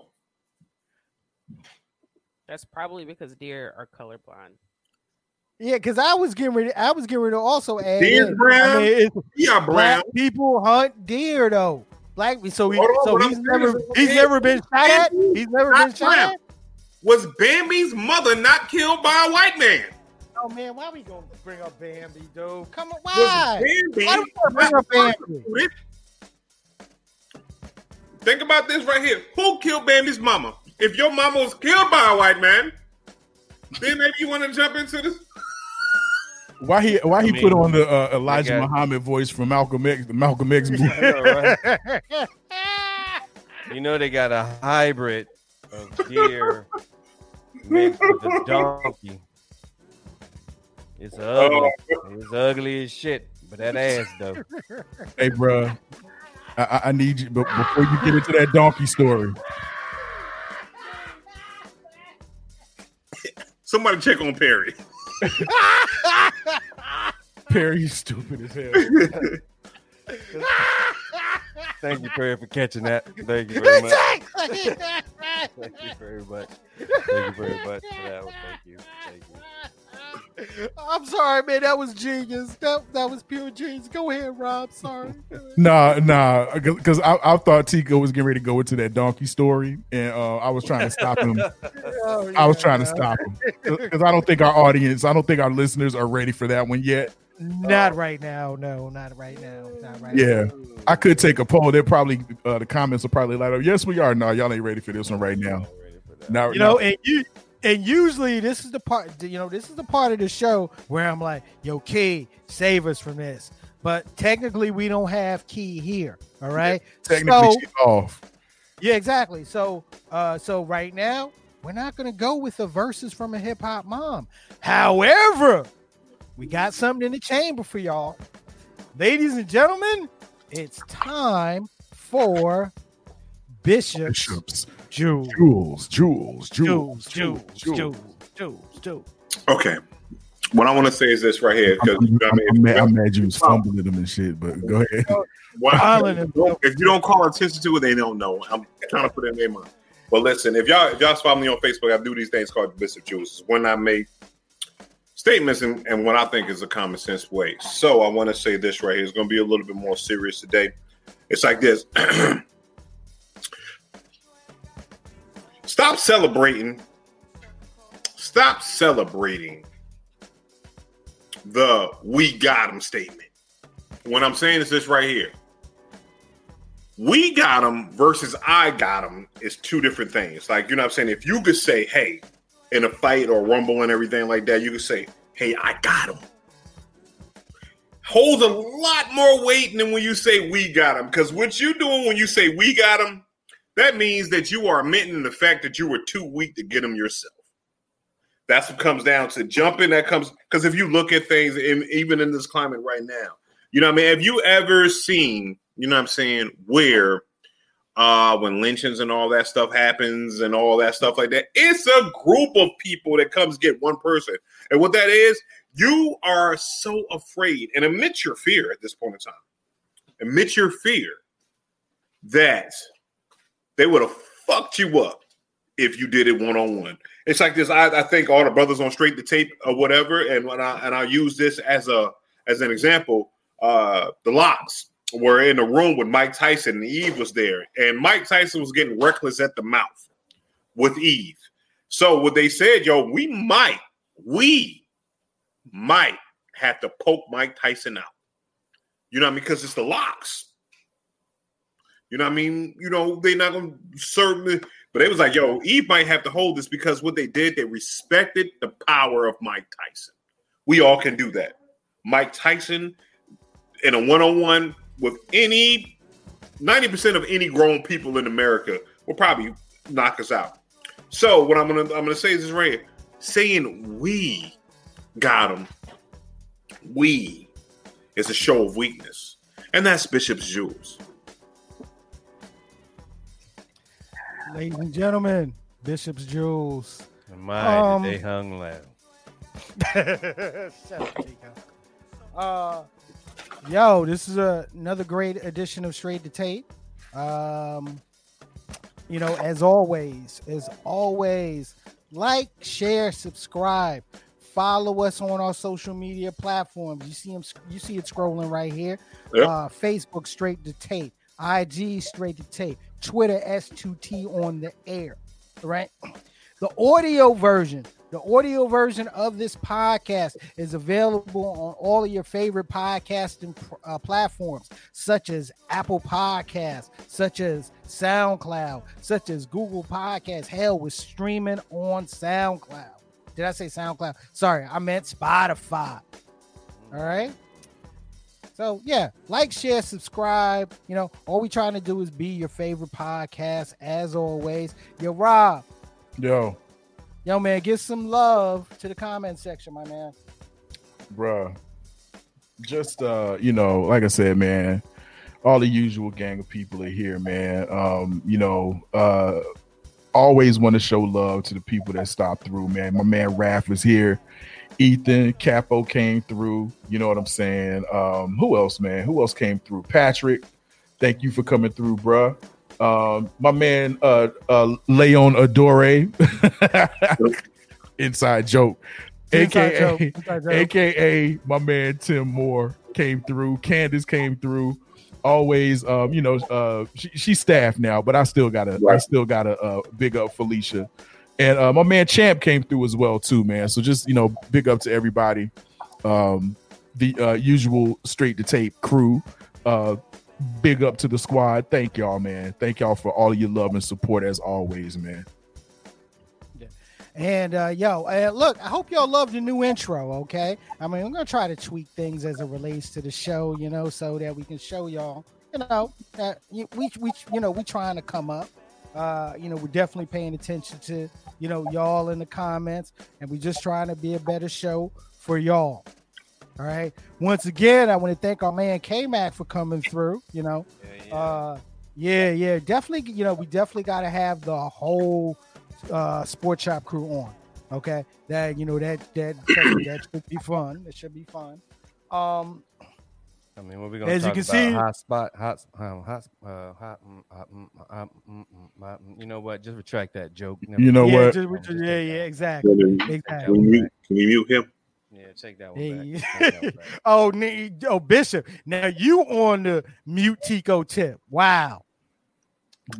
That's probably because deer are colorblind. Yeah, because I was getting ready. I was getting ready to also add. Deer in. brown? I mean, Yeah, Brown. black people hunt deer though. Black, so he, on, so he's I'm never, saying is- he's never been shot at. He's never been shot at. Was Bambi's mother not killed by a white man? Oh man, why we gonna bring up Bambi, dude? Come on, Was why? Bambi Why do we bring up Bambi? Think about this right here. Who killed Bambi's mama? If your mama was killed by a white man, then maybe you want to jump into this. <laughs> Why he why he I mean, put on the uh, Elijah Muhammad voice from Malcolm X, the Malcolm X <laughs> movie? Know, right? <laughs> You know they got a hybrid of deer mixed with a donkey. It's ugly. It's ugly as shit. But that ass though. hey, bro, I- I, I need you. But before you get into that donkey story, Somebody check on Perry. <laughs> Perry, you stupid as hell. Thank you, Perry, for catching that. Thank you <laughs> very much. Thank you very much. Thank you very much for that one. Thank you. Thank you. I'm sorry, man. That was genius. That that was pure genius. Go ahead, Rob. Sorry. nah, nah, because I, I thought Tico was getting ready to go into that donkey story, and uh, I was trying to stop him. <laughs> Oh, I was trying to stop him because I don't think our audience, I don't think our listeners are ready for that one yet. Not right now. No, not right now. Not right Yeah. now. I could take a poll. They're probably uh, the comments will probably light up. Yes, we are. No, y'all ain't ready for this one right now. Now, You know, and you and usually this is the part. You know, this is the part of the show where I'm like, "Yo, Key, save us from this." But technically, we don't have Key here. All right. technically so- off. Yeah, exactly. So, uh, so right now we're not gonna go with the verses from a hip hop mom. However, we got something in the chamber for y'all, ladies and gentlemen. It's time for Bishop's Bishops, Jewels, jewels, jewels, Jewels, jewels, Jewels, Jewels, Jewels, Jewels. Okay. What I want to say is this right here, because I'm, I I'm, mean, I'm mad, I'm mad you was fumbling them and shit, but go ahead. Why- Violent and- if you don't call attention to it, they don't know. I'm trying to put it in their mind. But listen, if y'all if y'all follow me on Facebook, I do these things called Bishop Juice. It's when I make statements and, and what I think is a common sense way. So I want to say this right here. It's going to be a little bit more serious today. It's like this. <clears throat> Stop celebrating. Stop celebrating the "we got him" statement. What I'm saying is this right here we got him versus I got him is two different things. Like, you know what I'm saying? If you could say, hey, in a fight or rumble and everything like that, you could say, hey, I got him. Holds a lot more weight than when you say we got him. Because what you doing when you say we got him, that means that you are admitting the fact that you were too weak to get them yourself. That's what comes down to jumping. That comes because if you look at things, in, even in this climate right now, you know what I mean? Have you ever seen, you know what I'm saying, where uh when lynchings and all that stuff happens and all that stuff like that, it's a group of people that comes get one person. And what that is, you are so afraid and admit your fear at this point in time. Admit your fear that they would have fucked you up if you did it one on one. It's like this. I, I think all the brothers on straight the tape or whatever, and when I and I use this as a as an example. Uh, the LOX were in a room with Mike Tyson, and Eve was there, and Mike Tyson was getting reckless at the mouth with Eve. So what they said, yo, we might, we might have to poke Mike Tyson out. You know what I mean? Because it's the LOX. You know what I mean? You know, they're not gonna me. But it was like, yo, Eve might have to hold this because what they did, they respected the power of Mike Tyson. We all can do that. Mike Tyson in a one-on-one with any 90% of any grown people in America will probably knock us out. So what I'm gonna I'm gonna say is this right here. Saying we got him, we is a show of weakness. And that's Bishop's Jewels. Ladies and gentlemen, Bishop's Jewels. My, Um, they hung loud. <laughs> Shut up, Chico. Uh, yo, this is a, another great edition of Straight to Tape. Um, you know, as always, as always, like, share, subscribe, follow us on our social media platforms. You see them, you see it scrolling right here. Yep. Uh, Facebook Straight to Tape, IG Straight to Tape, Twitter S2T on the air. Right. The audio version, the audio version of this podcast is available on all of your favorite podcasting uh, platforms, such as Apple Podcasts, such as SoundCloud, such as Google Podcasts. Hell, we're streaming on SoundCloud. Did I say SoundCloud? Sorry, I meant Spotify. All right. So yeah, like, share, subscribe. You know, all we trying to do is be your favorite podcast as always. Yo, Rob, Yo, yo, man, give some love to the comment section, my man. bruh. Just uh, you know, like I said, man, all the usual gang of people are here, man. Um, you know, uh always want to show love to the people that stop through, man. My man Raph is here. Ethan Capo came through. You know what I'm saying? Um, who else, man? Who else came through? Patrick, thank you for coming through, bruh. Um, my man uh uh Leon Adore. <laughs> Inside joke. Inside AKA joke, inside joke. AKA my man Tim Moore came through. Candace came through. Always, um, you know, uh, she, she's staff now, but I still gotta, I still gotta uh, big up Felicia, and uh, my man Champ came through as well too, man. So just you know, big up to everybody. Um, the uh, usual straight to tape crew. Uh, big up to the squad. Thank y'all, man. Thank y'all for all your love and support as always, man. And uh, yo, uh, look, I hope y'all love the new intro. Okay, I mean, I'm gonna try to tweak things as it relates to the show, you know, so that we can show y'all, you know, that we we you know we trying to come up. Uh, you know, we're definitely paying attention to you know y'all in the comments, and we're just trying to be a better show for y'all. All right. Once again, I want to thank our man K Mac for coming through. You know, Yeah, yeah. uh, yeah, yeah, definitely. You know, we definitely got to have the whole uh, sports shop crew on. Okay, that you know that that that should be fun. It should be fun. Um, I mean, what we gonna As you can about? see- hot spot, hot, um, hot, uh, hot, mm, hot, mm, uh, mm, mm. You know what? Just retract that joke. Never You know mind. yeah, what? just- Just yeah, yeah, that. exactly, Can we, exactly. can we mute, can we mute him? Yeah, take that one Yeah, back. that one back. <laughs> Oh, oh, Bishop. Now you on the mute Tico tip? Wow,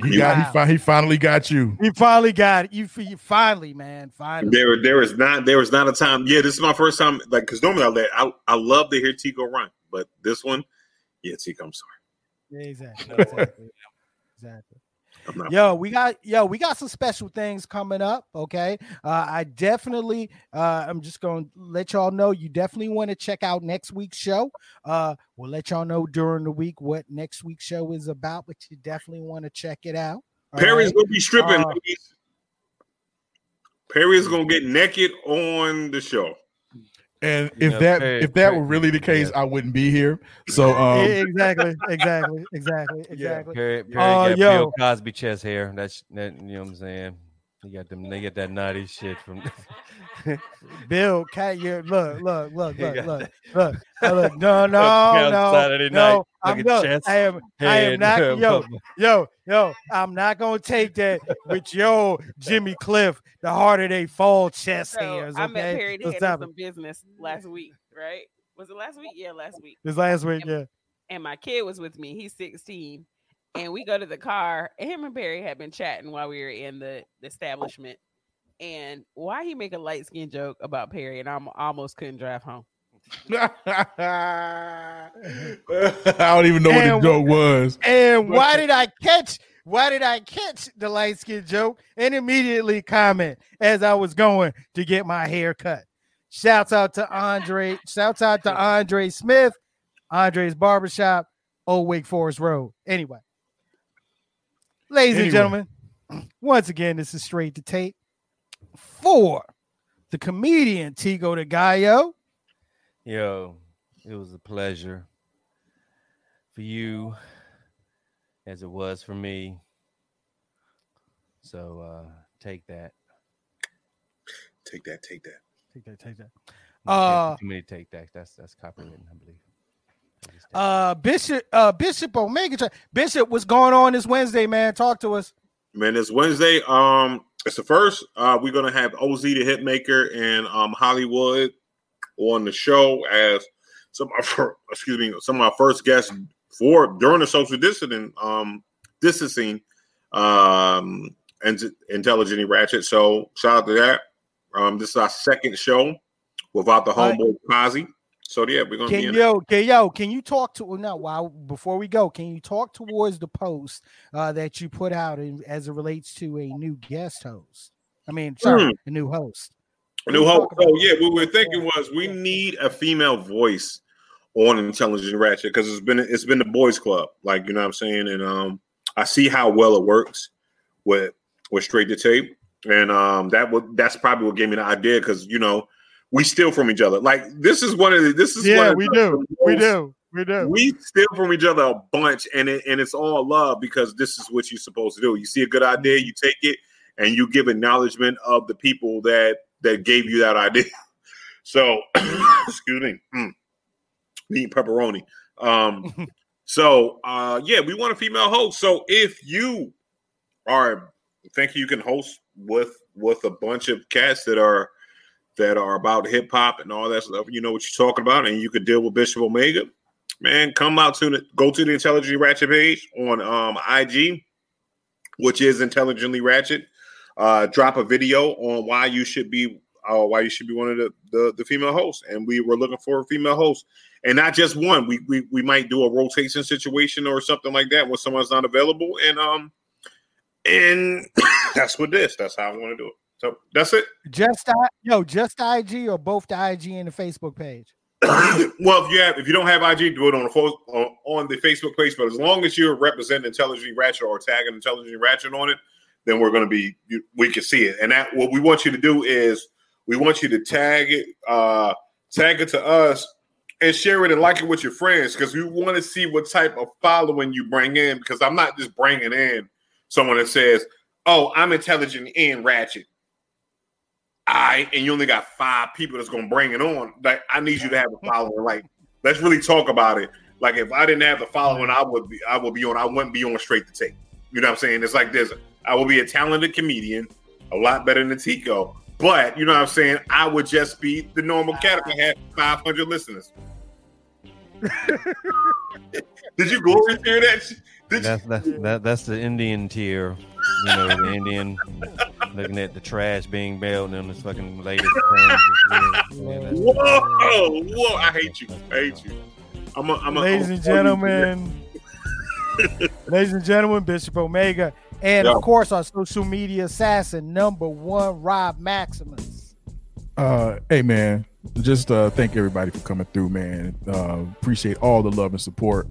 He got Wow. he, fi- he finally got you. He finally got it. You, f- you finally, man, finally. There, there is not, there is not a time. Yeah, this is my first time. Like, because normally I let, I, I love to hear Tico run, but this one, yeah, Tico, I'm sorry, Yeah, <laughs> exactly, exactly, exactly. Yo, we got yo, we got some special things coming up. Okay, uh, I definitely, uh, I'm just going to let y'all know. You definitely want to check out next week's show. Uh, we'll let y'all know during the week what next week's show is about, but you definitely want to check it out. Perry's right? gonna be stripping. Uh. Perry's gonna get naked on the show. And You if know, that Perry- if that Perry- were really the case, yeah. I wouldn't be here. So um, Yeah, exactly, exactly, <laughs> exactly, exactly. Perry, Perry Uh, got yo. Bill Cosby chest hair. That's that. You know what I'm saying? He got them. They get that naughty shit from. <laughs> Bill, cat, you <laughs> look, look, look, look, look, look, look. No, no, no, Saturday no. night, I'm looking no, I am, I am not. <laughs> Yo, yo, yo, I'm not gonna take that with yo Jimmy Cliff, the harder they fall chest So hairs. I met okay? Perry to Let's handle stop some business last week, right? Was it last week? Yeah, last week. This last week, yeah. And my kid was with me. He's 16. And we go to the car, him and Perry had been chatting while we were in the, the oh. establishment. And why he make a light skin joke about Perry, and I am almost couldn't drive home. <laughs> I don't even know what the joke was. And why did I catch? Why did I catch the light skin joke and immediately comment as I was going to get my hair cut? Shouts out to Andre. Shouts out to <laughs> Andre Smith, Andre's Barbershop, Old Wake Forest Road. Anyway, ladies and gentlemen, once again, this is straight to tape for the comedian Tico de Gallo. Yo, it was a pleasure for you as it was for me. So uh take that. Take that, take that. Take that, take that. Uh, too many take that. That's that's copywritten, I believe. Uh, Bishop, uh, Bishop Omega. Bishop, what's going on this Wednesday, man? Talk to us. Man, it's Wednesday. Um, it's the first. Uh, we're gonna have OZ the Hitmaker and um Hollywood on the show as some of our <laughs> excuse me some of our first guests for during the social distancing um distancing um and intelligent ratchet. So shout out to that. Um, this is our second show without the homeboy Kazi. So yeah, we're gonna be Can in yo, can yo, can you talk to no? While before we go, can you talk towards the post uh, that you put out in, as it relates to a new guest host? I mean, sorry, Hmm. a new host. A new about Oh yeah, what we are thinking was we need a female voice on Intelligent Ratchet because it's been it's been the boys club, like you know what I'm saying, and um I see how well it works with with straight to tape, and um that would that's probably what gave me the idea because you know we steal from each other. Like this is one of the this is one Yeah, we do, we do, we do. we steal from each other a bunch, and it, and it's all love because this is what you're supposed to do. You see a good idea, you take it, and you give acknowledgement of the people that that gave you that idea. <laughs> So, <coughs> excuse me, mm, eating pepperoni. Um, <laughs> so uh, yeah, we want a female host. So if you are think you can host with with a bunch of cats that are that are about hip hop and all that stuff, you know what you're talking about, and you could deal with Bishop Omega man, come out to the go to the Intelligently Ratchet page on um IG, which is Intelligently Ratchet. Uh, drop a video on why you should be uh, why you should be one of the, the the female hosts, and we were looking for a female host, and not just one. We we we might do a rotation situation or something like that when someone's not available, and um, and <coughs> that's what this. That's how I want to do it. So that's it. Just yo, just IG or both the IG and the Facebook page. <coughs> well, if you have if you don't have IG, do it on the on, on the Facebook page. But as long as you're representing Intelligent Ratchet or tagging Intelligent Ratchet on it, then we're going to be we can see it. And that what we want you to do is we want you to tag it, uh, tag it to us, and share it and like it with your friends because we want to see what type of following you bring in. Because I'm not just bringing in someone that says, "Oh, I'm intelligent and ratchet." I and you only got five people that's gonna bring it on. Like I need you to have a following. Like let's really talk about it. Like if I didn't have the following, I would be I would be on. I wouldn't be on straight to tape. You know what I'm saying? It's like this. I will be a talented comedian, a lot better than Tico. But you know what I'm saying? I would just be the normal cat if I had 500 listeners. <laughs> Did you glory hear that? Did That's that's that, that's the Indian tier. You know, the Indian looking at the trash being bailed on this fucking latest. trans- yeah, Whoa, whoa! I hate you. I hate you. I'm a, I'm a, Ladies a- and gentlemen, <laughs> ladies and gentlemen, Bishop Omega, and Yeah. of course our social media assassin number one, Rob Maximus. Uh, hey man, just uh, thank everybody for coming through, man. Uh, appreciate all the love and support,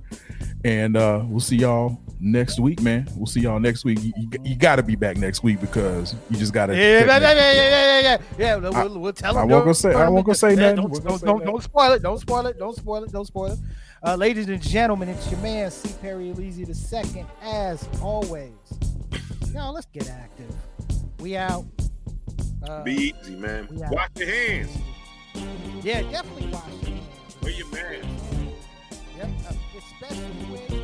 and uh, we'll see y'all next week, man. We'll see y'all next week. You, you, you got to be back next week because you just got to. Yeah, yeah, yeah, yeah, yeah, yeah, yeah, yeah. yeah we'll, we'll tell I them. won't gonna say- I won't gonna say Yeah, nothing. Don't, Won't don't, say don't, nothing. don't spoil it. Don't spoil it. Don't spoil it. Don't spoil it. Uh, ladies and gentlemen, it's your man C. Perry Elise the second, as always. Now let's get active. We out. Uh, Be easy, man. Wash your hands. yeah, definitely wash your hands. Wear your mask. Yep, uh, especially when